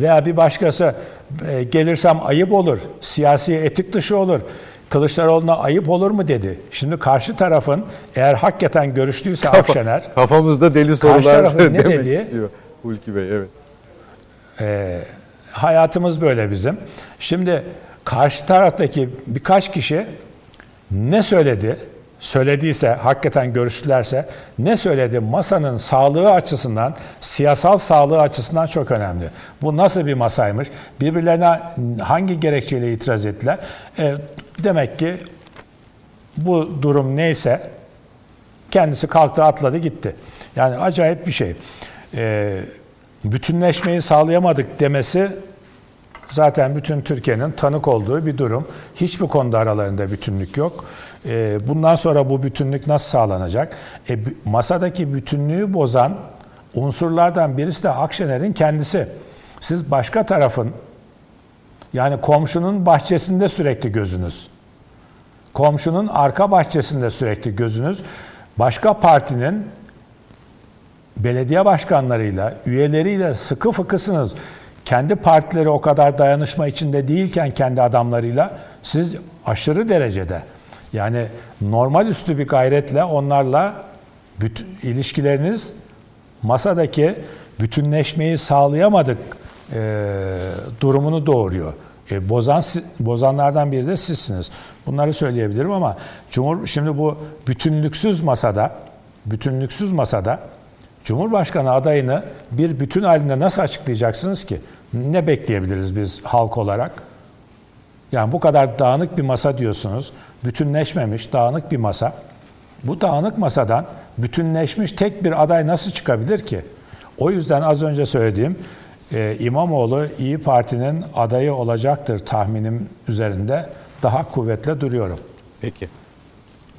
B: Veya bir başkası e, gelirsem ayıp olur, siyasi etik dışı olur. Kılıçdaroğlu'na ayıp olur mu dedi. Şimdi karşı tarafın eğer hakikaten görüştüyse Akşener
A: Kafamızda deli sorular
B: ne
A: demek
B: dediği?
A: istiyor Hulki Bey. Evet.
B: Ee, hayatımız böyle bizim. Şimdi karşı taraftaki birkaç kişi ne söyledi? Söylediyse, hakikaten görüştülerse ne söyledi? Masanın sağlığı açısından, siyasal sağlığı açısından çok önemli. Bu nasıl bir masaymış? Birbirlerine hangi gerekçeyle itiraz ettiler? Ee, demek ki bu durum neyse Kendisi kalktı atladı gitti. Yani acayip bir şey. Ee, bütünleşmeyi sağlayamadık demesi zaten bütün Türkiye'nin tanık olduğu bir durum. Hiçbir konuda aralarında bütünlük yok. Ee, bundan sonra bu bütünlük nasıl sağlanacak? E, masadaki bütünlüğü bozan unsurlardan birisi de Akşener'in kendisi. Siz başka tarafın yani komşunun bahçesinde sürekli gözünüz. Komşunun arka bahçesinde sürekli gözünüz. Başka partinin belediye başkanlarıyla, üyeleriyle sıkı fıkısınız. Kendi partileri o kadar dayanışma içinde değilken kendi adamlarıyla siz aşırı derecede yani normal üstü bir gayretle onlarla bütün ilişkileriniz masadaki bütünleşmeyi sağlayamadık e, durumunu doğuruyor. E, bozan bozanlardan biri de sizsiniz. Bunları söyleyebilirim ama Cumhur şimdi bu bütünlüksüz masada bütünlüksüz masada Cumhurbaşkanı adayını bir bütün halinde nasıl açıklayacaksınız ki? Ne bekleyebiliriz biz halk olarak? Yani bu kadar dağınık bir masa diyorsunuz. Bütünleşmemiş, dağınık bir masa. Bu dağınık masadan bütünleşmiş tek bir aday nasıl çıkabilir ki? O yüzden az önce söylediğim e, İmamoğlu İyi Parti'nin adayı olacaktır tahminim üzerinde daha kuvvetle duruyorum.
A: Peki.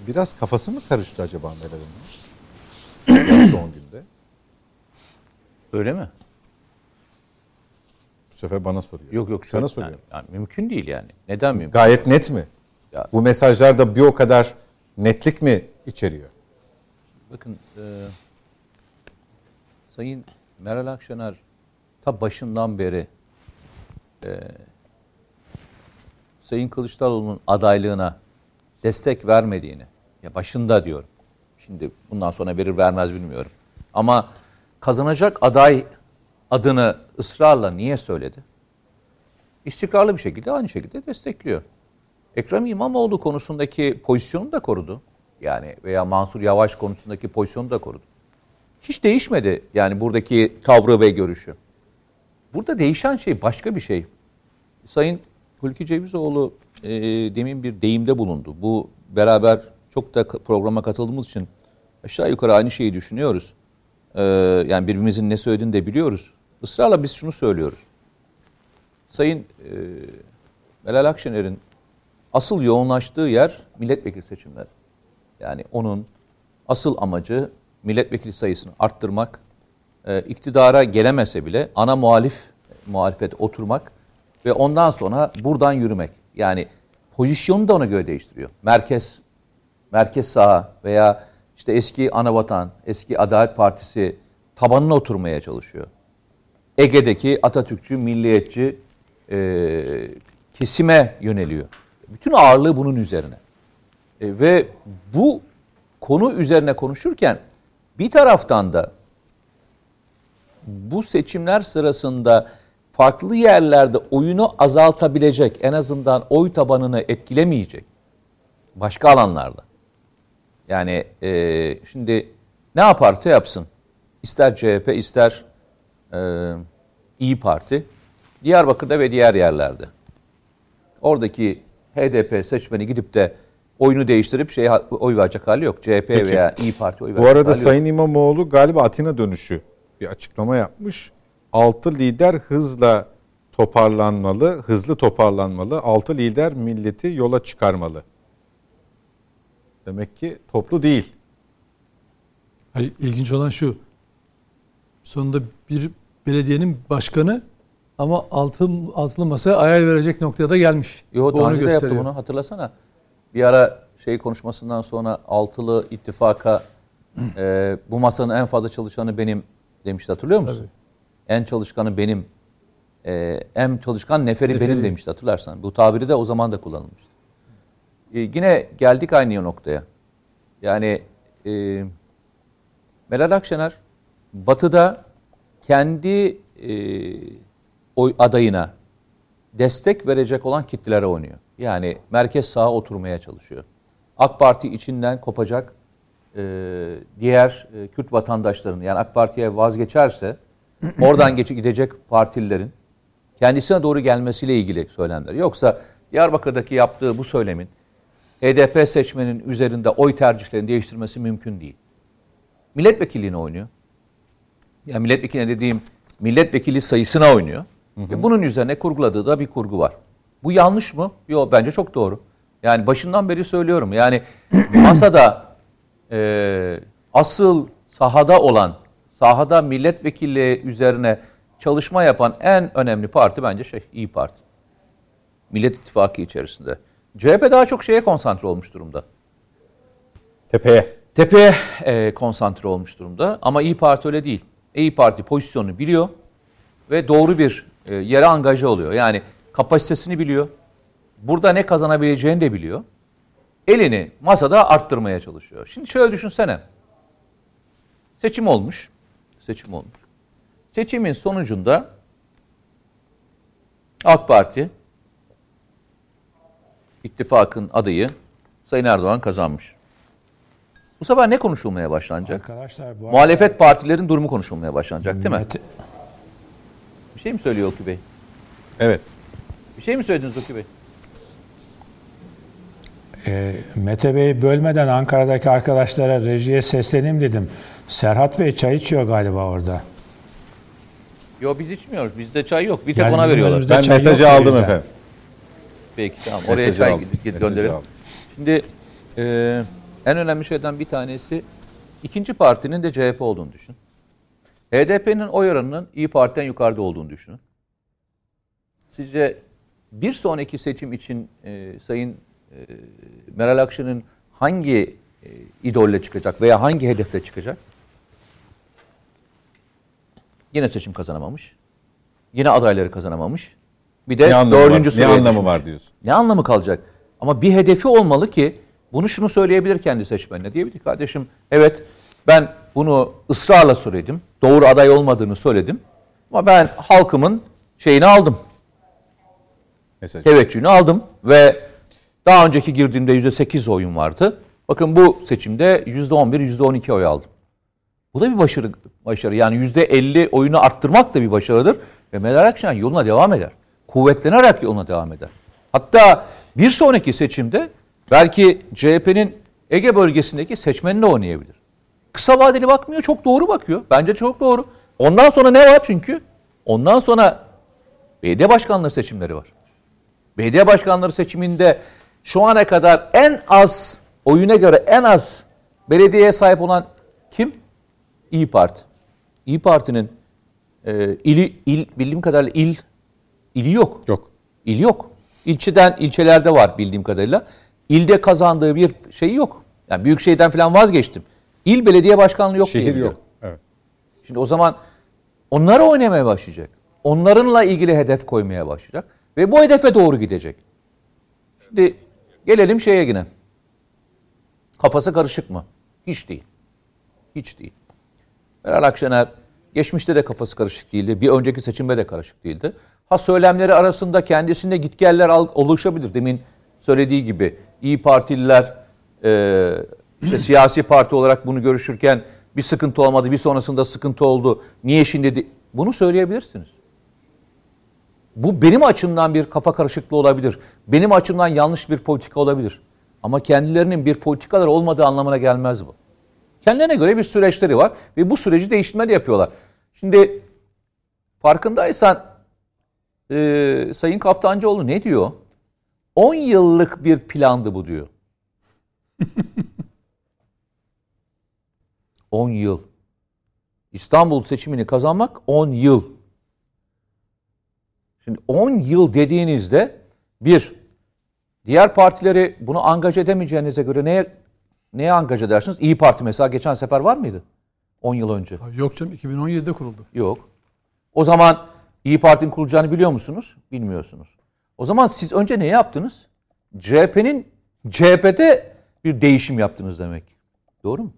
A: Biraz kafası mı karıştı acaba Meral Hanım? <clears throat> Son günde.
C: Öyle mi?
A: Bu sefer bana soruyor.
C: Yok yok.
A: Sana
C: yani,
A: soruyorum.
C: Yani, mümkün değil yani. Neden mümkün?
A: Gayet net mi?
C: Ya-
A: Bu mesajlarda bir o kadar netlik mi içeriyor?
C: Bakın e, Sayın Meral Akşener ta başından beri e, Sayın Kılıçdaroğlu'nun adaylığına destek vermediğini, ya başında diyorum. Şimdi bundan sonra verir vermez bilmiyorum. Ama kazanacak aday adını ısrarla niye söyledi? İstikrarlı bir şekilde aynı şekilde destekliyor. Ekrem İmamoğlu konusundaki pozisyonu da korudu. Yani veya Mansur Yavaş konusundaki pozisyonu da korudu. Hiç değişmedi yani buradaki tavrı ve görüşü. Burada değişen şey başka bir şey. Sayın Hulki Cevizoğlu e, demin bir deyimde bulundu. Bu beraber çok da programa katıldığımız için aşağı yukarı aynı şeyi düşünüyoruz. E, yani birbirimizin ne söylediğini de biliyoruz. Israrla biz şunu söylüyoruz. Sayın e, Meral Akşener'in asıl yoğunlaştığı yer milletvekili seçimleri. Yani onun asıl amacı milletvekili sayısını arttırmak, e, iktidara gelemese bile ana muhalif muhalefet oturmak ve ondan sonra buradan yürümek. Yani pozisyonu da ona göre değiştiriyor. Merkez, merkez sağ veya işte eski Anavatan, eski Adalet Partisi tabanına oturmaya çalışıyor. Ege'deki Atatürkçü, milliyetçi e, kesime yöneliyor. Bütün ağırlığı bunun üzerine. E, ve bu konu üzerine konuşurken bir taraftan da bu seçimler sırasında farklı yerlerde oyunu azaltabilecek, en azından oy tabanını etkilemeyecek başka alanlarda. Yani e, şimdi ne yaparsa yapsın, ister CHP ister e, İyi Parti, Diyarbakır'da ve diğer yerlerde. Oradaki HDP seçmeni gidip de oyunu değiştirip şey oy verecek hali yok. CHP Peki. veya İyi Parti oy
A: verecek Bu arada hali Sayın yok. İmamoğlu galiba Atina dönüşü bir açıklama yapmış. Altı lider hızla toparlanmalı, hızlı toparlanmalı. Altı lider milleti yola çıkarmalı. Demek ki toplu değil.
D: Hayır, ilginç olan şu. Sonunda bir belediyenin başkanı ama altın, altılı masaya ayar verecek noktaya da gelmiş.
C: Yo, Bu onu gösteriyor. yaptı bunu hatırlasana. Bir ara şey konuşmasından sonra altılı ittifaka <clears throat> e, bu masanın en fazla çalışanı benim demişti hatırlıyor musun? Tabii. En çalışkanı benim. E, en çalışkan neferi, neferi benim demişti hatırlarsan. Bu tabiri de o zaman da kullanılmıştı. E, yine geldik aynı noktaya. Yani e, Meral Akşener batıda kendi e, oy adayına destek verecek olan kitlelere oynuyor. Yani merkez sağa oturmaya çalışıyor. AK Parti içinden kopacak e, diğer e, Kürt vatandaşların yani AK Parti'ye vazgeçerse <clears throat> oradan geçip gidecek partililerin kendisine doğru gelmesiyle ilgili söylemler. Yoksa Diyarbakır'daki yaptığı bu söylemin HDP seçmenin üzerinde oy tercihlerini değiştirmesi mümkün değil. milletvekilliğine oynuyor. Yani milletvekiline dediğim milletvekili sayısına oynuyor. Ve bunun üzerine kurguladığı da bir kurgu var. Bu yanlış mı? Yok bence çok doğru. Yani başından beri söylüyorum. Yani <clears throat> masada e, asıl sahada olan, sahada milletvekili üzerine çalışma yapan en önemli parti bence şey İyi Parti. Millet İttifakı içerisinde. CHP daha çok şeye konsantre olmuş durumda.
A: Tepeye.
C: Tepeye e, konsantre olmuş durumda ama İyi Parti öyle değil. İyi Parti pozisyonunu biliyor ve doğru bir e, yere angaja oluyor. Yani kapasitesini biliyor. Burada ne kazanabileceğini de biliyor. Elini masada arttırmaya çalışıyor. Şimdi şöyle düşünsene. Seçim olmuş. Seçim olmuş. Seçimin sonucunda AK Parti ittifakın adayı Sayın Erdoğan kazanmış. Bu sefer ne konuşulmaya başlanacak?
B: Arkadaşlar bu
C: Muhalefet partilerin durumu konuşulmaya başlanacak değil mi? Bir şey mi söylüyor Oki Bey?
A: Evet.
C: Bir şey mi söylediniz Oki Bey?
B: e, Mete Bey'i bölmeden Ankara'daki arkadaşlara rejiye sesleneyim dedim. Serhat Bey çay içiyor galiba orada.
C: Yok biz içmiyoruz. Bizde çay yok. Bir tek
B: Yani
C: ona veriyorlar.
A: Ben mesajı aldım efendim.
C: Peki tamam. Oraya
A: Mesajı
C: çay
A: aldım. Mesajı
C: gönderelim.
A: aldım.
C: Şimdi e, en önemli şeyden bir tanesi ikinci partinin de CHP olduğunu düşün. HDP'nin oy oranının İyi Parti'den yukarıda olduğunu düşünün. Sizce bir sonraki seçim için e, Sayın e, Meral Akşener'in hangi e, idolle çıkacak veya hangi hedefle çıkacak? Yine seçim kazanamamış. Yine adayları kazanamamış. Bir de
A: Ne anlamı,
C: dördüncü
A: var? Ne anlamı
C: düşmüş.
A: var diyorsun?
C: Ne anlamı kalacak? Ama bir hedefi olmalı ki bunu şunu söyleyebilir kendi seçmenine. Diyebilir kardeşim evet ben bunu ısrarla söyledim. Doğru aday olmadığını söyledim. Ama ben halkımın şeyini aldım.
A: Mesajı.
C: Teveccühünü aldım ve daha önceki girdiğimde %8 oyun vardı. Bakın bu seçimde %11, %12 oy aldım. Bu da bir başarı. başarı. Yani %50 oyunu arttırmak da bir başarıdır. Ve Meral Akşener yoluna devam eder. Kuvvetlenerek yoluna devam eder. Hatta bir sonraki seçimde belki CHP'nin Ege bölgesindeki seçmenine oynayabilir. Kısa vadeli bakmıyor, çok doğru bakıyor. Bence çok doğru. Ondan sonra ne var çünkü? Ondan sonra belediye başkanlığı seçimleri var. Belediye başkanları seçiminde şu ana kadar en az oyuna göre en az belediyeye sahip olan kim? İyi Parti. İyi Parti'nin e, ili, il, bildiğim kadarıyla il, ili yok.
A: Yok.
C: İl yok. İlçeden, ilçelerde var bildiğim kadarıyla. İlde kazandığı bir şey yok. Yani büyük şeyden falan vazgeçtim. İl belediye başkanlığı yok
A: Şehir yok. Evet.
C: Şimdi o zaman onlara oynamaya başlayacak. Onlarınla ilgili hedef koymaya başlayacak. Ve bu hedefe doğru gidecek. Şimdi gelelim şeye yine. Kafası karışık mı? Hiç değil. Hiç değil. Meral Akşener geçmişte de kafası karışık değildi. Bir önceki seçimde de karışık değildi. Ha söylemleri arasında kendisinde gitgeller oluşabilir. Demin söylediği gibi İyi Partililer e, işte <clears throat> siyasi parti olarak bunu görüşürken bir sıkıntı olmadı. Bir sonrasında sıkıntı oldu. Niye şimdi? de- Bunu söyleyebilirsiniz. Bu benim açımdan bir kafa karışıklığı olabilir. Benim açımdan yanlış bir politika olabilir. Ama kendilerinin bir politikalar olmadığı anlamına gelmez bu. Kendilerine göre bir süreçleri var ve bu süreci değiştirmeli yapıyorlar. Şimdi farkındaysan e, Sayın Kaftancıoğlu ne diyor? 10 yıllık bir plandı bu diyor. <laughs> 10 yıl. İstanbul seçimini kazanmak 10 yıl. Şimdi 10 yıl dediğinizde bir, diğer partileri bunu angaj edemeyeceğinize göre neye neye angaj edersiniz? İyi Parti mesela geçen sefer var mıydı? 10 yıl önce.
D: Yok canım 2017'de kuruldu.
C: Yok. O zaman İyi Parti'nin kurulacağını biliyor musunuz? Bilmiyorsunuz. O zaman siz önce ne yaptınız? CHP'nin CHP'de bir değişim yaptınız demek. Doğru mu?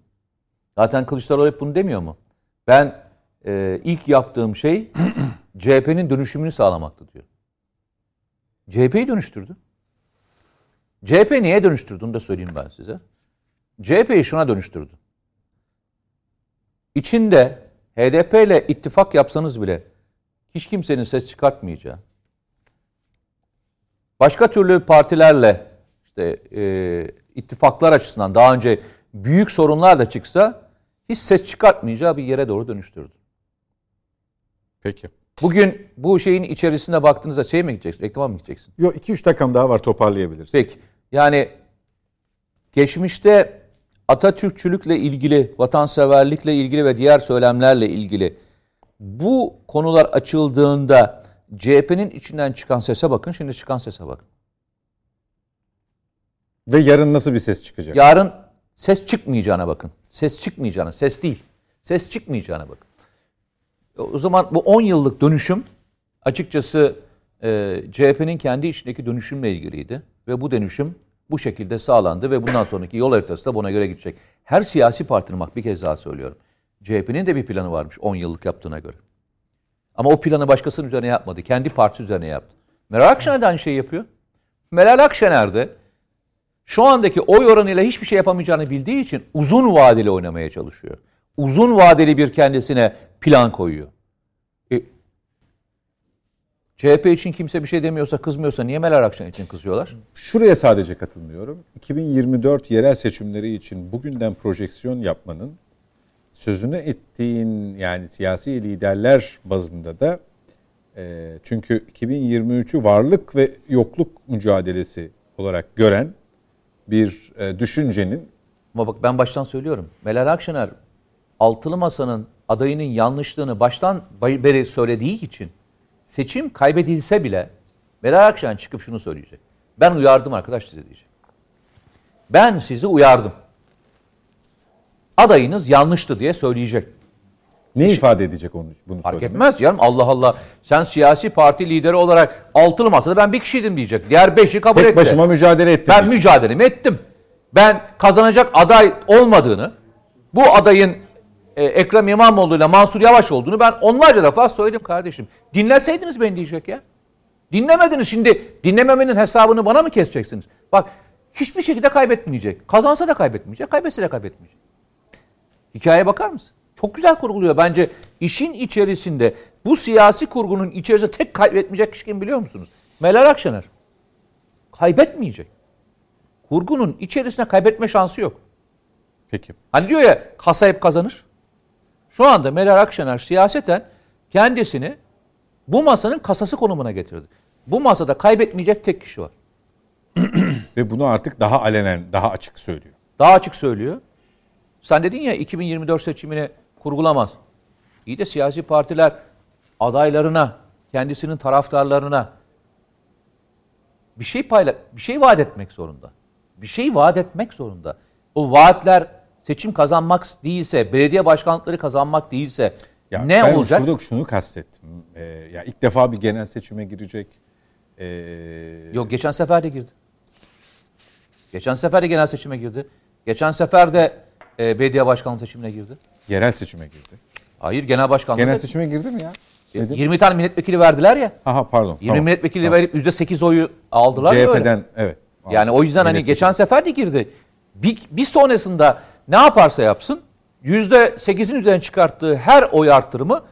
C: Zaten Kılıçdaroğlu hep bunu demiyor mu? Ben e, ilk yaptığım şey <clears throat> CHP'nin dönüşümünü sağlamaktı diyor. CHP'yi dönüştürdü. CHP niye dönüştürdü onu da söyleyeyim ben size. CHP'yi şuna dönüştürdü. İçinde HDP ile ittifak yapsanız bile hiç kimsenin ses çıkartmayacağı, başka türlü partilerle işte e, ittifaklar açısından daha önce büyük sorunlar da çıksa hiç ses çıkartmayacağı bir yere doğru dönüştürdü.
A: Peki.
C: Bugün bu şeyin içerisine baktığınızda şey mi gideceksin? Reklama mı gideceksin?
A: Yok 2-3 dakikam daha var toparlayabiliriz.
C: Peki. Yani geçmişte Atatürkçülükle ilgili, vatanseverlikle ilgili ve diğer söylemlerle ilgili bu konular açıldığında CHP'nin içinden çıkan sese bakın, şimdi çıkan sese bakın.
A: Ve yarın nasıl bir ses çıkacak?
C: Yarın ses çıkmayacağına bakın. Ses çıkmayacağına, ses değil. Ses çıkmayacağına bakın. O zaman bu 10 yıllık dönüşüm açıkçası e, CHP'nin kendi içindeki dönüşümle ilgiliydi. Ve bu dönüşüm bu şekilde sağlandı ve bundan sonraki yol haritası da buna göre gidecek. Her siyasi partinin bak bir kez daha söylüyorum. CHP'nin de bir planı varmış 10 yıllık yaptığına göre. Ama o planı başkasının üzerine yapmadı. Kendi partisi üzerine yaptı. Meral Akşener de aynı şeyi yapıyor. Meral Akşener de şu andaki oy oranıyla hiçbir şey yapamayacağını bildiği için uzun vadeli oynamaya çalışıyor. Uzun vadeli bir kendisine plan koyuyor. E, CHP için kimse bir şey demiyorsa, kızmıyorsa niye Meral Akşener için kızıyorlar?
A: Şuraya sadece katılmıyorum. 2024 yerel seçimleri için bugünden projeksiyon yapmanın sözünü ettiğin yani siyasi liderler bazında da e, çünkü 2023'ü varlık ve yokluk mücadelesi olarak gören bir e, düşüncenin
C: Ama bak ben baştan söylüyorum. Meral Akşener altılı masanın adayının yanlışlığını baştan beri söylediği için seçim kaybedilse bile Meral Akşener çıkıp şunu söyleyecek. Ben uyardım arkadaş size diyecek. Ben sizi uyardım. Adayınız yanlıştı diye söyleyecek.
A: ne ifade edecek onu bunu
C: Fark
A: söylemek?
C: etmez canım Allah Allah. Sen siyasi parti lideri olarak altılı masada ben bir kişiydim diyecek. Diğer beşi kabul
A: Tek
C: etti.
A: başıma mücadele ettim.
C: Ben mücadelemi ettim. Ben kazanacak aday olmadığını, bu adayın e, Ekrem İmamoğlu ile Mansur Yavaş olduğunu ben onlarca defa söyledim kardeşim. Dinleseydiniz beni diyecek ya. Dinlemediniz şimdi dinlememenin hesabını bana mı keseceksiniz? Bak hiçbir şekilde kaybetmeyecek. Kazansa da kaybetmeyecek, kaybetse de kaybetmeyecek. Hikayeye bakar mısın? Çok güzel kurguluyor. Bence işin içerisinde bu siyasi kurgunun içerisinde tek kaybetmeyecek kişi kim biliyor musunuz? Meral Akşener. Kaybetmeyecek. Kurgunun içerisine kaybetme şansı yok.
A: Peki.
C: Hani diyor ya kasa hep kazanır. Şu anda Meral Akşener siyaseten kendisini bu masanın kasası konumuna getirdi. Bu masada kaybetmeyecek tek kişi var. <clears throat>
A: Ve bunu artık daha alenen, daha açık söylüyor.
C: Daha açık söylüyor. Sen dedin ya 2024 seçimini kurgulamaz. İyi de siyasi partiler adaylarına, kendisinin taraftarlarına bir şey payla bir şey vaat etmek zorunda. Bir şey vaat etmek zorunda. O vaatler seçim kazanmak değilse, belediye başkanlıkları kazanmak değilse
A: Ya
C: ne
A: ben
C: olacak?
A: şurada şunu kastettim. Ee, ya ilk defa bir genel seçime girecek. Ee,
C: Yok geçen sefer de girdi. Geçen sefer de genel seçime girdi. Geçen sefer de e, belediye başkanlığı seçimine girdi.
A: yerel seçime girdi.
C: Hayır genel başkanlığı.
A: Genel seçime girdi mi ya?
C: E,
A: Nedir?
C: 20 tane milletvekili verdiler ya.
A: Aha pardon.
C: 20
A: tamam.
C: milletvekili
A: Tamam.
C: verip %8 oyu aldılar ya öyle.
A: CHP'den evet.
C: Yani o yüzden hani geçen sefer de girdi. Bir, bir sonrasında ne yaparsa yapsın %8'in üzerine çıkarttığı her oy arttırımı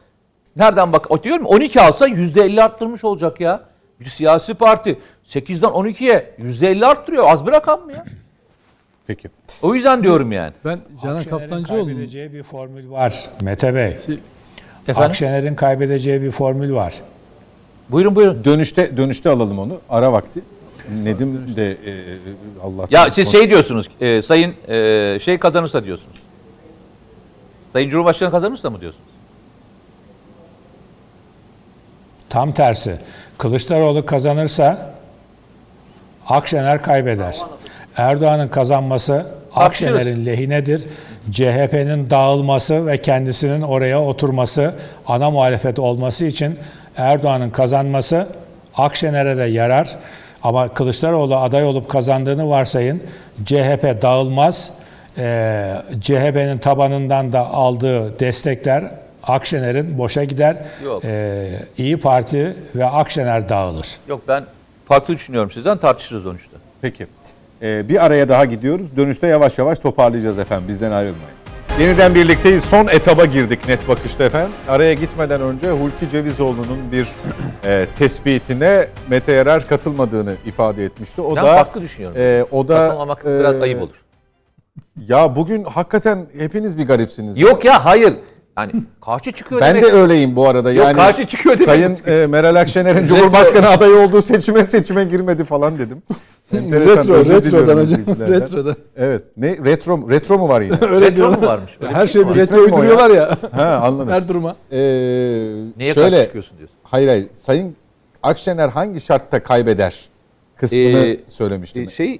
C: nereden bak diyorum 12 alsa %50 arttırmış olacak ya. Bir siyasi parti 8'den 12'ye %50 arttırıyor. Az bir rakam mı ya?
A: Peki.
C: O yüzden diyorum yani.
D: Ben Canan Kaftancıoğlu'nun
B: kaybedeceği bir formül var Mete Bey.
C: Efendim?
B: Akşener'in kaybedeceği bir formül var.
C: Buyurun buyurun.
A: Dönüşte dönüşte alalım onu. Ara vakti. Nedim de e, Allah
C: Ya siz şey diyorsunuz, e, sayın e, şey kazanırsa diyorsunuz. Sayın Cumhurbaşkanı kazanırsa mı diyorsunuz?
B: Tam tersi. Kılıçdaroğlu kazanırsa Akşener kaybeder. Erdoğan'ın kazanması. Akşener'in lehinedir. CHP'nin dağılması ve kendisinin oraya oturması, ana muhalefet olması için Erdoğan'ın kazanması Akşener'e de yarar. Ama Kılıçdaroğlu aday olup kazandığını varsayın. CHP dağılmaz. Ee, CHP'nin tabanından da aldığı destekler Akşener'in boşa gider.
C: Yok.
B: Ee, İyi Parti ve Akşener dağılır.
C: Yok ben farklı düşünüyorum sizden tartışırız dönüşte.
A: Peki. Ee, bir araya daha gidiyoruz. Dönüşte yavaş yavaş toparlayacağız efendim. Bizden ayrılmayın. Yeniden birlikteyiz. Son etaba girdik net bakışta efendim. Araya gitmeden önce Hulki Cevizoğlu'nun bir e, tespitine Mete Yarar katılmadığını ifade etmişti. O
C: Ben
A: da
C: farklı düşünüyorum.
A: e, o da
C: Katılmamak biraz
A: e,
C: ayıp olur.
A: Ya bugün hakikaten hepiniz bir garipsiniz.
C: Yok ya hayır. Yani karşı çıkıyor
A: Ben
C: demek.
A: de öyleyim bu arada.
C: Yok,
A: Yani
C: karşı çıkıyor demek.
A: Sayın e, Meral Akşener'in Cumhurbaşkanı adayı olduğu seçime seçime girmedi falan dedim. Enteresan,
D: retro, retrodan hocam. Retrodan.
A: Evet. Ne retro retro mu var yine? <laughs>
D: Öyle
C: Retro
D: diyorlar.
C: mu varmış? Öyle
D: Her
C: şey
D: şey bir retro
A: o ya?
D: uyduruyorlar ya.
A: ha anladım.
D: Her duruma.
A: Ee,
C: Neye
A: şöyle,
C: karşı çıkıyorsun diyorsun?
A: Hayır hayır. Sayın Akşener hangi şartta kaybeder kısmını
C: Ee,
A: söylemiştim.
C: E, şey e,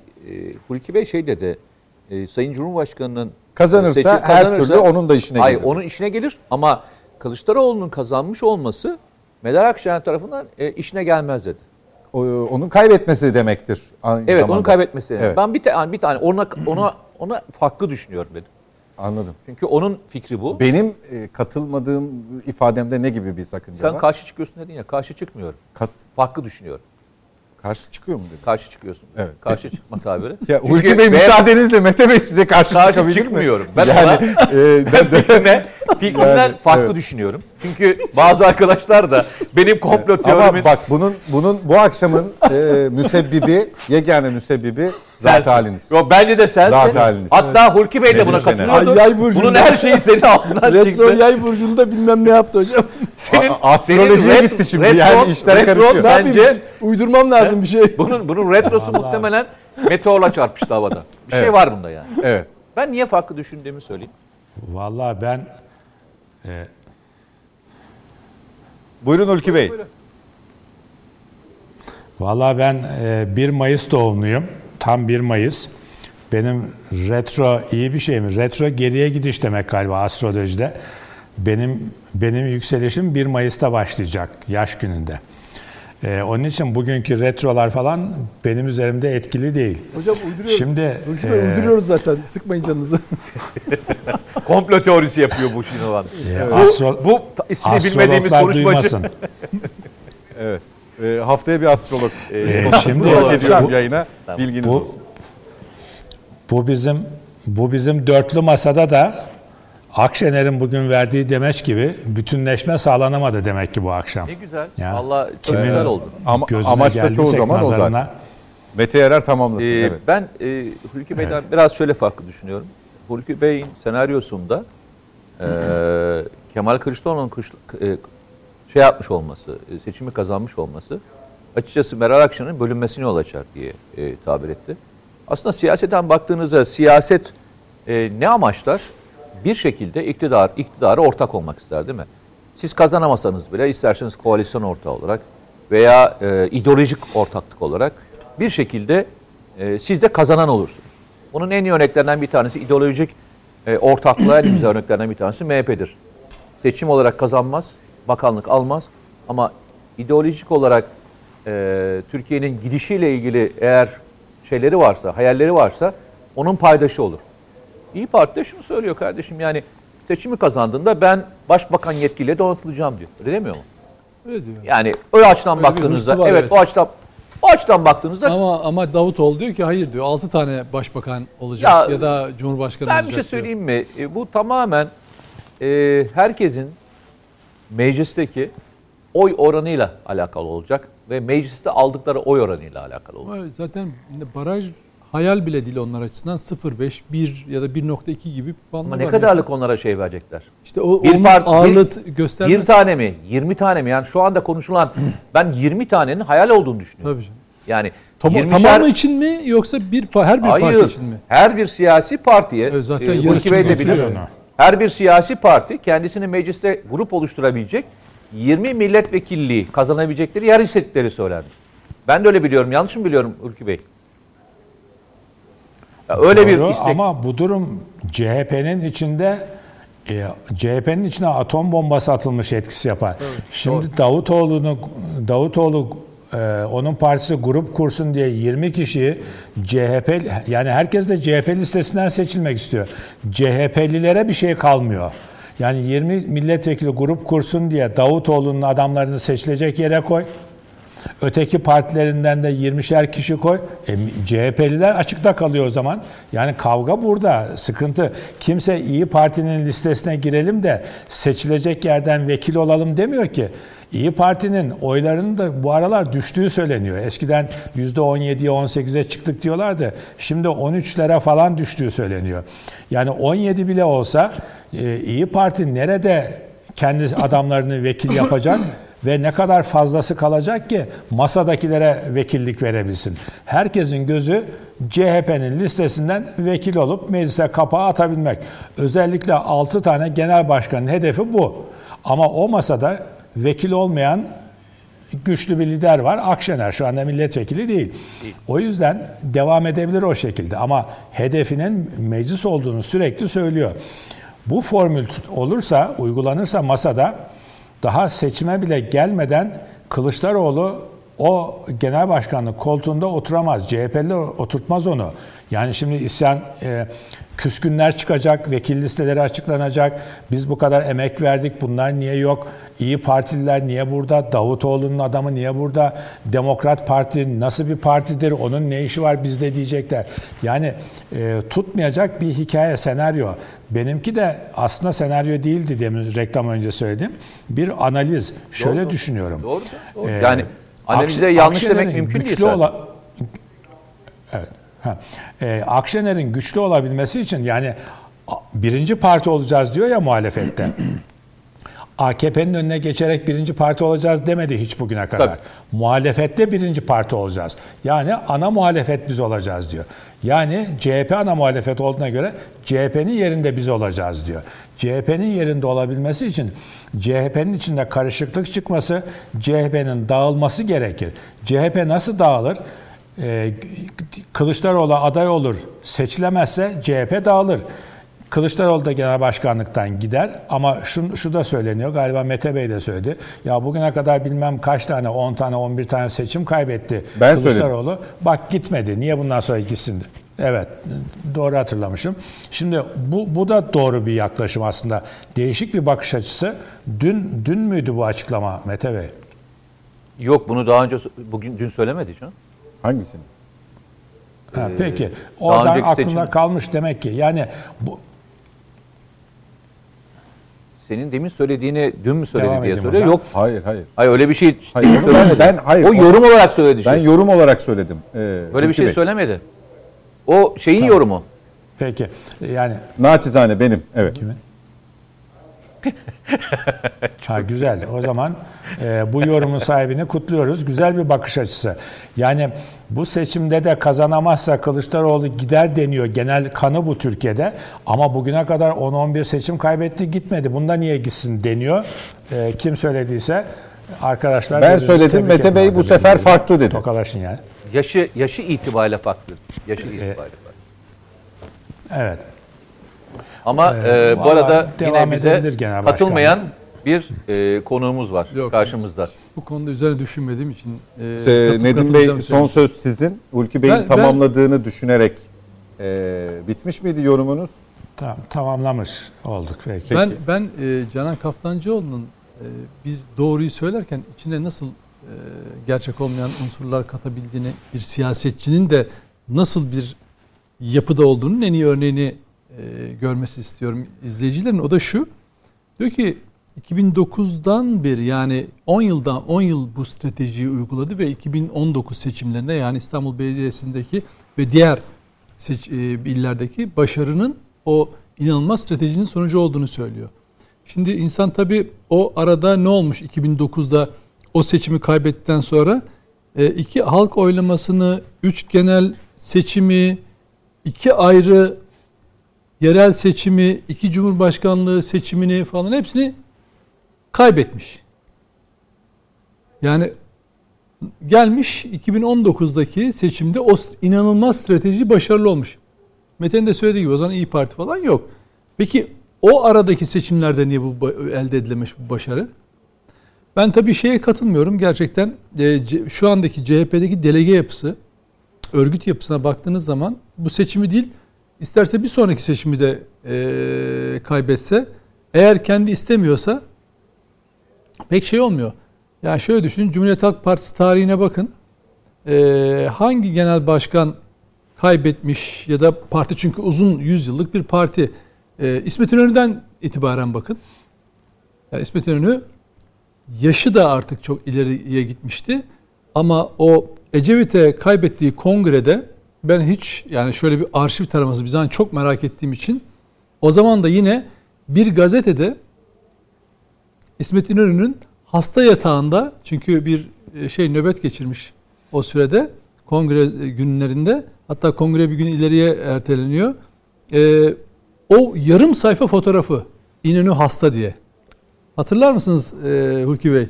C: Hulki Bey şey dedi. e, Sayın Cumhurbaşkanı'nın
A: Kazanırsa
C: seçim
A: her
C: kazanırsa-
A: türlü onun da işine
C: Hayır
A: gelir.
C: onun işine gelir ama Kılıçdaroğlu'nun kazanmış olması Meral Akşener tarafından e, işine gelmez dedi.
A: Onun kaybetmesi demektir.
C: Evet
A: zamanda.
C: onun kaybetmesi.
A: Evet.
C: Ben bir tane bir tane ona ona ona farklı düşünüyorum dedim.
A: Anladım.
C: Çünkü onun fikri bu.
A: Benim e, katılmadığım ifademde ne gibi bir sakınca
C: Sen
A: var?
C: karşı çıkıyorsun dedin ya. Karşı çıkmıyorum.
A: Kat,
C: Farklı düşünüyorum.
A: Karşı çıkıyor mu dedim?
C: Karşı çıkıyorsun.
A: Evet.
C: Karşı çıkma tabiri. <laughs>
A: Ya
C: Çünkü
A: Hulki Bey müsaadenizle Mete Bey size karşı,
C: karşı
A: çıkabilir mi?
C: çıkmıyorum. Ben
A: yani,
C: ona <laughs>
A: e, <laughs> ben
C: fikrine, fikrimden
A: Yani,
C: farklı
A: evet.
C: düşünüyorum. Çünkü bazı arkadaşlar da benim komplo teorimin
A: ama bak bunun bunun bu akşamın e, müsebbibi, yegane müsebbibi zat
C: sensin.
A: haliniz.
C: Yok bence de sensin.
A: Zat haliniz.
C: Hatta Hulki Bey de buna katılıyordu.
D: Ay, yay burcunda.
C: Bunun her şeyi senin <laughs> altından
D: Retro
C: çıktı.
D: yay burcunda bilmem ne yaptı hocam. <laughs>
C: Senin,
A: A- astrolojiye
C: senin
A: gitti şimdi. Yani işler
C: retro
A: karışıyor.
D: ne yapayım?
C: bence
D: Uydurmam lazım bir şey. <laughs>
C: bunun, bunun retrosu muhtemelen meteorla çarpıştı havada. Bir şey
A: Evet.
C: var bunda yani.
A: Evet.
C: Ben niye farklı düşündüğümü söyleyeyim.
B: Vallahi ben
A: Buyurun Hulki Bey.
B: Vallahi ben e, 1 Mayıs doğumluyum. Tam 1 Mayıs. Benim retro iyi bir şey mi? Retro geriye gidiş demek galiba astrolojide. Benim benim yükselişim 1 Mayıs'ta başlayacak yaş gününde. E, onun için bugünkü retrolar falan benim üzerimde etkili değil.
D: Hocam uyduruyoruz.
B: Şimdi
D: Bey
B: e,
D: uyduruyoruz zaten. Sıkmayın canınızı. <laughs>
C: Komplo teorisi yapıyor bu şimdi olan.
B: e,
C: Bu,
B: astro-
C: bu ta- ismini bilmediğimiz konuşmacı. <laughs>
A: Evet. E, haftaya bir astrolog
B: E,
A: şimdi
B: şimdi
A: ediyorum
B: bu-
A: yayına. Bilginiz
B: Bu
A: olsun.
B: bu bizim bu bizim dörtlü masada da Akşener'in bugün verdiği demeç gibi bütünleşme sağlanamadı demek ki bu akşam.
C: Ne güzel.
B: Ya,
C: Valla çok
B: kimin
C: güzel oldu.
A: Ama, amaç da çoğu zaman o
B: nazarına,
A: zaten. Mete Yarar tamamlasın.
C: Ee,
A: evet.
C: Ben e, Hulki Bey'den biraz şöyle farklı düşünüyorum. Hulki Bey'in senaryosunda e, Kemal Kılıçdaroğlu'nun e, şey yapmış olması, e, seçimi kazanmış olması açıkçası Meral Akşener'in bölünmesine yol açar diye e, tabir etti. Aslında siyaseten baktığınızda siyaset e, ne amaçlar? Bir şekilde iktidar, iktidara ortak olmak ister değil mi? Siz kazanamasanız bile isterseniz koalisyon ortağı olarak veya e, ideolojik ortaklık olarak bir şekilde e, siz de kazanan olursunuz. Bunun en iyi örneklerinden bir tanesi ideolojik e, ortaklığa en güzel örneklerinden bir tanesi MHP'dir. Seçim olarak kazanmaz, bakanlık almaz ama ideolojik olarak e, Türkiye'nin gidişiyle ilgili eğer şeyleri varsa, hayalleri varsa onun paydaşı olur. İyi Parti de şunu söylüyor kardeşim yani seçimi kazandığında ben başbakan yetkiliyle donatılacağım diyor. Öyle demiyor mu?
D: Öyle diyor.
C: Yani o açıdan
D: Öyle
C: baktığınızda
D: var,
C: evet,
D: evet.
C: o açıdan o açıdan baktığınızda
D: Ama ama Davutoğlu diyor ki hayır diyor. 6 tane başbakan olacak
C: Ya,
D: ya, da cumhurbaşkanı
C: ben
D: olacak
C: bir şey
D: diyor.
C: söyleyeyim mi? E, bu tamamen e, herkesin meclisteki oy oranıyla alakalı olacak ve mecliste aldıkları oy oranıyla alakalı olacak.
D: Zaten baraj hayal bile değil onlar açısından 0.5, 1 ya da 1.2 gibi puanlar
C: Ama ne kadarlık onlara şey verecekler?
D: İşte o
C: Bir part- bir-
D: ağırlığı göstermez.
C: Bir tane mi? 20 tane mi? Yani şu anda konuşulan <clears throat> ben 20 tanenin hayal olduğunu düşünüyorum.
D: Tabii canım.
C: Yani 20'şer
D: tamamı için mi yoksa bir her bir
C: Hayır.
D: parti için mi?
C: Her bir siyasi partiye,
D: Evet, zaten
C: e, Hulki Bey de bilir. Her bir siyasi parti kendisini mecliste grup oluşturabilecek 20 milletvekilliği kazanabilecekleri yer istedikleri söylendi. Ben de öyle biliyorum. Yanlış mı biliyorum Hulki Bey? Ya öyle bir
B: Doğru
C: istek.
B: Ama bu durum CHP'nin içinde e, CHP'nin içine atom bombası atılmış etkisi yapar. Şimdi Davutoğlu'nu Davutoğlu e, onun partisi grup kursun diye 20 kişiyi CHP yani herkes de CHP listesinden seçilmek istiyor. CHP'lilere bir şey kalmıyor. Yani 20 milletvekili grup kursun diye Davutoğlu'nun adamlarını seçilecek yere koy. Öteki partilerinden de 20'şer kişi koy. E, CHP'liler açıkta kalıyor o zaman. Yani kavga burada. Sıkıntı. Kimse İyi Parti'nin listesine girelim de seçilecek yerden vekil olalım demiyor ki. İyi Parti'nin oylarının da bu aralar düştüğü söyleniyor. Eskiden %17'ye 18'e çıktık diyorlardı. Şimdi 13'lere falan düştüğü söyleniyor. Yani 17 bile olsa e, İyi Parti nerede kendi adamlarını vekil yapacak <laughs> ve ne kadar fazlası kalacak ki masadakilere vekillik verebilsin. Herkesin gözü CHP'nin listesinden vekil olup meclise kapağı atabilmek. Özellikle 6 tane genel başkanın hedefi bu. Ama o masada vekil olmayan güçlü bir lider var. Akşener şu anda milletvekili değil. O yüzden devam edebilir o şekilde. Ama hedefinin meclis olduğunu sürekli söylüyor. Bu formül olursa, uygulanırsa masada daha seçime bile gelmeden Kılıçdaroğlu o genel başkanlık koltuğunda oturamaz. CHP'li oturtmaz onu. Yani şimdi isyan e, küskünler çıkacak, vekil listeleri açıklanacak. Biz bu kadar emek verdik, bunlar niye yok? İyi Partililer niye burada? Davutoğlu'nun adamı niye burada? Demokrat Parti nasıl bir partidir? Onun ne işi var bizde diyecekler. Yani e, tutmayacak bir hikaye, senaryo. Benimki de aslında senaryo değildi demin reklam önce söyledim. Bir analiz. Şöyle
C: Doğru.
B: düşünüyorum.
C: Doğru. Doğru.
B: Ee,
C: yani analize yanlış demek mümkün değil.
B: güçlü
C: zaten.
B: Ha. Ee, Akşener'in güçlü olabilmesi için yani birinci parti olacağız diyor ya muhalefette. <clears throat> AKP'nin önüne geçerek birinci parti olacağız demedi hiç bugüne kadar.
C: Tabii.
B: Muhalefette birinci parti olacağız. Yani ana muhalefet biz olacağız diyor. Yani CHP ana muhalefet olduğuna göre CHP'nin yerinde biz olacağız diyor. CHP'nin yerinde olabilmesi için CHP'nin içinde karışıklık çıkması, CHP'nin dağılması gerekir. CHP nasıl dağılır? Ee, Kılıçdaroğlu aday olur, seçilemezse CHP dağılır. Kılıçdaroğlu da genel başkanlıktan gider ama şu, şu da söyleniyor galiba Mete Bey de söyledi. Ya bugüne kadar bilmem kaç tane 10 tane 11 tane seçim kaybetti
A: Ben
B: Kılıçdaroğlu. Bak gitmedi niye bundan sonra gitsin? Evet doğru hatırlamışım. Şimdi bu, bu da doğru bir yaklaşım aslında. Değişik bir bakış açısı. Dün dün müydü bu açıklama Mete Bey?
C: Yok bunu daha önce bugün dün söylemedi canım.
A: Hangisini?
B: Ha, peki.
C: Ee, daha
B: Oradan
C: önceki
B: aklında
C: seçim-
B: kalmış demek ki. Yani bu
C: Senin demin söylediğini dün mü söyledi
B: Devam
C: diye
B: edeyim
C: soruyor.
B: hocam.
C: Yok.
A: Hayır hayır.
C: Hayır öyle bir şey
A: Hayır, onu ben-
C: söylemedi.
A: ben- hayır,
C: o
A: o-
C: yorum olarak söyledi şey.
A: Ben yorum olarak söyledim. Ee,
C: Öyle bir şey
A: Bey.
C: söylemedi. O şeyin yorumu.
B: peki yani
A: Naçizane benim. Evet.
B: Kimin? <laughs> ha, güzel. O zaman e, bu yorumun sahibini kutluyoruz. Güzel bir bakış açısı. Yani bu seçimde de kazanamazsa Kılıçdaroğlu gider deniyor. Genel kanı bu Türkiye'de. Ama bugüne kadar 10-11 seçim kaybetti gitmedi. Bunda niye gitsin deniyor. E, kim söylediyse arkadaşlar...
A: Ben söyledim,
B: tebrik
A: Mete Bey bu sefer
B: birbirinizi.
A: farklı dedi.
B: Tokalaşın yani.
C: Yaşı yaşı itibariyle farklı. Yaşı itibariyle farklı.
B: Evet.
C: Ama
B: Ee,
C: e, bu arada yine bize katılmayan bir e, konuğumuz var
D: Yok.
C: karşımızda.
D: Bu konuda üzerine düşünmediğim için. e,
A: Ee,
D: katıp
A: Nedim Bey son
D: söyleyeyim.
A: söz sizin. Ulki Bey'in
D: Ben- ben-
A: tamamladığını düşünerek e, bitmiş miydi yorumunuz?
B: Tamam, tamamlamış olduk. Peki.
D: Ben ben e, Canan Kaftancıoğlu'nun e, bir doğruyu söylerken içine nasıl e, gerçek olmayan unsurlar katabildiğini, bir siyasetçinin de nasıl bir yapıda olduğunun en iyi örneğini e, görmesi istiyorum izleyicilerin. O da şu. Diyor ki 2009'dan beri yani 10 yıldan 10 yıl bu stratejiyi uyguladı ve 2019 seçimlerinde yani İstanbul Belediyesi'ndeki ve diğer seç, e, illerdeki başarının o inanılmaz stratejinin sonucu olduğunu söylüyor. Şimdi insan tabii o arada ne olmuş 2009'da o seçimi kaybettikten sonra e, iki halk oylamasını, üç genel seçimi, iki ayrı yerel seçimi, iki cumhurbaşkanlığı seçimini falan hepsini kaybetmiş. Yani gelmiş 2019'daki seçimde o inanılmaz strateji başarılı olmuş. Mete'nin de söylediği gibi o zaman İyi Parti falan yok. Peki o aradaki seçimlerde niye bu elde edilemiş bu başarı? Ben tabii şeye katılmıyorum. Gerçekten e, şu andaki CHP'deki delege yapısı, örgüt yapısına baktığınız zaman bu seçimi değil, isterse bir sonraki seçimi de e, kaybetse, eğer kendi istemiyorsa pek şey olmuyor. Yani şöyle düşünün, Cumhuriyet Halk Partisi tarihine bakın. E, hangi genel başkan kaybetmiş ya da parti çünkü uzun yüzyıllık bir parti. E, İsmet İnönü'den itibaren bakın. Yani İsmet İnönü yaşı da artık çok ileriye gitmişti. Ama o Ecevit'e kaybettiği kongrede ben hiç yani şöyle bir arşiv taraması bir zaman çok merak ettiğim için o zaman da yine bir gazetede İsmet İnönü'nün hasta yatağında çünkü bir e, şey nöbet geçirmiş o sürede kongre günlerinde hatta kongre bir gün ileriye erteleniyor. Ee, o yarım sayfa fotoğrafı İnönü hasta diye. Hatırlar mısınız e, Hulki Bey?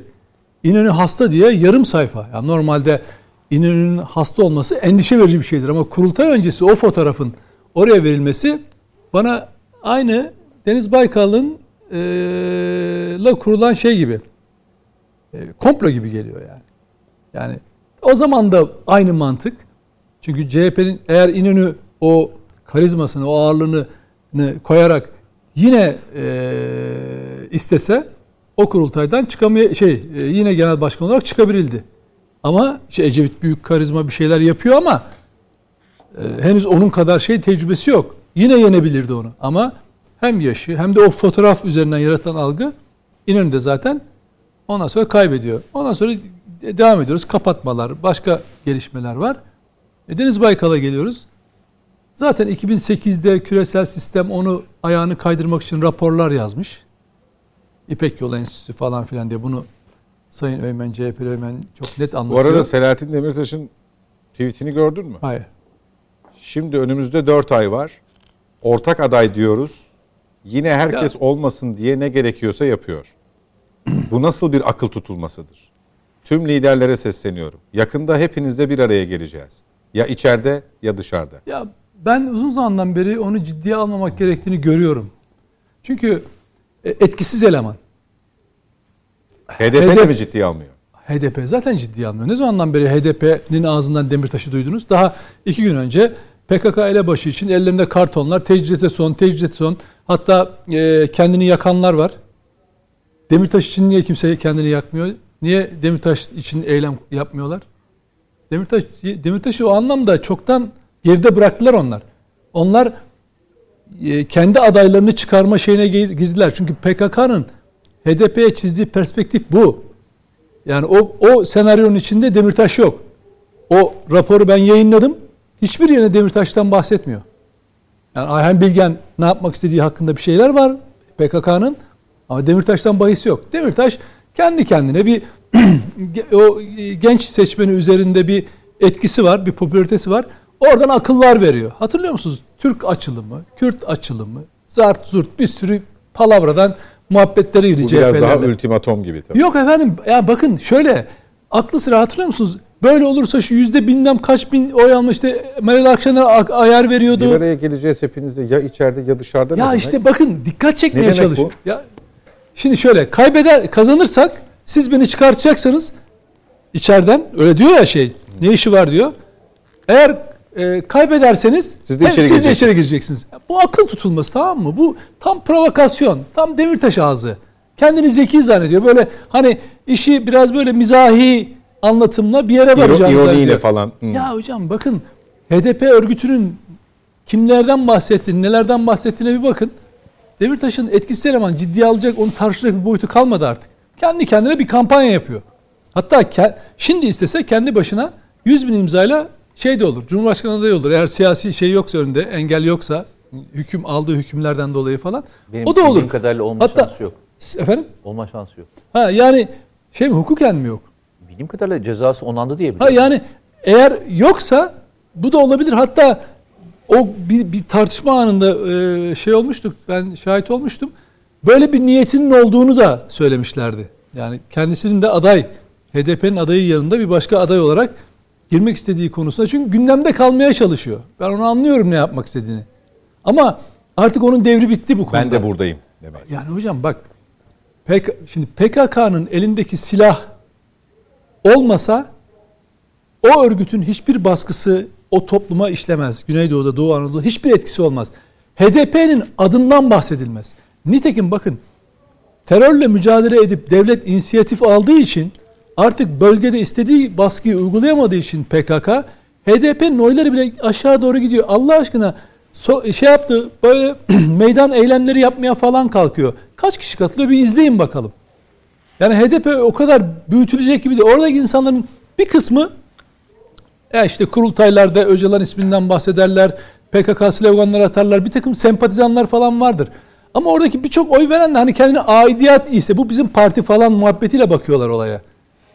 D: İnönü hasta diye yarım sayfa. Yani normalde İnönü'nün hasta olması endişe verici bir şeydir ama kurultay öncesi o fotoğrafın oraya verilmesi bana aynı Deniz Baykal'ın e, la kurulan şey gibi. E, komplo gibi geliyor yani. Yani o zaman da aynı mantık. Çünkü CHP'nin eğer İnönü o karizmasını, o ağırlığını koyarak yine e, istese o kurultaydan çıkamay şey e, yine genel başkan olarak çıkabilirdi. Ama işte Ecevit büyük karizma bir şeyler yapıyor ama e, henüz onun kadar şey tecrübesi yok. Yine yenebilirdi onu. Ama hem yaşı hem de o fotoğraf üzerinden yaratan algı İnönü'de zaten ondan sonra kaybediyor. Ondan sonra devam ediyoruz. Kapatmalar, başka gelişmeler var. E, Deniz Baykal'a geliyoruz. Zaten 2008'de küresel sistem onu ayağını kaydırmak için raporlar yazmış. İpek Yolu Enstitüsü falan filan diye bunu Sayın Öymen, CHP Öymen çok net anlatıyor.
A: Bu arada Selahattin Demirtaş'ın tweetini gördün mü?
D: Hayır.
A: Şimdi önümüzde 4 ay var. Ortak aday diyoruz. Yine herkes ya. olmasın diye ne gerekiyorsa yapıyor. <clears throat> Bu nasıl bir akıl tutulmasıdır? Tüm liderlere sesleniyorum. Yakında hepinizle bir araya geleceğiz. Ya içeride ya dışarıda.
D: Ya ben uzun zamandan beri onu ciddiye almamak gerektiğini görüyorum. Çünkü e, etkisiz eleman.
A: HDP, HDP de mi ciddiye almıyor?
D: HDP zaten ciddiye almıyor. Ne zamandan beri HDP'nin ağzından Demirtaş'ı duydunuz? Daha iki gün önce PKK elebaşı için ellerinde kartonlar, tecride son, tecride son. Hatta e, kendini yakanlar var. Demirtaş için niye kimse kendini yakmıyor? Niye Demirtaş için eylem yapmıyorlar? Demirtaş Demirtaş'ı o anlamda çoktan geride bıraktılar onlar. Onlar e, kendi adaylarını çıkarma şeyine girdiler. Çünkü PKK'nın HDP'ye çizdiği perspektif bu. Yani o, o senaryonun içinde Demirtaş yok. O raporu ben yayınladım. Hiçbir yerine Demirtaş'tan bahsetmiyor. Yani Ayhan Bilgen ne yapmak istediği hakkında bir şeyler var PKK'nın. Ama Demirtaş'tan bahis yok. Demirtaş kendi kendine bir <clears throat> o genç seçmeni üzerinde bir etkisi var, bir popülaritesi var. Oradan akıllar veriyor. Hatırlıyor musunuz? Türk açılımı, Kürt açılımı, zart zurt bir sürü palavradan muhabbetleri
A: Bu biraz daha ultimatom gibi tabii.
D: Yok efendim ya bakın şöyle aklı sıra hatırlıyor musunuz? Böyle olursa şu yüzde bilmem kaç bin oy almış işte Meral Akşener ayar veriyordu.
A: Bir araya geleceğiz hepinizde ya içeride ya dışarıda.
D: Ya işte demek? bakın dikkat çekmeye çalış. Ya şimdi şöyle kaybeder kazanırsak siz beni çıkartacaksanız içeriden öyle diyor ya şey ne işi var diyor. Eğer e, kaybederseniz siz de, içeri, siz de içeri gireceksiniz. Bu akıl tutulması tamam mı? Bu tam provokasyon, tam demirtaş ağzı. Kendini zeki zannediyor. Böyle hani işi biraz böyle mizahi anlatımla bir yere varacağını
A: zannediyor. İroniyle falan.
D: Hmm. Ya hocam bakın HDP örgütünün kimlerden bahsettiğini, nelerden bahsettiğine bir bakın. Demirtaş'ın etkisiz eleman ciddiye alacak, onu tartışacak bir boyutu kalmadı artık. Kendi kendine bir kampanya yapıyor. Hatta şimdi istese kendi başına 100 bin imzayla şey de olur. Cumhurbaşkanı adayı olur. Eğer siyasi şey yoksa önünde, engel yoksa, hüküm aldığı hükümlerden dolayı falan.
C: Benim
D: o da olur.
C: kadarıyla olma Hatta, şansı yok.
D: Efendim?
C: Olma şansı yok.
D: Ha yani şey mi hukuken mi yok?
C: Bildiğim kadarıyla cezası onandı diye biliyorum.
D: Ha yani eğer yoksa bu da olabilir. Hatta o bir, bir tartışma anında e, şey olmuştuk. Ben şahit olmuştum. Böyle bir niyetinin olduğunu da söylemişlerdi. Yani kendisinin de aday HDP'nin adayı yanında bir başka aday olarak girmek istediği konusunda. Çünkü gündemde kalmaya çalışıyor. Ben onu anlıyorum ne yapmak istediğini. Ama artık onun devri bitti bu konuda.
A: Ben de buradayım
D: demek. Yani hocam bak PK, şimdi PKK'nın elindeki silah olmasa o örgütün hiçbir baskısı o topluma işlemez. Güneydoğu'da, Doğu Anadolu'da hiçbir etkisi olmaz. HDP'nin adından bahsedilmez. Nitekim bakın terörle mücadele edip devlet inisiyatif aldığı için artık bölgede istediği baskıyı uygulayamadığı için PKK HDP'nin oyları bile aşağı doğru gidiyor. Allah aşkına so, şey yaptı böyle <clears throat> meydan eylemleri yapmaya falan kalkıyor. Kaç kişi katılıyor bir izleyin bakalım. Yani HDP o kadar büyütülecek gibi değil. Oradaki insanların bir kısmı ya işte kurultaylarda Öcalan isminden bahsederler. PKK sloganları atarlar. Bir takım sempatizanlar falan vardır. Ama oradaki birçok oy veren de hani kendine aidiyet ise bu bizim parti falan muhabbetiyle bakıyorlar olaya.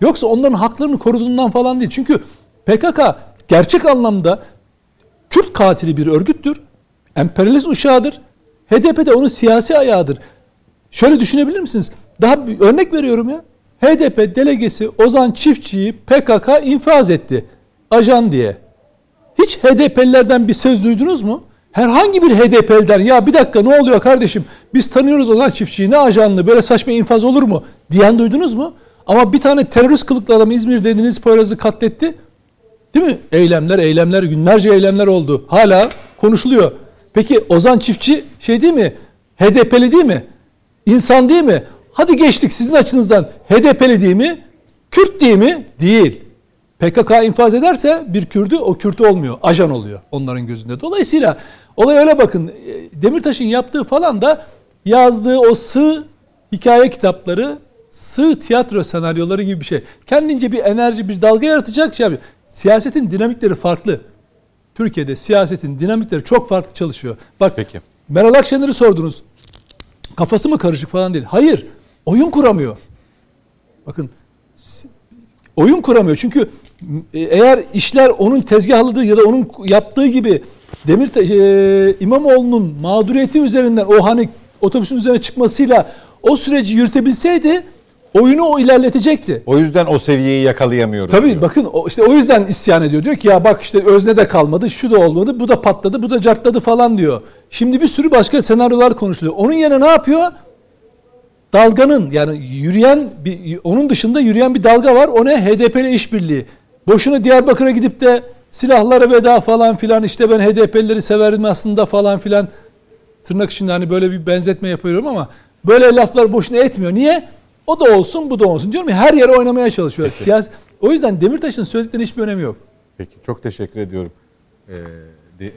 D: Yoksa onların haklarını koruduğundan falan değil. Çünkü PKK gerçek anlamda Kürt katili bir örgüttür. Emperyalist uşağıdır. HDP de onun siyasi ayağıdır. Şöyle düşünebilir misiniz? Daha bir örnek veriyorum ya. HDP delegesi Ozan Çiftçi'yi PKK infaz etti. Ajan diye. Hiç HDP'lilerden bir söz duydunuz mu? Herhangi bir HDP'liden ya bir dakika ne oluyor kardeşim biz tanıyoruz Ozan Çiftçi'yi ne ajanlı böyle saçma infaz olur mu diyen duydunuz mu? Ama bir tane terörist kılıklı adam İzmir'de Deniz Poyraz'ı katletti. Değil mi? Eylemler, eylemler, günlerce eylemler oldu. Hala konuşuluyor. Peki Ozan Çiftçi şey değil mi? HDP'li değil mi? İnsan değil mi? Hadi geçtik sizin açınızdan. HDP'li değil mi? Kürt değil mi? Değil. PKK infaz ederse bir Kürdü o Kürt olmuyor. Ajan oluyor onların gözünde. Dolayısıyla olay öyle bakın. Demirtaş'ın yaptığı falan da yazdığı o sığ hikaye kitapları, sığ tiyatro senaryoları gibi bir şey. Kendince bir enerji, bir dalga yaratacak şey. Siyasetin dinamikleri farklı. Türkiye'de siyasetin dinamikleri çok farklı çalışıyor. Bak
A: Peki.
D: Meral Akşener'i sordunuz. Kafası mı karışık falan değil. Hayır. Oyun kuramıyor. Bakın oyun kuramıyor. Çünkü e, eğer işler onun tezgahladığı ya da onun yaptığı gibi Demir e, İmamoğlu'nun mağduriyeti üzerinden o hani otobüsün üzerine çıkmasıyla o süreci yürütebilseydi oyunu o ilerletecekti.
A: O yüzden o seviyeyi yakalayamıyoruz.
D: Tabii
A: diyor.
D: bakın o, işte o yüzden isyan ediyor. Diyor ki ya bak işte özne de kalmadı, şu da olmadı, bu da patladı, bu da cartladı falan diyor. Şimdi bir sürü başka senaryolar konuşuluyor. Onun yerine ne yapıyor? Dalganın yani yürüyen bir, onun dışında yürüyen bir dalga var. O ne? HDP ile işbirliği. Boşuna Diyarbakır'a gidip de silahlara veda falan filan işte ben HDP'lileri severim aslında falan filan tırnak içinde hani böyle bir benzetme yapıyorum ama böyle laflar boşuna etmiyor. Niye? O da olsun bu da olsun diyorum ya her yere oynamaya çalışıyor. Siyasi, o yüzden Demirtaş'ın söylediklerinin hiçbir önemi yok.
A: Peki çok teşekkür ediyorum ee,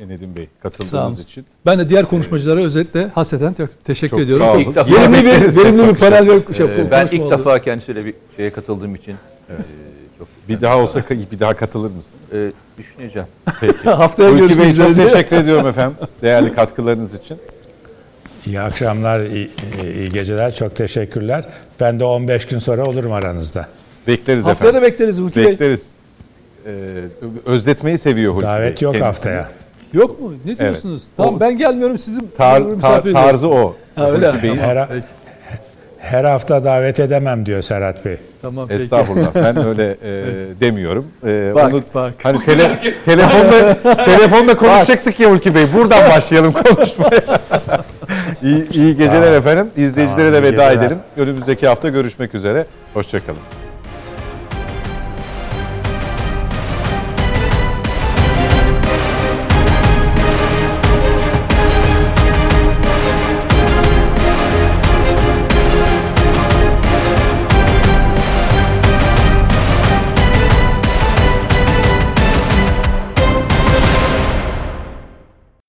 A: Nedim Bey katıldığınız için.
D: Ben de diğer konuşmacılara özellikle hasreten te- teşekkür
A: Çok
D: ediyorum.
A: sağ olun.
C: İlk defa-
D: Verimli bir, verimli bir
A: çok
D: panel yok. Şey,
C: Ee, ben ilk
D: oldu.
C: defa kendisiyle bir şeye katıldığım için e, çok
A: Bir daha olsa bir daha katılır mısınız?
C: e, düşüneceğim.
A: Peki. <laughs>
D: Haftaya görüşmek üzere.
A: teşekkür ediyorum efendim. Değerli katkılarınız için.
B: İyi akşamlar, iyi, iyi geceler. Çok teşekkürler. Ben de 15 gün sonra olurum aranızda.
A: Bekleriz
D: Haftaya da
A: efendim.
D: bekleriz Hulki Bey.
A: Bekleriz. Ee, özletmeyi seviyor Hulki
B: Davet
A: Bey
B: yok
A: kendisini.
B: haftaya.
D: Yok mu? Ne diyorsunuz? Tamam
A: O-
D: ben gelmiyorum sizin
A: Tar, tar, tarzı o.
D: Ha, öyle.
A: Bey'in.
B: Her, her hafta davet edemem diyor Serhat Bey.
D: Tamam peki.
A: Estağfurullah. <laughs> Ben öyle e, demiyorum. E,
D: Bak,
A: onu
D: bak.
A: hani tele, telefonda <laughs> telefonda konuşacaktık ya Hulki Bey. Buradan başlayalım konuşmaya. <laughs> iyi, iyi geceler efendim. İzleyicilere de veda edelim. Önümüzdeki hafta görüşmek üzere. Hoşçakalın.